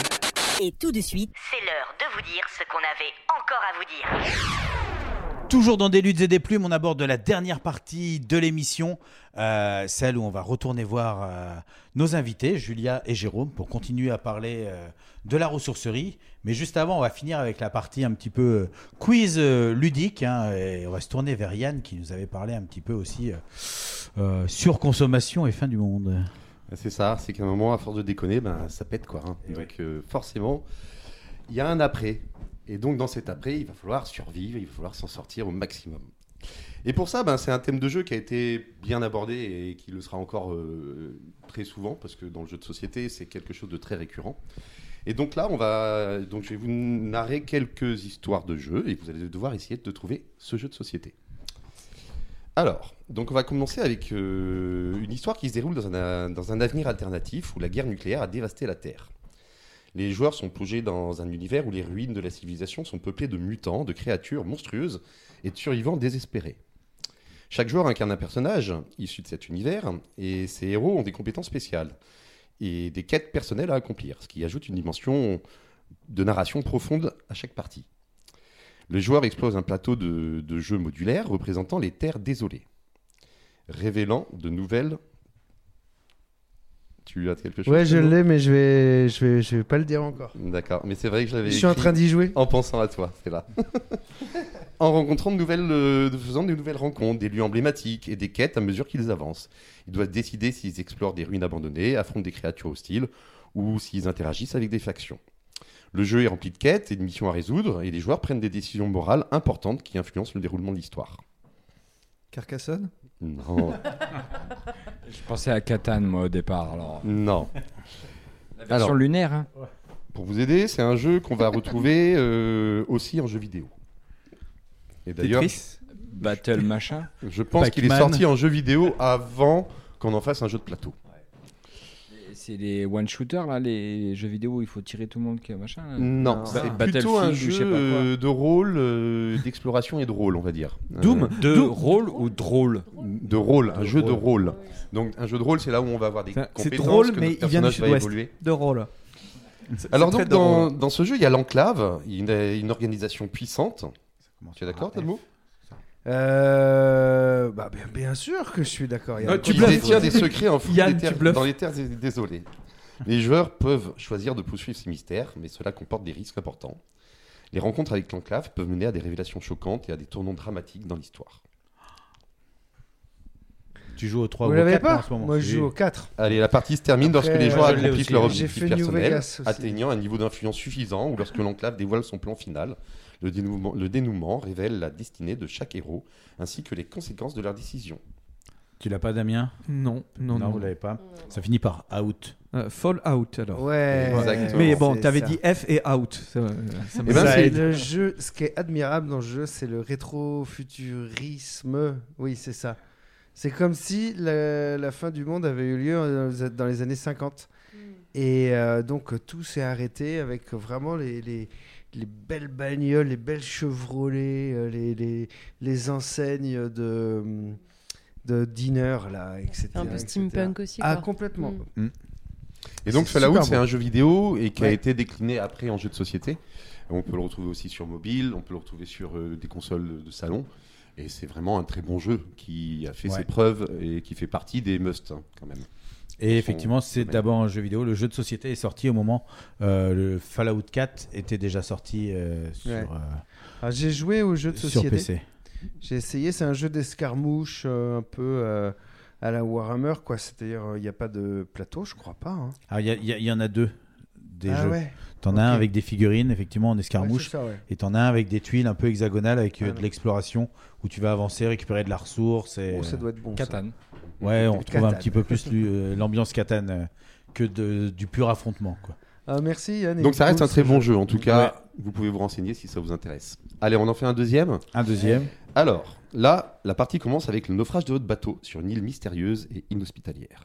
Et tout de suite, C'est l'heure de vous dire ce qu'on avait encore à vous dire. Toujours dans des luttes et des plumes, on aborde la dernière partie de l'émission, euh, celle où on va retourner voir euh, nos invités, Julia et Jérôme, pour continuer à parler euh, de la ressourcerie. Mais juste avant, on va finir avec la partie un petit peu euh, quiz euh, ludique. hein, et on va se tourner vers Yann qui nous avait parlé un petit peu aussi euh, euh, surconsommation et fin du monde. C'est ça, c'est qu'à un moment, à force de déconner, ben, ça pète quoi. hein. Donc euh, forcément, il y a un après. Et donc dans cet après, il va falloir survivre, il va falloir s'en sortir au maximum. Et pour ça, ben, c'est un thème de jeu qui a été bien abordé et qui le sera encore euh, très souvent, parce que dans le jeu de société, c'est quelque chose de très récurrent. Et donc là, on va, donc je vais vous narrer quelques histoires de jeux et vous allez devoir essayer de trouver ce jeu de société. Alors, donc on va commencer avec euh, une histoire qui se déroule dans un, dans un avenir alternatif où la guerre nucléaire a dévasté la Terre. Les joueurs sont plongés dans un univers où les ruines de la civilisation sont peuplées de mutants, de créatures monstrueuses et de survivants désespérés. Chaque joueur incarne un personnage issu de cet univers et ces héros ont des compétences spéciales et des quêtes personnelles à accomplir, ce qui ajoute une dimension de narration profonde à chaque partie. Le joueur explose un plateau de, de jeu modulaire représentant les terres désolées, révélant de nouvelles. Tu as quelque chose Ouais, je l'ai, mais je vais, je vais, je vais pas le dire encore. D'accord, mais c'est vrai que je l'avais. Je suis en train d'y jouer. En pensant à toi, c'est là. en rencontrant de nouvelles, euh, faisant de nouvelles rencontres, des lieux emblématiques et des quêtes à mesure qu'ils avancent. Ils doivent décider s'ils explorent des ruines abandonnées, affrontent des créatures hostiles ou s'ils interagissent avec des factions. Le jeu est rempli de quêtes et de missions à résoudre, et les joueurs prennent des décisions morales importantes qui influencent le déroulement de l'histoire. Carcassonne? Non. Je pensais à Catan, moi, au départ. Alors. Non. La version lunaire, hein. Pour vous aider, c'est un jeu qu'on va retrouver euh, aussi en jeu vidéo. Et d'ailleurs, Tetris Battle machin je pense qu'il est Pac-Man. sorti en jeu vidéo avant qu'on en fasse un jeu de plateau. C'est les one shooter là, les jeux vidéo où il faut tirer tout le monde qui machin. là. Non, c'est Battlefield plutôt un ou je sais jeu pas quoi. euh, de rôle, euh, d'exploration et de rôle, on va dire. Doom Euh, De Doom. rôle ou drôle De rôle, un De jeu de rôle. Donc un jeu de rôle, c'est là où on va avoir des C'est- c'est compétences drôle, que mais notre il vient du personnage va sud-ouest. évoluer. De rôle. C'est- Alors c'est donc dans, dans ce jeu, il y a l'enclave, il y a une organisation puissante. Tu es d'accord, Talmo Euh, bah, bien, bien sûr que je suis d'accord. Yann. Qui détient des secrets en fou Yann, des tu terres- bluffes. dans les terres dés- désolées. Les joueurs peuvent choisir de poursuivre ces mystères, mais cela comporte des risques importants. Les rencontres avec l'enclave peuvent mener à des révélations choquantes et à des tournants dramatiques dans l'histoire. Tu joues au 3 Vous ou au l'avez 4 pas en ce moment Moi, je joue au 4. Allez, la partie se termine lorsque les joueurs je l'ai accomplissent aussi, leur ouais. J'ai objectif fait New personnel, Vegas aussi. atteignant un niveau d'influence suffisant, ou lorsque l'enclave dévoile son plan final. Le dénouement, le dénouement révèle la destinée de chaque héros, ainsi que les conséquences de leurs décisions. Tu l'as pas, Damien? Non, non, non. vous l'avez pas? Ça finit par out. Euh, Fall Out alors. Ouais, Exactement. Mais bon, t'avais dit F et Out. Ça, ça me- Eh ben, Ça, c'est- le jeu, ce qui est admirable dans le jeu, c'est le rétrofuturisme. Oui, c'est ça. C'est comme si la, la fin du monde avait eu lieu dans les- années 50. Et euh, donc tout s'est arrêté avec vraiment les, les, les belles bagnoles, les belles Chevrolet, euh, les, les, les enseignes de, de diner, là, etc. Un peu steampunk aussi, Ah, complètement. Mm. Et donc Fallout, c'est un jeu vidéo et qui a été décliné après en jeu de société. On peut le retrouver aussi sur mobile, on peut le retrouver sur euh, des consoles de salon. Et c'est vraiment un très bon jeu qui a fait Ouais. ses preuves et qui fait partie des must hein, quand même. Et effectivement, c'est d'abord un jeu vidéo. Le jeu de société est sorti au moment. euh, le Fallout 4 était déjà sorti euh, sur. Ouais. euh, Ah, j'ai joué au jeu de sur société. PC. J'ai essayé, c'est un jeu d'escarmouche euh, un peu euh, à la Warhammer, quoi. C'est-à-dire, il n'y a pas de plateau, je crois pas. hein. Ah, il y, en a deux des Ah jeux. ouais. T'en as un avec des figurines, effectivement, en escarmouche. Ouais, c'est ça, ouais. Et t'en as un avec des tuiles un peu hexagonales avec euh, Ah de l'exploration où tu vas avancer, récupérer de la ressource. Et, Oh, ça doit être bon. ça. Ouais, on retrouve un petit peu plus lu- euh, l'ambiance Catane euh, que de, du pur affrontement. Quoi. Ah, merci Yann. Donc ça reste un très bon jeu. En tout cas, Ouais. vous pouvez vous renseigner si ça vous intéresse. Allez, on en fait un deuxième. Un deuxième. Alors, là, la partie commence avec le naufrage de votre bateau sur une île mystérieuse et inhospitalière.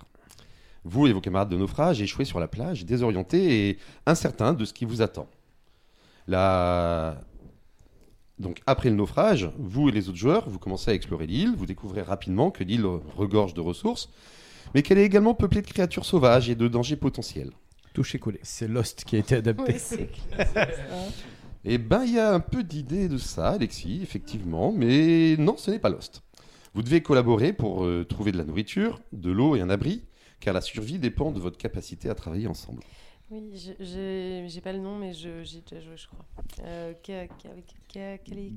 Vous et vos camarades de naufrage échouez sur la plage, désorientés et incertains de ce qui vous attend. La... Donc, après le naufrage, vous et les autres joueurs, vous commencez à explorer l'île. Vous découvrez rapidement que l'île regorge de ressources, mais qu'elle est également peuplée de créatures sauvages et de dangers potentiels. Touché collé. C'est Lost qui a été adapté. Oui. Eh ben, il y a un peu d'idée de ça, Alexis, effectivement, mais non, ce n'est pas Lost. Vous devez collaborer pour euh, trouver de la nourriture, de l'eau et un abri, car la survie dépend de votre capacité à travailler ensemble. Oui, je- j'ai pas le nom, mais je- j'ai déjà joué, je crois. Euh, Galé-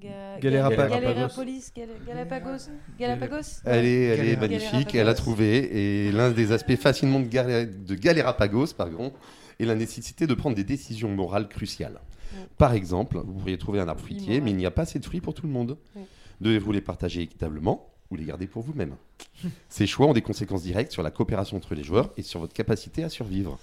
Ga- Galérapolis, Gal- Galapagos Galapagos Elle est, elle est magnifique, elle a trouvé, et l'un des aspects fascinants de, Galé- de Galérapagos pardon, est la nécessité de prendre des décisions morales cruciales. Par exemple, vous pourriez trouver un arbre fruitier, mais il n'y a pas assez de fruits pour tout le monde. Oui. Devez-vous les partager équitablement ou les garder pour vous-même Ces choix ont des conséquences directes sur la coopération entre les joueurs et sur votre capacité à survivre.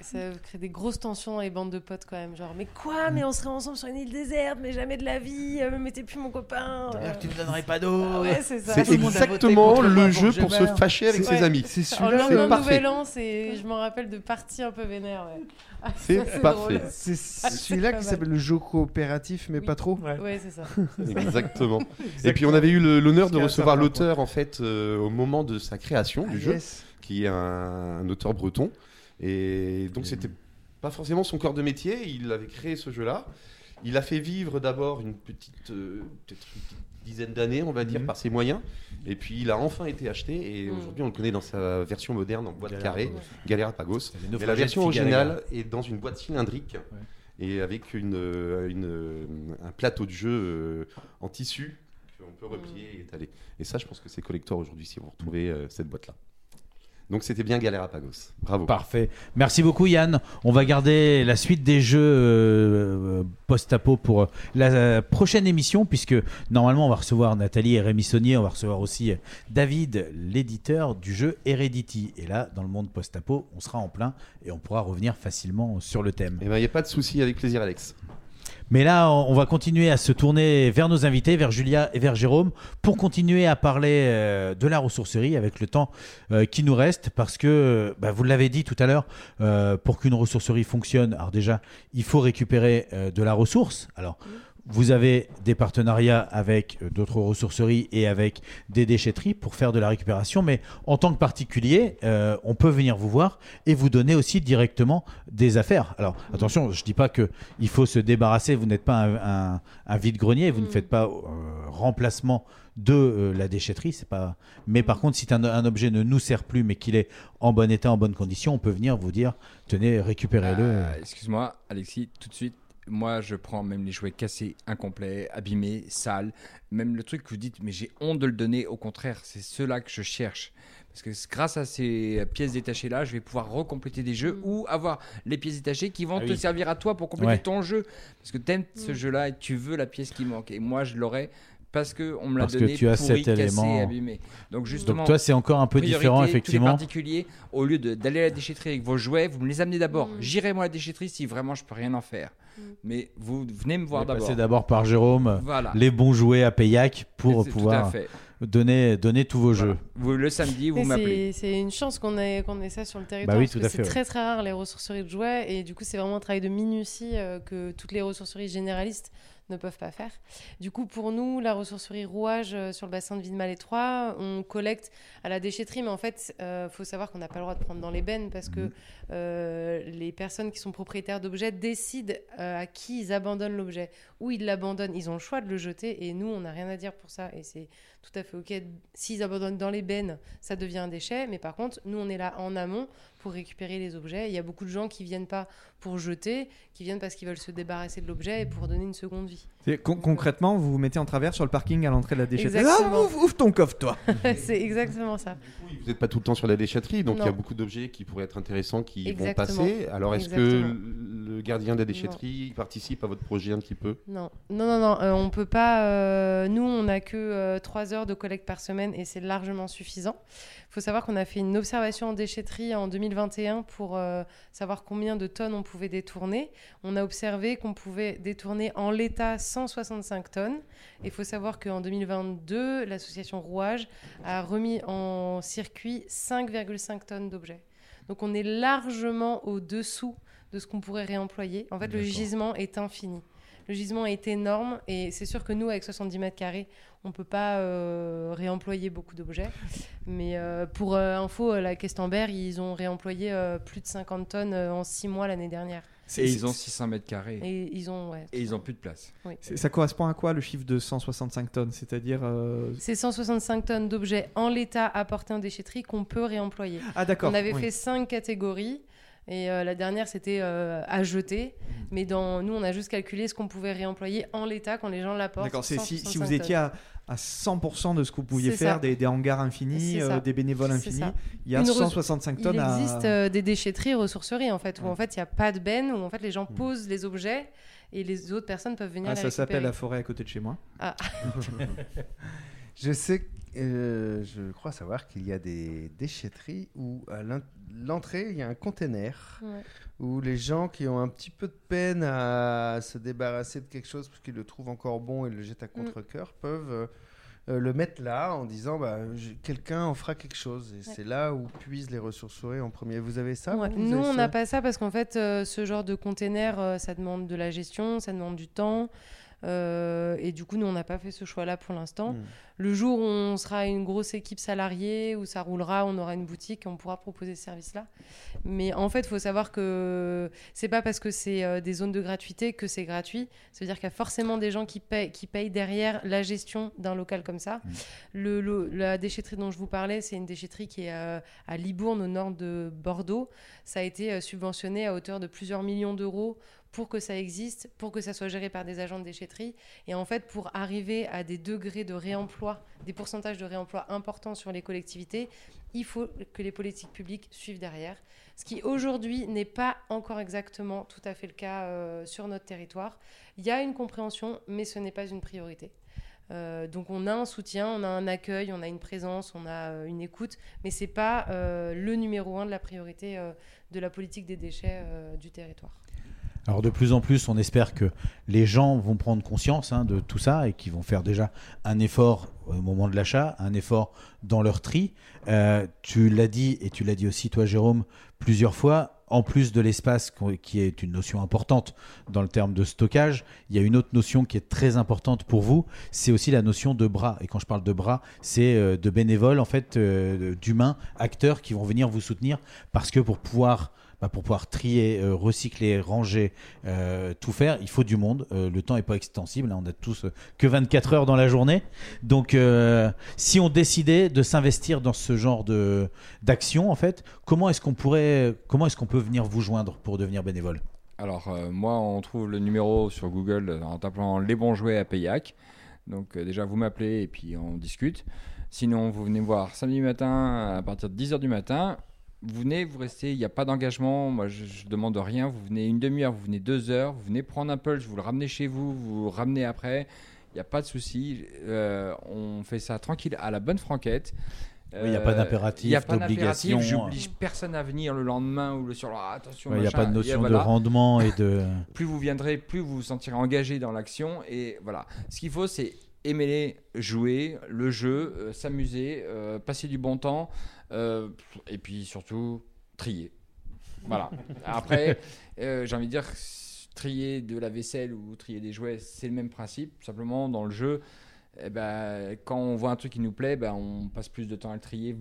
Ça crée des grosses tensions dans les bandes de potes quand même. Genre, mais quoi Mais on serait ensemble sur une île déserte, mais jamais de la vie, euh, mais t'es plus mon copain. euh. Tu me donnerais pas d'eau. Ah ouais, c'est ça. Tout exactement le jeu pour se fâcher avec Ouais. ses amis. C'est En celui-là. parfait. Nouvel An, c'est- je m'en rappelle de parties un peu vénères. Ouais. Ah, C'est parfait. drôle. C'est Ah, celui-là qui s'appelle le jeu coopératif, mais pas trop. Ouais, c'est ça. Exactement. Et puis on avait eu l'honneur de recevoir l'auteur en fait euh, au moment de sa création Ah, du jeu, yes. qui est un, un auteur breton. Et donc c'était pas forcément son corps de métier. Il avait créé ce jeu-là. Il a fait vivre d'abord une petite, euh, peut-être une petite dizaine d'années, on va dire, Mhm. par ses moyens. Et puis il a enfin été acheté. Et Mhm. aujourd'hui on le connaît dans sa version moderne en boîte carrée, Galérapagos. Galérapagos. Mais la version originale est dans une boîte cylindrique et avec une, euh, une, euh, un plateau de jeu en tissu qu'on peut replier et étaler. Et ça, je pense que c'est collector aujourd'hui si vous retrouvez euh, cette boîte-là. Donc c'était bien Galérapagos. Bravo. Parfait. Merci beaucoup Yann. On va garder la suite des jeux euh, post-apo pour la prochaine émission puisque normalement on va recevoir Nathalie et Rémi Saunier, on va recevoir aussi David, l'éditeur du jeu Heredity. Et là, dans le monde post-apo, on sera en plein et on pourra revenir facilement sur le thème. Eh ben, il n'y a pas de souci, avec plaisir, Alex. Mais là, on va continuer à se tourner vers nos invités, vers Julia et vers Jérôme, pour continuer à parler euh, de la ressourcerie avec le temps euh, qui nous reste, parce que, bah, vous l'avez dit tout à l'heure, euh, pour qu'une ressourcerie fonctionne, alors déjà, il faut récupérer de la ressource. Alors, vous avez des partenariats avec euh, d'autres ressourceries et avec des déchetteries pour faire de la récupération, mais en tant que particulier, euh, on peut venir vous voir et vous donner aussi directement des affaires. Alors attention, je ne dis pas qu'il faut se débarrasser, vous n'êtes pas un, un- un vide-grenier, vous ne faites pas euh, remplacement de euh, la déchetterie, c'est pas. Mais par contre, si un, un objet ne nous sert plus, mais qu'il est en bon état, en bonne condition, on peut venir vous dire, tenez, récupérez-le. Euh, Excuse-moi, Alexis, tout de suite. Moi, je prends même les jouets cassés, incomplets, abîmés, sales. Même le truc que vous dites, mais j'ai honte de le donner. Au contraire, c'est ceux-là que je cherche. Parce que grâce à ces pièces détachées-là, je vais pouvoir recompléter des jeux ou avoir les pièces détachées qui vont Ah te oui. servir à toi pour compléter Ouais. ton jeu. Parce que tu aimes ce Mm. jeu-là et tu veux la pièce qui manque. Et moi, je l'aurais parce qu'on me l'a Parce que donné tu as pourri, cet cassé, élément. abîmé. Donc justement, Donc toi, c'est encore un peu priorité, différent, tous les effectivement. particuliers, au lieu d'aller à la déchetterie avec vos jouets, vous me les amenez d'abord. Mm. J'irai moi à la déchetterie si vraiment je peux rien en faire. Mais vous venez me voir On va d'abord. passer d'abord par Jérôme, Voilà. les bons jouets à Payac pour C'est- tout pouvoir à fait. donner, donner tous vos jeux. Vous, le samedi, vous m'appelez. c'est- C'est une chance qu'on ait, qu'on ait ça sur le territoire. Bah oui, parce tout que à fait, C'est ouais. très très rare les ressourceries de jouets et du coup c'est vraiment un travail de minutie euh, que toutes les ressourceries généralistes ne peuvent pas faire. Du coup pour nous, la ressourcerie rouage euh, sur le bassin de Ville-Mal 3, on collecte à la déchetterie, mais en fait il faut savoir qu'on n'a pas le droit de prendre dans les bennes parce que euh, les personnes qui sont propriétaires d'objets décident euh, à qui ils abandonnent l'objet. Ou ils l'abandonnent, ils ont le choix de le jeter et nous on n'a rien à dire pour ça et c'est tout à fait ok. S'ils abandonnent dans les bennes, ça devient un déchet, mais par contre, nous, on est là en amont pour récupérer les objets. Il y a beaucoup de gens qui viennent pas pour jeter, qui viennent parce qu'ils veulent se débarrasser de l'objet et pour donner une seconde vie. Con- concrètement, vous vous mettez en travers sur le parking à l'entrée de la déchetterie. Exactement. Ah, ouvre, ouvre ton coffre, toi c'est exactement ça. Vous n'êtes pas tout le temps sur la déchetterie, donc il y a beaucoup d'objets qui pourraient être intéressants qui Exactement. vont passer. Alors est-ce que le gardien de la déchetterie participe à votre projet un petit peu? Non, non, non, non, euh, on peut pas. euh, nous, on n'a que 3 heures de collecte par semaine et c'est largement suffisant. Il faut savoir qu'on a fait une observation en déchetterie en 2021 pour euh, savoir combien de tonnes on pouvait détourner. On a observé qu'on pouvait détourner en l'état 165 tonnes. Il faut savoir qu'en 2022, l'association Rouage a remis en circuit 5,5 tonnes d'objets. Donc on est largement au-dessous de ce qu'on pourrait réemployer. En fait, le gisement est infini. Le gisement est énorme et c'est sûr que nous, avec 70 mètres carrés, on ne peut pas euh, réemployer beaucoup d'objets. Mais euh, pour euh, info, la Questember, ils ont réemployé plus de 50 tonnes en 6 mois l'année dernière. Et ils ont 600 mètres carrés. Et ils ont, ouais. Et ils ont plus de place. Oui. Ça correspond à quoi le chiffre de 165 tonnes? C'est-à-dire. euh, C'est 165 tonnes d'objets en l'état apportés en déchetterie qu'on peut réemployer. Ah, d'accord, On avait oui. fait cinq catégories. Et euh, la dernière, c'était euh, à jeter. Mais dans, nous, on a juste calculé ce qu'on pouvait réemployer en l'état quand les gens l'apportent. D'accord, c'est si, si 165 vous étiez à, à 100% de ce que vous pouviez faire, des, des hangars infinis, euh, des bénévoles infinis, il y a Une res- 165 tonnes Il à. existe euh, des déchetteries, ressourceries, en fait, où en fait, il n'y a pas de benne, où en fait, les gens posent les objets et les autres personnes peuvent venir Ah, les ça s'appelle la forêt à côté de chez moi. Ah. Je sais, que, euh, je crois savoir qu'il y a des déchetteries où à l'entrée, il y a un container Ouais. où les gens qui ont un petit peu de peine à se débarrasser de quelque chose parce qu'ils le trouvent encore bon et le jettent à contre-coeur peuvent euh, le mettre là en disant bah, quelqu'un en fera quelque chose. Et c'est là où puisent les ressourceries en premier. Vous avez ça Ouais. vous Nous, avez on n'a pas ça parce qu'en fait, euh, ce genre de container, ça demande de la gestion, ça demande du temps. Euh, et du coup, nous, on n'a pas fait ce choix-là pour l'instant. Mm. Le jour où on sera une grosse équipe salariée, où ça roulera, on aura une boutique, on pourra proposer ce service-là. Mais en fait, il faut savoir que c'est pas parce que c'est euh, des zones de gratuité que c'est gratuit. Ça veut dire qu'il y a forcément des gens qui payent, qui payent derrière la gestion d'un local comme ça. Le, le- la déchetterie dont je vous parlais, c'est une déchetterie qui est euh, à Libourne, au nord de Bordeaux. Ça a été subventionné à hauteur de plusieurs millions d'euros pour que ça existe, pour que ça soit géré par des agents de déchetterie. Et en fait, pour arriver à des degrés de réemploi, des pourcentages de réemploi importants sur les collectivités, il faut que les politiques publiques suivent derrière. Ce qui aujourd'hui n'est pas encore exactement tout à fait le cas euh, sur notre territoire. Il y a une compréhension, mais ce n'est pas une priorité. Euh, donc on a un soutien, on a un accueil, on a une présence, on a euh, une écoute, mais c'est pas euh, le numéro un de la priorité de la politique des déchets du territoire. Alors de plus en plus, on espère que les gens vont prendre conscience hein, de tout ça et qu'ils vont faire déjà un effort au moment de l'achat, un effort dans leur tri. Euh, tu l'as dit et tu l'as dit aussi toi Jérôme plusieurs fois. En plus de l'espace qui est une notion importante dans le terme de stockage, il y a une autre notion qui est très importante pour vous, c'est aussi la notion de bras. Et quand je parle de bras, c'est euh, de bénévoles, en fait, euh, d'humains, acteurs qui vont venir vous soutenir parce que pour pouvoir bah, pour pouvoir trier, euh, recycler, ranger, euh, tout faire, il faut du monde. Euh, le temps n'est pas extensible. hein, on a tous que 24 heures dans la journée. Donc, si on décidait de s'investir dans ce genre de d'action, en fait, comment est-ce qu'on pourrait, comment est-ce qu'on peut venir vous joindre pour devenir bénévole? Alors, moi, on trouve le numéro sur Google en tapant les bons jouets à Payac. Donc, déjà, vous m'appelez et puis on discute. Sinon, vous venez voir samedi matin à partir de 10h du matin. Vous venez, vous restez, il n'y a pas d'engagement. Moi, je, je demande rien. Vous venez une demi-heure, vous venez deux heures. Vous venez prendre un pulse, vous le ramenez chez vous, vous le ramenez après. Il n'y a pas de souci. Euh, on fait ça tranquille, à la bonne franquette. Oui, il y a pas Euh, d'impératif, il y a pas d'obligation. d'impératif, J'oblige personne à venir le lendemain ou le surlendemain. Ah, attention, Ouais, Il n'y a pas de Et notion de rendement et de. Plus vous viendrez, plus vous vous sentirez engagé dans l'action. Et voilà. Ce qu'il faut, c'est aimer les jouer, le jeu, euh, s'amuser, euh, passer du bon temps. Euh, et puis surtout, trier. Voilà. Après, euh, j'ai envie de dire, trier de la vaisselle ou trier des jouets, c'est le même principe. Simplement, dans le jeu, eh ben, quand on voit un truc qui nous plaît, ben, on passe plus de temps à le trier.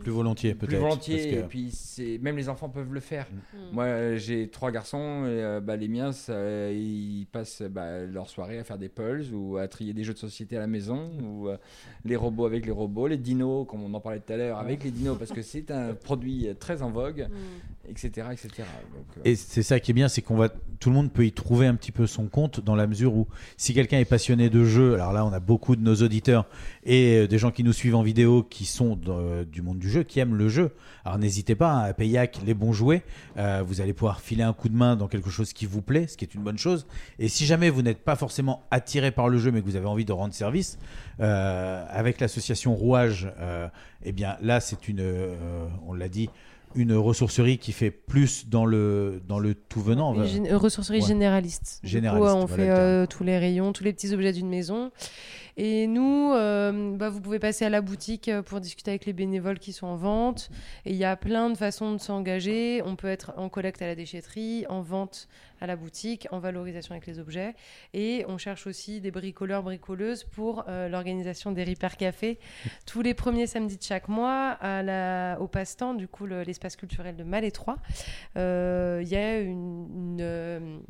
Plus volontiers, Plus peut-être, volontiers, parce que- et puis c'est même les enfants peuvent le faire. Mm. Moi, euh, j'ai trois garçons, et, euh, bah, les miens, ça- ils passent bah, leur soirée à faire des pulls ou à trier des jeux de société à la maison, ou euh, les robots avec les robots, les dinos, comme on en parlait tout à l'heure, avec les dinos, parce que c'est un produit très en vogue, etc., etc. Euh, Et c'est ça qui est bien, c'est qu'on va, tout le monde peut y trouver un petit peu son compte dans la mesure où si quelqu'un est passionné de jeu, alors là on a beaucoup de nos auditeurs et euh, des gens qui nous suivent en vidéo qui sont dans- du monde du jeu, qui aiment le jeu. Alors n'hésitez pas hein, à Payac les bons jouets, Euh, vous allez pouvoir filer un coup de main dans quelque chose qui vous plaît, ce qui est une bonne chose. Et si jamais vous n'êtes pas forcément attiré par le jeu mais que vous avez envie de rendre service, euh, avec l'association Rouage, euh, eh bien là c'est une, euh, on l'a dit une ressourcerie qui fait plus dans le, dans le tout venant. Une ressourcerie Ouais. généraliste. Coup, Généraliste, on voilà fait le euh, tous les rayons, tous les petits objets d'une maison. Et nous, euh, bah, vous pouvez passer à la boutique euh, pour discuter avec les bénévoles qui sont en vente. Et il y a plein de façons de s'engager. On peut être en collecte à la déchetterie, en vente à la boutique, en valorisation avec les objets. Et on cherche aussi des bricoleurs, bricoleuses pour euh, l'organisation des Repair Café tous les premiers samedis de chaque mois au passe-temps, du coup, le- l'espace culturel de Malétroit. Il y a une,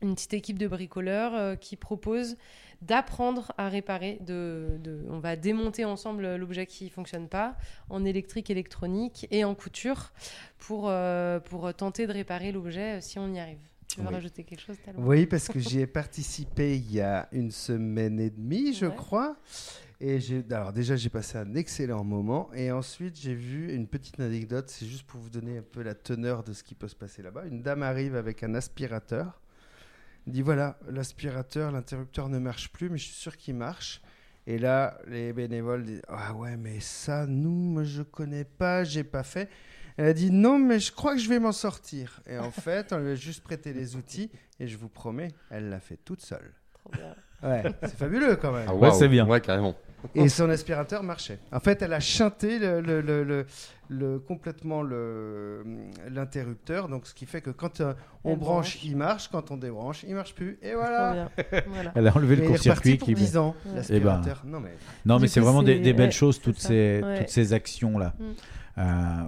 petite équipe de bricoleurs qui propose d'apprendre à réparer. De, de- on va démonter ensemble l'objet qui fonctionne pas en électrique, électronique et en couture pour, euh, pour tenter de réparer l'objet euh, si on y arrive. Tu veux Oui. rajouter quelque chose Oui, parce que j'y ai participé il y a une semaine et demie, je Ouais. crois. Et alors déjà, j'ai passé un excellent moment. Et ensuite, j'ai vu une petite anecdote. C'est juste pour vous donner un peu la teneur de ce qui peut se passer là-bas. Une dame arrive avec un aspirateur. Elle dit voilà, l'aspirateur, l'interrupteur ne marche plus, mais je suis sûr qu'il marche. Et là, les bénévoles disent ah ouais, mais ça, nous, moi, je connais pas, j'ai pas fait. Elle a dit non, mais je crois que je vais m'en sortir. Et en fait, on lui a juste prêté les outils et je vous promets, elle l'a fait toute seule. Ouais, c'est fabuleux quand même. Ah. Ouais, c'est bien. Ouais, carrément. Et son aspirateur marchait. En fait, elle a chanté le, le- le- le- le- complètement le- l'interrupteur, donc ce qui fait que quand euh, on branche, branche. il marche, quand on débranche, il marche plus. Et voilà. Elle a enlevé le Mais court-circuit pour 10 ans, Eh ben, l'aspirateur. Non, mais... non, mais Du c'est vraiment des, belles ouais, choses, toutes ces, Ouais. toutes ces actions-là. Mm. Euh,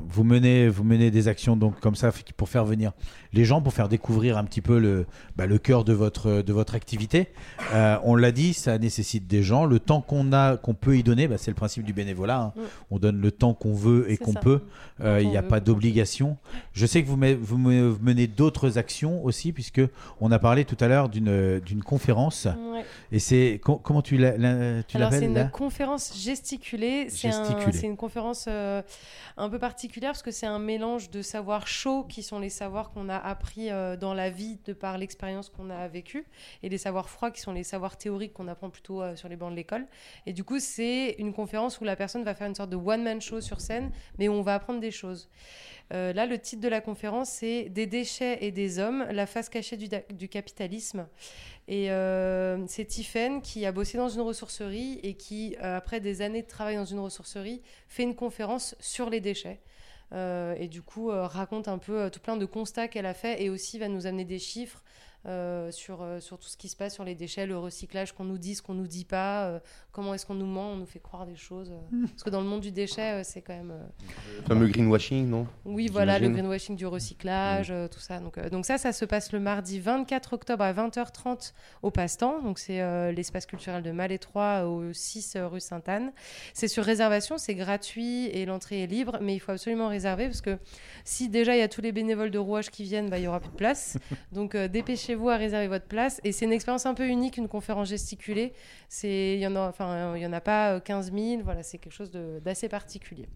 vous, menez, vous menez des actions donc comme ça pour faire venir les gens, pour faire découvrir un petit peu le, bah, le cœur de votre, de votre activité. Euh, on l'a dit, ça nécessite des gens. Le temps qu'on a, qu'on peut y donner, bah, c'est le principe du bénévolat. hein. Mm. On donne le temps qu'on veut et C'est qu'on peut. Euh, Il n'y a veut, pas d'obligation. Je sais que vous, me- vous me- vous menez d'autres actions aussi, puisque on a parlé tout à l'heure d'une d'une conférence. Ouais. Et c'est co- comment tu la- la- c'est l'appelles une conférence gesticulée. C'est un- une conférence euh, un peu particulière parce que c'est un mélange de savoirs chauds qui sont les savoirs qu'on a appris euh, dans la vie de par l'expérience qu'on a vécue et les savoirs froids qui sont les savoirs théoriques qu'on apprend plutôt euh, sur les bancs de l'école. Et du coup, c'est une conférence où la personne va faire une sorte de one-man show sur scène, mais où on va apprendre des choses. Euh, là, le titre de la conférence, c'est Des déchets et des hommes, la face cachée du capitalisme. Et euh, c'est Tiffen qui a bossé dans une ressourcerie et qui, euh, après des années de travail dans une ressourcerie, fait une conférence sur les déchets. Euh, et du coup, raconte un peu tout plein de constats qu'elle a fait et aussi va nous amener des chiffres euh, sur, euh, sur tout ce qui se passe sur les déchets, le recyclage, qu'on nous dit, ce qu'on nous dit pas, euh, comment est-ce qu'on nous ment, on nous fait croire des choses. euh. Parce que dans le monde du déchet, euh, c'est quand même. euh, Le fameux greenwashing, non? Oui, voilà, le greenwashing du recyclage, euh, tout ça. Donc, euh, donc ça, ça se passe le mardi 24 octobre à 20h30 au Passe-Temps. Donc c'est euh, l'espace culturel de Malétroit au 6 rue Sainte-Anne. C'est sur réservation, c'est gratuit et l'entrée est libre, mais il faut absolument réserver parce que si déjà il y a tous les bénévoles de rouage qui viennent, bah, il y aura plus de place. donc euh, dépêchez-vous à réserver votre place. Et c'est une expérience un peu unique, une conférence gesticulée. Il y en a, enfin, euh, en a pas euh, 15 000. Voilà, c'est quelque chose d'assez particulier.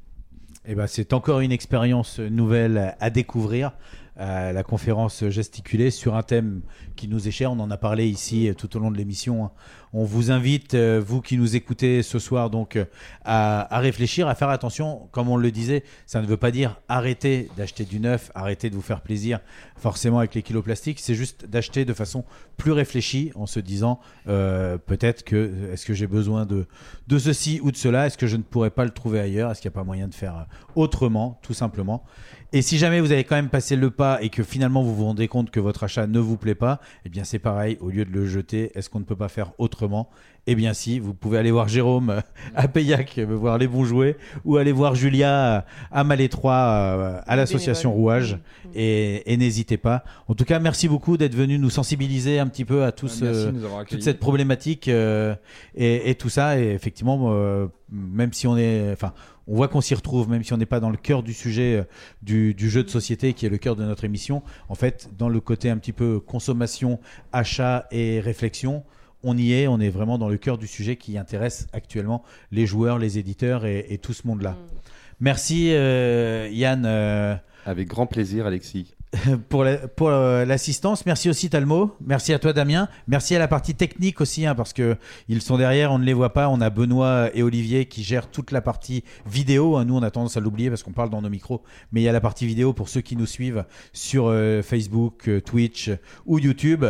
Eh ben, c'est encore une expérience nouvelle à découvrir. euh, la conférence gesticulée sur un thème qui nous est cher. On en a parlé ici euh, tout au long de l'émission. hein. On vous invite, euh, vous qui nous écoutez ce soir, donc à, réfléchir, à faire attention. Comme on le disait, ça ne veut pas dire arrêter d'acheter du neuf, arrêter de vous faire plaisir forcément avec les kilos plastiques. C'est juste d'acheter de façon plus réfléchie en se disant peut-être que est-ce que j'ai besoin de, de ceci ou de cela? Est-ce que je ne pourrais pas le trouver ailleurs? Est-ce qu'il n'y a pas moyen de faire autrement, tout simplement. Et si jamais vous avez quand même passé le pas et que finalement vous vous rendez compte que votre achat ne vous plaît pas, eh bien c'est pareil, au lieu de le jeter, est-ce qu'on ne peut pas faire autrement? Eh bien si, vous pouvez aller voir Jérôme euh, à Payac, euh, voir les bons jouets, ou aller voir Julia euh, à Malétroit à l'association. Rouage, et, et n'hésitez pas. En tout cas, merci beaucoup d'être venu nous sensibiliser un petit peu à tous Ah, avoir toute cette problématique euh, et, et tout ça. Et effectivement, euh, même si on est, enfin, on voit qu'on s'y retrouve, même si on n'est pas dans le cœur du sujet euh, du, du jeu de société qui est le cœur de notre émission. En fait, dans le côté un petit peu consommation, achat et réflexion. On y est, on est vraiment dans le cœur du sujet qui intéresse actuellement les joueurs, les éditeurs et, et tout ce monde-là. Merci euh, Yann. euh, Avec grand plaisir, Alexis. pour la- pour euh, l'assistance. Merci aussi Talmo. Merci à toi Damien. Merci à la partie technique aussi hein, parce que ils sont derrière, on ne les voit pas. On a Benoît et Olivier qui gèrent toute la partie vidéo. hein. Nous on a tendance à l'oublier parce qu'on parle dans nos micros, mais il y a la partie vidéo pour ceux qui nous suivent sur euh, Facebook, euh, Twitch ou YouTube.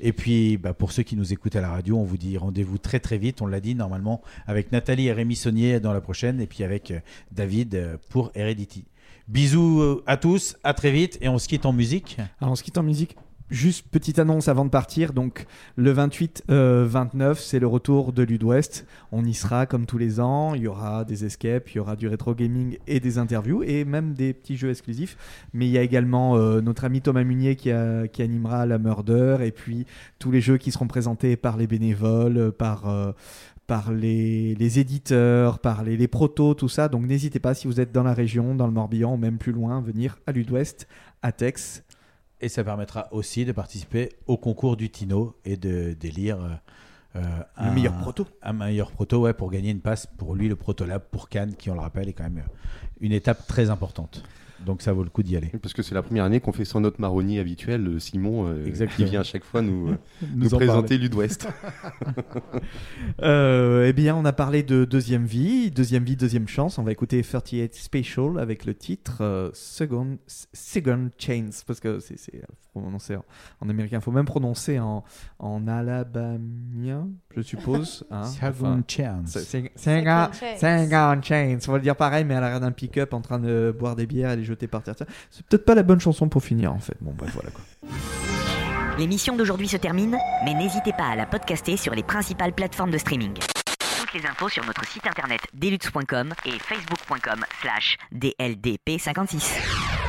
Et puis bah, pour ceux qui nous écoutent à la radio, on vous dit rendez-vous très très vite. On l'a dit normalement avec Nathalie et Rémi Saunier dans la prochaine et puis avec David pour Heredity. Bisous euh, à tous, à très vite et on se quitte en musique. Alors on se quitte en musique. Juste petite annonce avant de partir. Donc le 28, euh, 29, c'est le retour de Ludwest. On y sera comme tous les ans. Il y aura des escapes, il y aura du rétro gaming et des interviews et même des petits jeux exclusifs. Mais il y a également euh, notre ami Thomas Munier qui, animera la Murder et puis tous les jeux qui seront présentés par les bénévoles, par par les, les éditeurs, par les, les protos, tout ça. Donc n'hésitez pas si vous êtes dans la région, dans le Morbihan ou même plus loin, venir à Ludwest, à Tex. Et ça permettra aussi de participer au concours du Tino et de d'élire euh, euh, Le meilleur proto. Un meilleur proto, ouais, pour gagner une passe pour lui, le Protolab, pour Cannes, qui, on le rappelle, est quand même une étape très importante. Donc ça vaut le coup d'y aller. Parce que c'est la première année qu'on fait sans notre marronnier habituel, euh, Simon, euh, qui vient à chaque fois nous, euh, Nous nous en présenter. Ludwest. Euh, eh bien, on a parlé de deuxième vie, deuxième vie, deuxième chance. On va écouter 38 Special avec le titre euh, Second, Second Chance, parce que c'est c'est prononcé en, en américain. Il faut même prononcer en, en alabamien, je suppose. hein. Second Chance. Second chance. On va le dire pareil, mais à l'arrière d'un pick-up en train de boire des bières et les jeter par terre. C'est peut-être pas la bonne chanson pour finir, en fait. Bon, bref, voilà quoi. L'émission d'aujourd'hui se termine, mais n'hésitez pas à la podcaster sur les principales plateformes de streaming. Toutes les infos sur notre site internet deluxe.com et facebook.com slash dldp56.